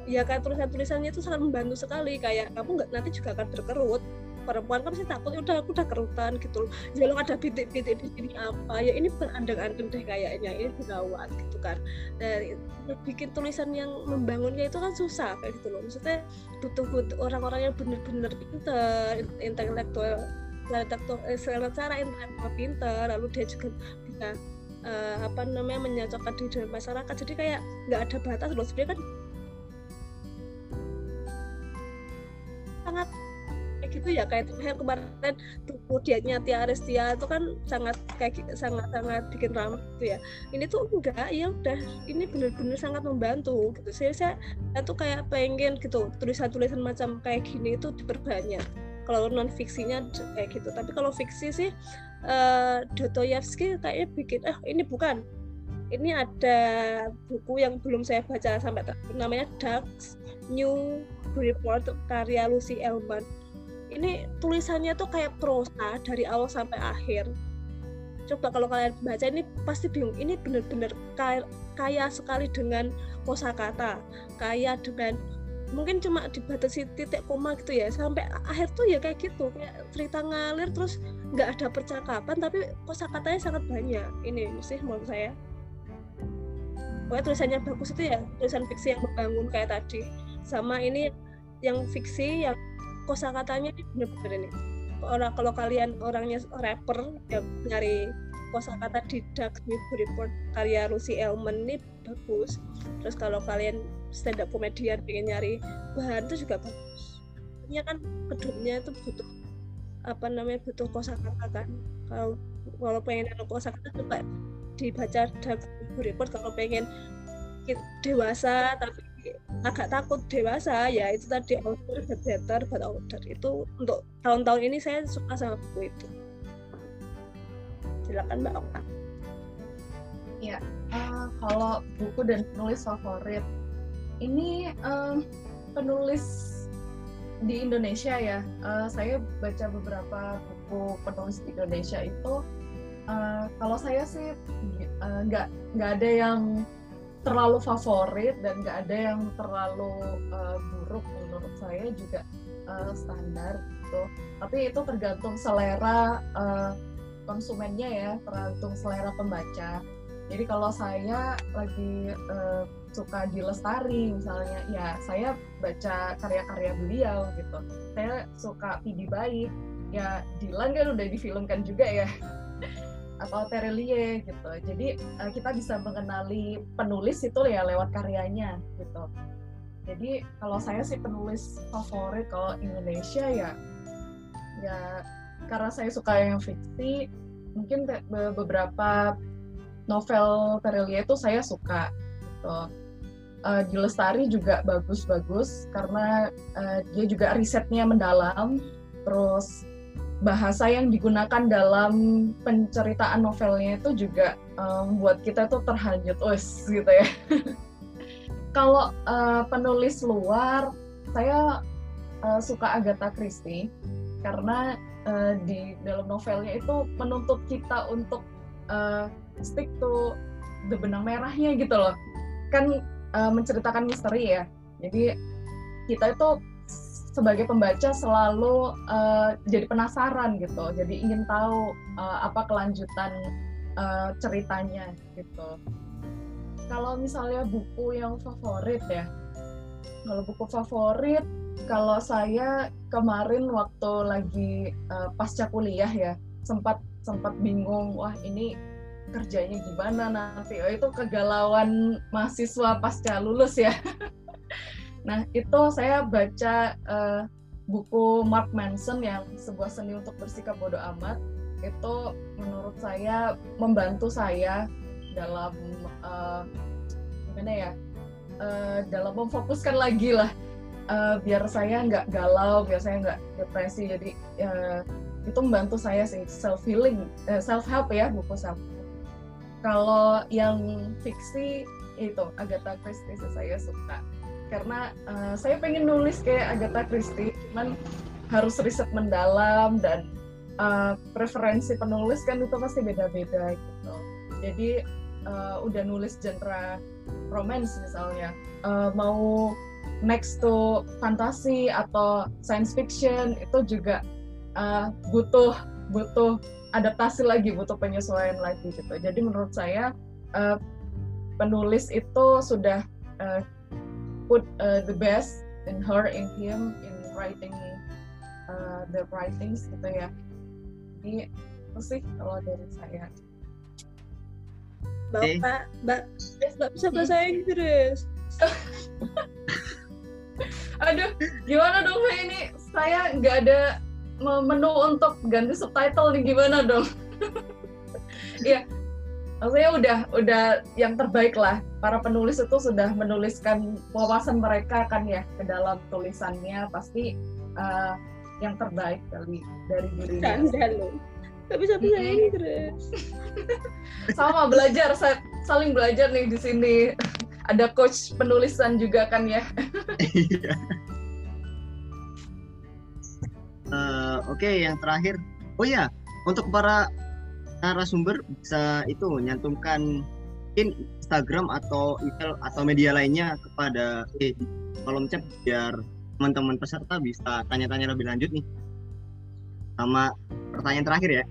C: ya kayak tulisan-tulisannya itu sangat membantu sekali kayak kamu nggak nanti juga akan berkerut perempuan kan pasti takut "Ya udah aku udah kerutan gitu loh. Ya lo ada bintik-bintik di sini apa? Ya ini berandang-andang deh kayaknya ini dirawat gitu kan. Dan bikin tulisan yang membangunnya itu kan susah kayak gitu loh. Maksudnya butuh butuh orang-orang yang benar-benar pinter intelektual intelektual eh, secara intelektual pinter lalu dia juga bisa eh, apa namanya menyocokkan diri dengan masyarakat. Jadi kayak nggak ada batas loh. Sebenarnya kan sangat kayak gitu ya kayak terakhir kemarin buku dietnya Tia Aristia itu kan sangat kayak sangat sangat bikin ramai gitu ya. Ini tuh enggak ya udah ini bener-bener sangat membantu gitu. Saya saya, saya tuh kayak pengen gitu tulisan-tulisan macam kayak gini itu diperbanyak. Kalau non fiksinya kayak gitu. Tapi kalau fiksi sih eh Dostoyevsky kayaknya bikin eh ini bukan. Ini ada buku yang belum saya baca sampai namanya Dark's New Report karya Lucy Elman ini tulisannya tuh kayak prosa dari awal sampai akhir. Coba kalau kalian baca ini pasti bingung. Ini bener-bener kaya, kaya sekali dengan kosakata kaya dengan mungkin cuma dibatasi titik koma gitu ya. Sampai akhir tuh ya kayak gitu. Kayak cerita ngalir terus nggak ada percakapan tapi kosakatanya sangat banyak. Ini sih menurut saya. Pokoknya tulisannya bagus itu ya tulisan fiksi yang membangun kayak tadi. Sama ini yang fiksi yang kosakatanya bener-bener ini orang kalau kalian orangnya rapper ya nyari kosakata di Dark New Report karya Lucy Elman ini bagus. Terus kalau kalian stand up komedian pengen nyari bahan itu juga bagus. Ini kan kedua itu butuh apa namanya butuh kosakata kan. Kalau kalau pengen ada kosakata coba dibaca Dark Report kalau pengen dewasa tapi agak takut dewasa ya itu tadi outer but better but outer itu untuk tahun-tahun ini saya suka sama buku itu silakan mbak Okta
B: Eh, kalau buku dan penulis favorit, ini eh, penulis di Indonesia ya. Eh, saya baca beberapa buku penulis di Indonesia itu. eh, kalau saya sih nggak nggak ada yang terlalu favorit dan nggak ada yang terlalu eh, buruk menurut saya juga eh, standar gitu. Tapi itu tergantung selera eh, konsumennya ya, tergantung selera pembaca. Jadi kalau saya lagi eh, suka di Lestari misalnya, ya saya baca karya-karya beliau gitu. Saya suka Pidi Baik, ya Dilan kan udah difilmkan juga ya. Atau Terelie gitu. Jadi eh, kita bisa mengenali penulis itu ya lewat karyanya gitu. Jadi kalau saya sih penulis favorit kalau Indonesia ya ya karena saya suka yang fiksi mungkin beberapa novel Terelia itu saya suka gitu. Eh, di Lestari juga bagus-bagus karena eh, dia juga risetnya mendalam terus bahasa yang digunakan dalam penceritaan novelnya itu juga eh, membuat kita tuh terhanyut. Wes gitu ya. Kalau eh, penulis luar saya eh, suka Agatha Christie karena eh, di dalam novelnya itu menuntut kita untuk eh, stick to the benang merahnya gitu loh. Kan eh, menceritakan misteri ya. Jadi kita itu sebagai pembaca selalu eh, jadi penasaran gitu. Jadi ingin tahu eh, apa kelanjutan eh, ceritanya gitu. Kalau misalnya buku yang favorit ya. Kalau buku favorit kalau saya kemarin waktu lagi eh, pasca kuliah ya sempat sempat bingung wah ini kerjanya gimana nanti? Oh, itu kegalauan mahasiswa pasca lulus ya nah itu saya baca eh, buku Mark Manson yang sebuah seni untuk bersikap bodoh amat. Itu menurut saya membantu saya dalam eh, gimana ya eh, dalam memfokuskan lagi lah eh, biar saya nggak galau biar saya nggak depresi. Jadi eh, itu membantu saya sih self healing self help ya buku self kalau yang fiksi itu Agatha Christie saya suka karena eh, saya pengen nulis kayak Agatha Christie cuman harus riset mendalam dan eh, preferensi penulis kan itu pasti beda-beda gitu. Jadi eh, udah nulis genre romance misalnya eh, mau next to fantasi atau science fiction itu juga uh, butuh butuh adaptasi lagi butuh penyesuaian lagi gitu. Jadi menurut saya uh, penulis itu sudah uh, put uh, the best in her in him in writing uh, the writings gitu ya jadi itu sih kalau dari saya.
C: Bapak, Mbak, nggak bisa bahasa Inggris.
B: aduh gimana dong Mbak? ini saya nggak ada
G: me- menu untuk ganti subtitle nih gimana dong? Iya, maksudnya udah udah yang terbaik lah. Para penulis itu sudah menuliskan wawasan mereka kan ya ke dalam tulisannya pasti eh, yang terbaik dari dari dirinya.
C: Canda lo. Gak bisa bisa
G: Mm-mm.
C: Inggris.
G: Sama belajar, sa- saling belajar nih di sini. Ada coach penulisan juga kan ya.
A: Iya. Eh, Oke, yang terakhir. Oh ya, untuk para narasumber bisa itu nyantumkan mungkin Instagram atau email atau media lainnya kepada eh, kolom chat biar teman-teman peserta bisa tanya-tanya lebih lanjut nih. Sama pertanyaan terakhir ya,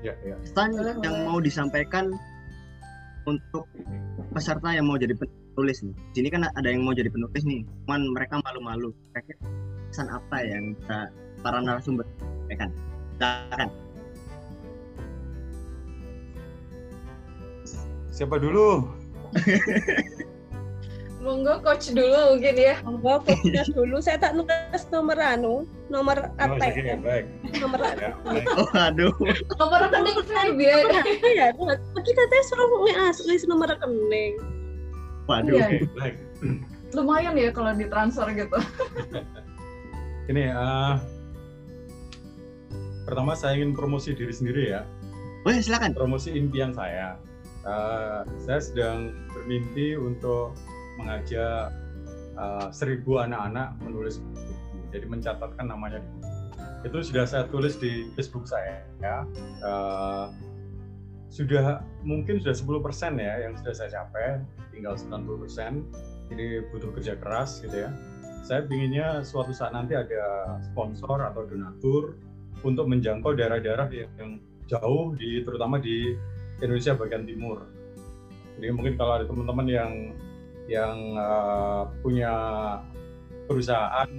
D: Ya, ya.
A: pesan yang mau disampaikan untuk peserta yang mau jadi penulis nih. Di sini kan ada yang mau jadi penulis nih, cuman mereka malu-malu. Pesan apa yang bisa para narasumber sampaikan? Silakan.
D: Siapa dulu?
G: Monggo coach dulu mungkin ya.
C: Monggo coachnya dulu. Saya tak nulis nomor anu, nomor
D: Oh,
C: apa ya?
D: baik.
C: Nomor
D: Ya, baik.
A: Oh, aduh.
G: Nomor rekening saya biar.
C: Iya, tadi katanya suruh nulis nomor rekening.
A: Waduh.
D: Oke, baik.
G: Lumayan ya kalau ditransfer gitu.
D: Ini eh, pertama saya ingin promosi diri sendiri ya.
A: Oh ya, silakan.
D: Promosi impian saya. Eh, saya sedang bermimpi untuk mengajak eh, seribu anak-anak menulis buku. Jadi mencatatkan namanya di buku. Itu sudah saya tulis di Facebook saya ya. Eh, sudah mungkin sudah 10% ya yang sudah saya capai, tinggal 90%. Jadi butuh kerja keras gitu ya. Saya pinginnya suatu saat nanti ada sponsor atau donatur untuk menjangkau daerah-daerah yang jauh di terutama di Indonesia bagian timur. Jadi mungkin kalau ada teman-teman yang yang uh, punya perusahaan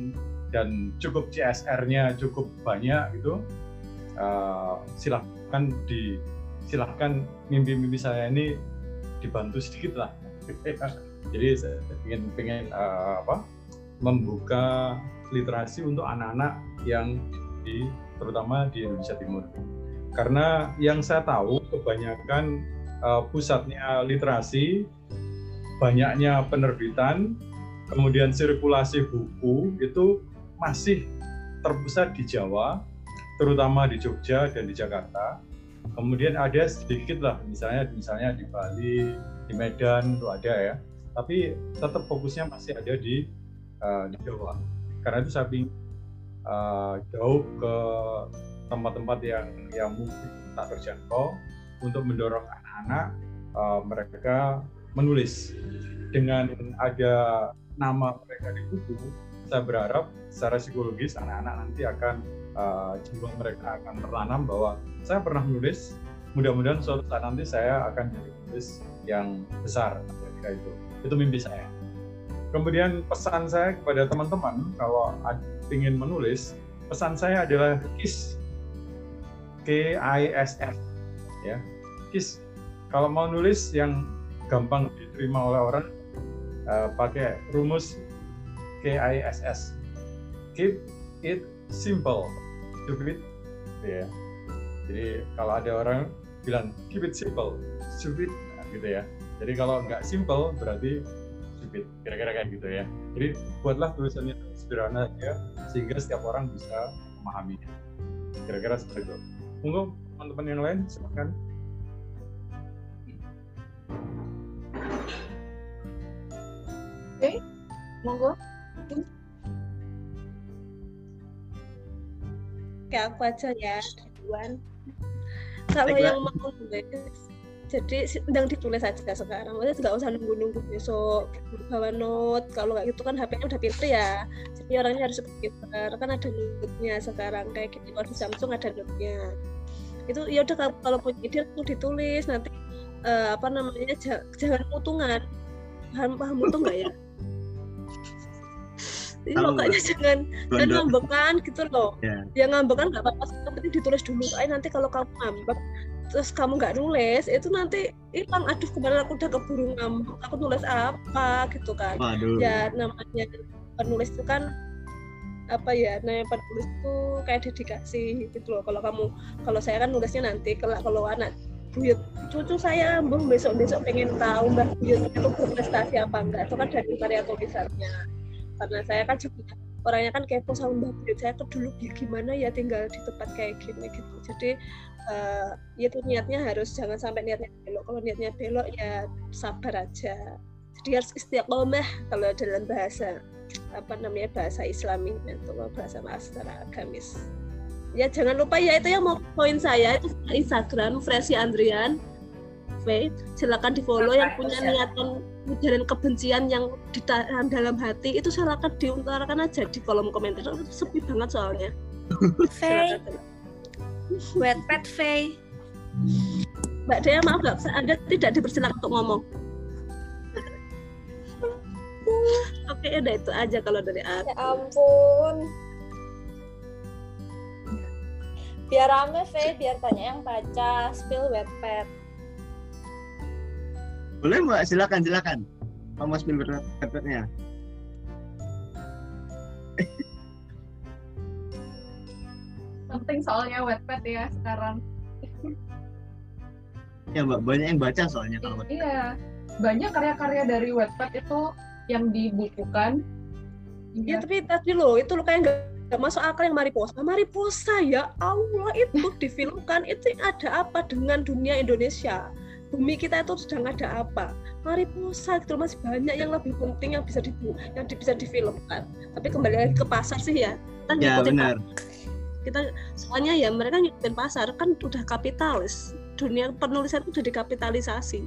D: dan cukup CSR-nya cukup banyak gitu, uh, silahkan di silahkan mimpi-mimpi saya ini dibantu sedikit lah. Jadi saya ingin pengen uh, apa membuka literasi untuk anak-anak yang di terutama di Indonesia Timur. Karena yang saya tahu kebanyakan uh, pusatnya literasi, banyaknya penerbitan, kemudian sirkulasi buku itu masih terpusat di Jawa, terutama di Jogja dan di Jakarta. Kemudian ada sedikit lah, misalnya misalnya di Bali, di Medan itu ada ya. Tapi tetap fokusnya masih ada di, uh, di Jawa. Karena itu saya ingin uh, jauh ke tempat-tempat yang yang mungkin tak terjangkau untuk mendorong anak-anak uh, mereka menulis. Dengan ada nama mereka di buku saya berharap secara psikologis anak-anak nanti akan uh, jiwa mereka akan tertanam bahwa saya pernah menulis. Mudah-mudahan suatu saat nanti saya akan jadi penulis yang besar ketika itu. Itu mimpi saya. Kemudian pesan saya kepada teman-teman kalau ingin menulis pesan saya adalah KISS K I S F. Ya. KISS kalau mau nulis yang gampang diterima oleh orang uh, pakai rumus K I S S. Keep it simple. Stupid ya. Jadi kalau ada orang bilang keep it simple. Stupid nah, gitu ya. Jadi kalau nggak simple berarti stupid. Kira-kira kayak gitu ya. Jadi buatlah tulisannya sederhana aja sehingga setiap orang bisa memahaminya. Kira-kira seperti itu monggo teman-teman yang lain silakan
G: Monggo.
C: Kayak aku aja ya, duluan. Kalau
A: Baiklah.
C: yang mau nulis, jadi sedang ditulis aja sekarang. Maksudnya nggak usah nunggu-nunggu besok bawa note. Kalau nggak gitu kan HP-nya udah pinter ya. Jadi orangnya harus pinter. Kan ada note-nya sekarang kayak gitu. Kalau di Samsung ada note-nya. Itu ya udah kalau- kalau punya ide ditulis nanti eh, apa namanya ja- jangan mutungan. Paham paham mutu nggak ya? Jadi
A: Tahu,
C: pokoknya jangan
A: Gondok.
C: ngambekan gitu loh
A: Ya.
C: ya ngambekan nggak apa-apa penting ditulis dulu Ay, nanti kalau kamu ngambek terus kamu nggak nulis itu nanti hilang aduh kemarin aku udah keburu ngambek aku nulis apa gitu kan
A: Waduh.
C: ya namanya penulis itu kan apa ya namanya penulis itu kayak dedikasi gitu loh. Kalau kamu kalau saya kan nulisnya nanti kalau kalau anak buyut cucu saya mbak besok besok pengen tahu mbak buyut itu berprestasi apa enggak. Itu kan dari karya tulisannya. Karena saya kan juga orangnya kan kepo sama mbak buyut. Saya tuh dulu gimana ya tinggal di tempat kayak gini gitu. Jadi uh, ya itu niatnya harus jangan sampai niatnya belok. Kalau niatnya belok ya sabar aja. Jadi harus istiqomah kalau dalam bahasa apa namanya bahasa Islami atau bahasa secara agamis. Ya jangan lupa ya itu yang mau poin saya itu Instagram Fresi Andrian. V silakan di follow yang punya niatan ujaran kebencian yang di dalam hati itu silakan diutarakan aja di kolom komentar. Itu sepi banget soalnya.
H: Faye wet pet Faye
C: Mbak Dea maaf nggak Anda tidak dipersilakan untuk ngomong Oke, udah itu aja kalau dari aku.
H: Ya ampun. Biar rame, Fe, biar banyak yang baca. Spill Wattpad.
A: Boleh Mbak, silakan silakan. Kamu spill Wattpad-nya.
B: Penting soalnya Wattpad ya sekarang.
A: Ya Mbak, banyak yang baca soalnya kalau
B: Iya, banyak karya-karya dari Wattpad itu yang dibukukan.
C: Ya, tapi tadi loh, itu lo kayak nggak nggak masuk akal yang Mariposa. Mariposa ya Allah itu difilmkan itu ada apa dengan dunia Indonesia? Bumi kita itu sedang ada apa? Mariposa itu masih banyak yang lebih penting yang bisa di yang di, bisa difilmkan. Tapi kembali lagi ke pasar sih ya. Kita
A: Ya benar.
C: Kita soalnya ya mereka ngikutin pasar kan udah kapitalis. Dunia penulisan itu udah dikapitalisasi.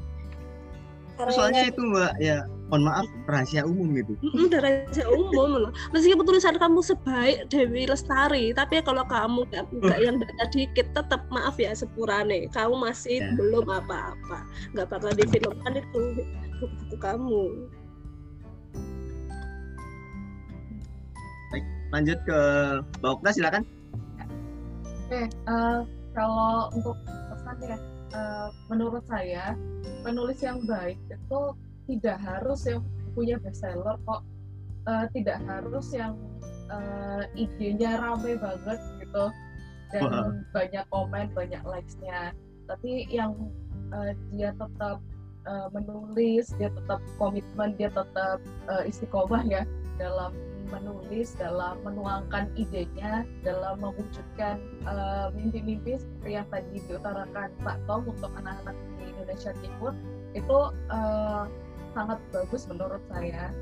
A: Soalnya itu Mbak, ya mohon maaf rahasia umum gitu.
C: Mm, udah rahasia umum loh. Meskipun tulisan kamu sebaik Dewi Lestari, tapi kalau kamu nggak nggak yang baca dikit, tetap maaf ya sepurane. Kamu masih
A: Ya.
C: belum apa-apa. Nggak bakal difilmkan itu buku-buku kamu.
A: Lanjut ke Mbak Okta silakan.
B: Oke, eh, kalau untuk pesan ya, eh, menurut saya penulis yang baik itu tidak harus yang punya bestseller kok, Eh, tidak harus yang eh, idenya rame banget gitu dan banyak komen, banyak likes-nya. Tapi yang eh, dia tetap eh, menulis, dia tetap komitmen, dia tetap eh, istiqomah ya dalam menulis, dalam menuangkan idenya, dalam mewujudkan eh, mimpi-mimpi seperti yang tadi diutarakan Pak Tom untuk anak-anak di Indonesia Timur itu eh, sangat bagus menurut saya.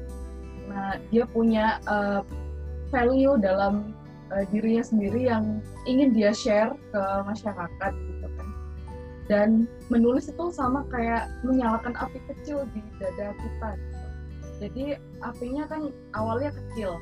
B: Nah, dia punya eh, value dalam eh, dirinya sendiri yang ingin dia share ke masyarakat. Dan menulis itu sama kayak menyalakan api kecil di dada kita. Gitu. Jadi apinya kan awalnya kecil,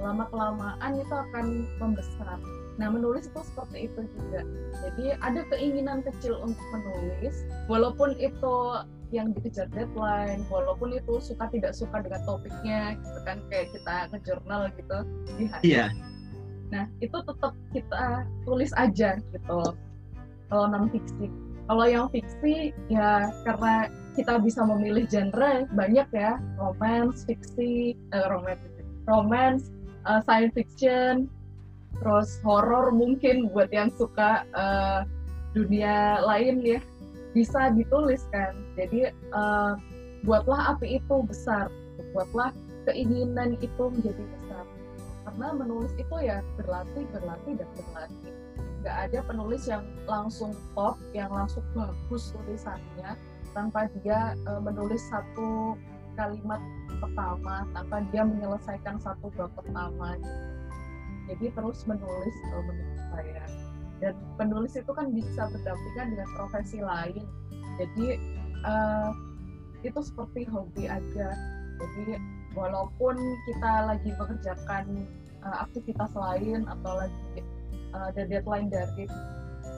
B: lama kelamaan itu akan membesar. Nah menulis itu seperti itu juga. Jadi ada keinginan kecil untuk menulis, walaupun itu yang dikejar deadline, walaupun itu suka tidak suka dengan topiknya, gitu kan kayak kita ngejurnal gitu di hari.
A: Iya.
B: Nah itu tetap kita tulis aja gitu. Kalau non fiksi, kalau yang fiksi ya karena kita bisa memilih genre banyak ya, romance, fiksi, eh, romance, romance, eh, science fiction, terus horor mungkin buat yang suka eh, dunia lain ya bisa ditulis kan. Jadi eh, buatlah api itu besar, buatlah keinginan itu menjadi besar. Karena menulis itu ya berlatih, berlatih dan berlatih. Nggak ada penulis yang langsung top, yang langsung bagus tulisannya tanpa dia eh, menulis satu kalimat pertama, tanpa dia menyelesaikan satu bab pertama. Jadi terus menulis kalau menurut saya. Dan penulis itu kan bisa berdampingan dengan profesi lain. Jadi eh, itu seperti hobi aja. Jadi walaupun kita lagi mengerjakan eh, aktivitas lain atau lagi ada deadline dari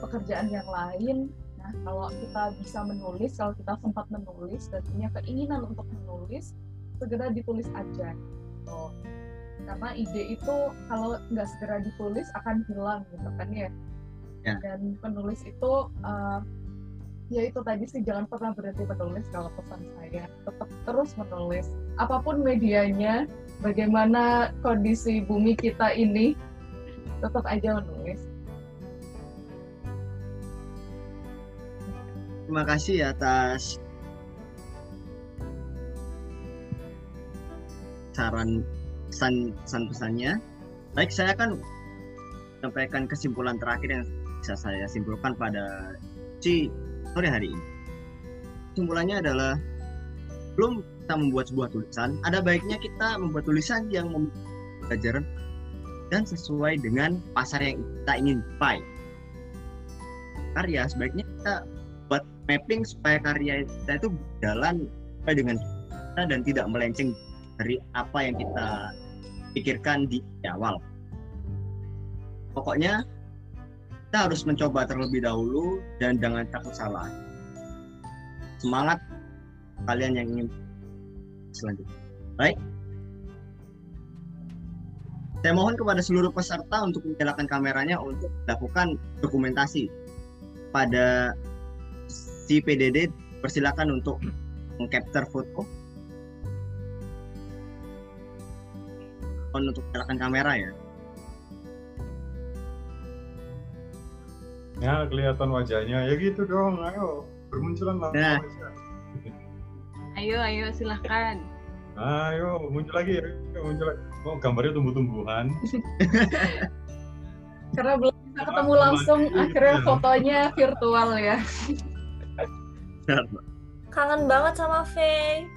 B: pekerjaan yang lain. Nah kalau kita bisa menulis kalau kita sempat menulis dan punya keinginan untuk menulis segera ditulis aja. Gitu. karena ide itu kalau nggak segera ditulis akan hilang gitu kan ya.
A: Ya.
B: dan penulis itu uh, ya itu tadi sih jangan pernah berhenti menulis kalau pesan saya. Tetap terus menulis.
G: Apa pun medianya, bagaimana kondisi bumi kita ini, tetap aja menulis.
A: Terima kasih atas saran pesan pesan pesannya. Baik, saya akan sampaikan kesimpulan terakhir yang bisa saya simpulkan pada si sore hari ini. Kesimpulannya adalah belum kita membuat sebuah tulisan, ada baiknya kita membuat tulisan yang pelajaran dan sesuai dengan pasar yang kita ingin capai. Karya sebaiknya kita buat mapping supaya karya kita itu berjalan sesuai dengan kita dan tidak melenceng dari apa yang kita pikirkan di awal. Pokoknya kita harus mencoba terlebih dahulu dan jangan takut salah. Semangat kalian yang ingin selanjutnya. Baik. Saya mohon kepada seluruh peserta untuk menyalakan kameranya untuk melakukan dokumentasi. Pada si PDD persilakan untuk mengcapture foto. Mohon untuk menyalakan kamera ya.
D: Ya kelihatan wajahnya ya gitu dong. Ayo bermunculan lah.
A: Nah.
E: Ayo, ayo silahkan.
D: Ayo muncul lagi, ayo, muncul lagi. Oh gambarnya tumbuh-tumbuhan.
G: Karena belum bisa ketemu langsung, akhirnya fotonya virtual ya.
H: Kangen banget sama Faye.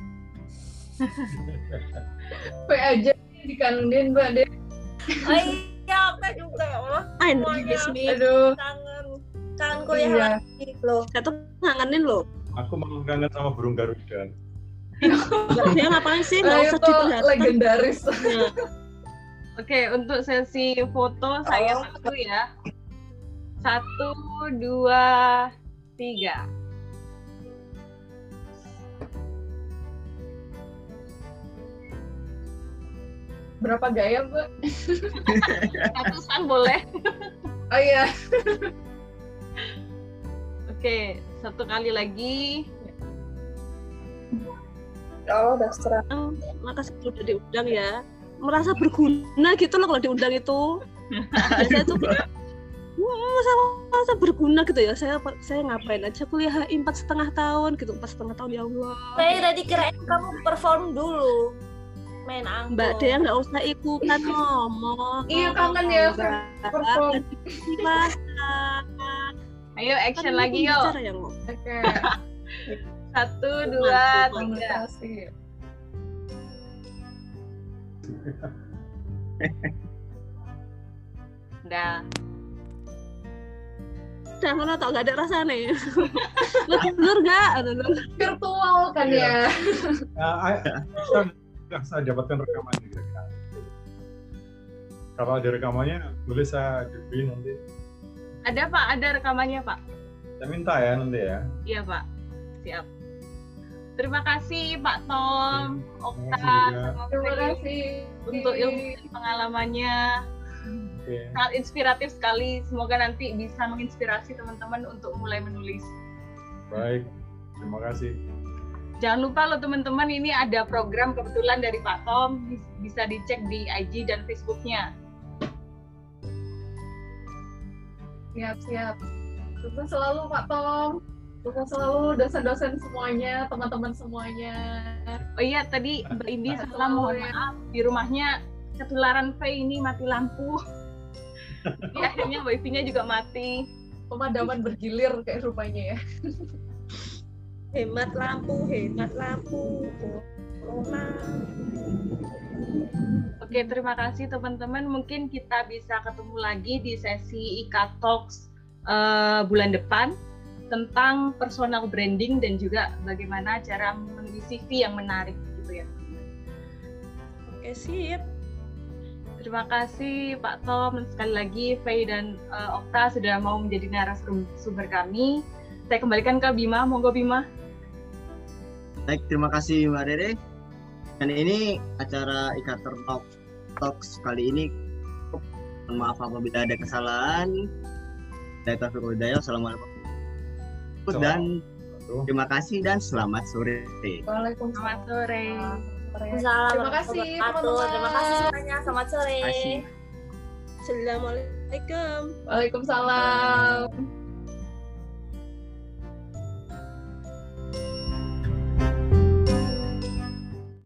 G: P aja dikangenin Mbak deh.
H: Oh iya, aku juga ya Allah.
C: Bismi.
G: Aduh,
H: Kangen. Kangen kuliah
G: Iya.
H: lagi loh.
C: Saya tuh ngangenin loh.
D: Aku mau kangen sama burung garuda.
C: Dia ngapain sih?
G: nah,
C: Nggak usah
G: itu legendaris.
E: Oke, untuk sesi foto saya dulu ya. Satu, dua, tiga.
G: Berapa gaya Mbak?
E: Ratusan boleh.
G: Oh iya,
E: Oke, satu kali lagi.
H: Oh, udah serah.
C: Oh, makasih udah diundang ya. Merasa berguna gitu loh kalau diundang itu. Biasanya tuh Wah, masa, masa berguna gitu ya. Saya saya ngapain aja kuliah empat setengah tahun gitu, empat setengah tahun ya Allah.
H: Faye tadi kirain kamu perform dulu. Main angklung.
C: Mbak Dea nggak usah ikutan ngomong.
G: Iya, kangen ya, perform.
E: Ayo action
C: Kan
E: lagi yuk.
C: ya,
G: oke.
E: Satu, dua, tiga. Udah.
C: Udah ngono tau gak ada rasanya. Lu bener gak?
G: Virtual kan
D: Iya.
G: ya.
D: Nah, kita saya dapatkan rekamannya kira-kira. Kalau ada rekamannya, boleh saya dibeli nanti.
E: Ada Pak, ada rekamannya Pak.
D: Saya minta ya nanti ya.
E: Iya Pak, siap. Terima kasih Pak Tom, Okta,
D: Terima kasih
E: untuk ilmu dan pengalamannya.
D: Oke.
E: Sangat inspiratif sekali. Semoga nanti bisa menginspirasi teman-teman untuk mulai menulis.
D: Baik. Terima kasih.
E: Jangan lupa loh teman-teman ini ada program kebetulan dari Pak Tom bisa dicek di IG dan Facebooknya.
G: Siap, siap. Sukses selalu Pak Tom. Sukses selalu dosen-dosen semuanya, teman-teman semuanya.
E: Oh iya tadi Mbak Indi salah mohon
G: ya.
E: maaf di rumahnya ketularan V ini mati lampu. ya, akhirnya wifi-nya juga mati.
G: Pemadaman bergilir kayak rupanya ya.
C: Hemat lampu, hemat lampu. Corona.
E: Oke, terima kasih teman-teman. Mungkin kita bisa ketemu lagi di sesi IKA Talks eh, bulan depan tentang personal branding dan juga bagaimana cara menulis CV yang menarik gitu ya.
C: Oke, sip.
E: Terima kasih Pak Tom sekali lagi Faye dan eh, Okta sudah mau menjadi narasumber kami. Saya kembalikan ke Bima, monggo Bima.
A: Baik, terima kasih Mbak Dede. Dan ini acara Ikater Talk Talks kali ini. Mohon maaf apabila ada kesalahan. Saya Taufik Hidayah. Assalamualaikum. Dan
D: Tuh.
A: terima kasih dan selamat sore.
G: Waalaikumsalam.
E: Selamat sore.
H: Waalaikumsalam
B: Terima kasih, teman-teman.
H: Terima kasih semuanya. Selamat sore.
C: Assalamualaikum.
B: Waalaikumsalam.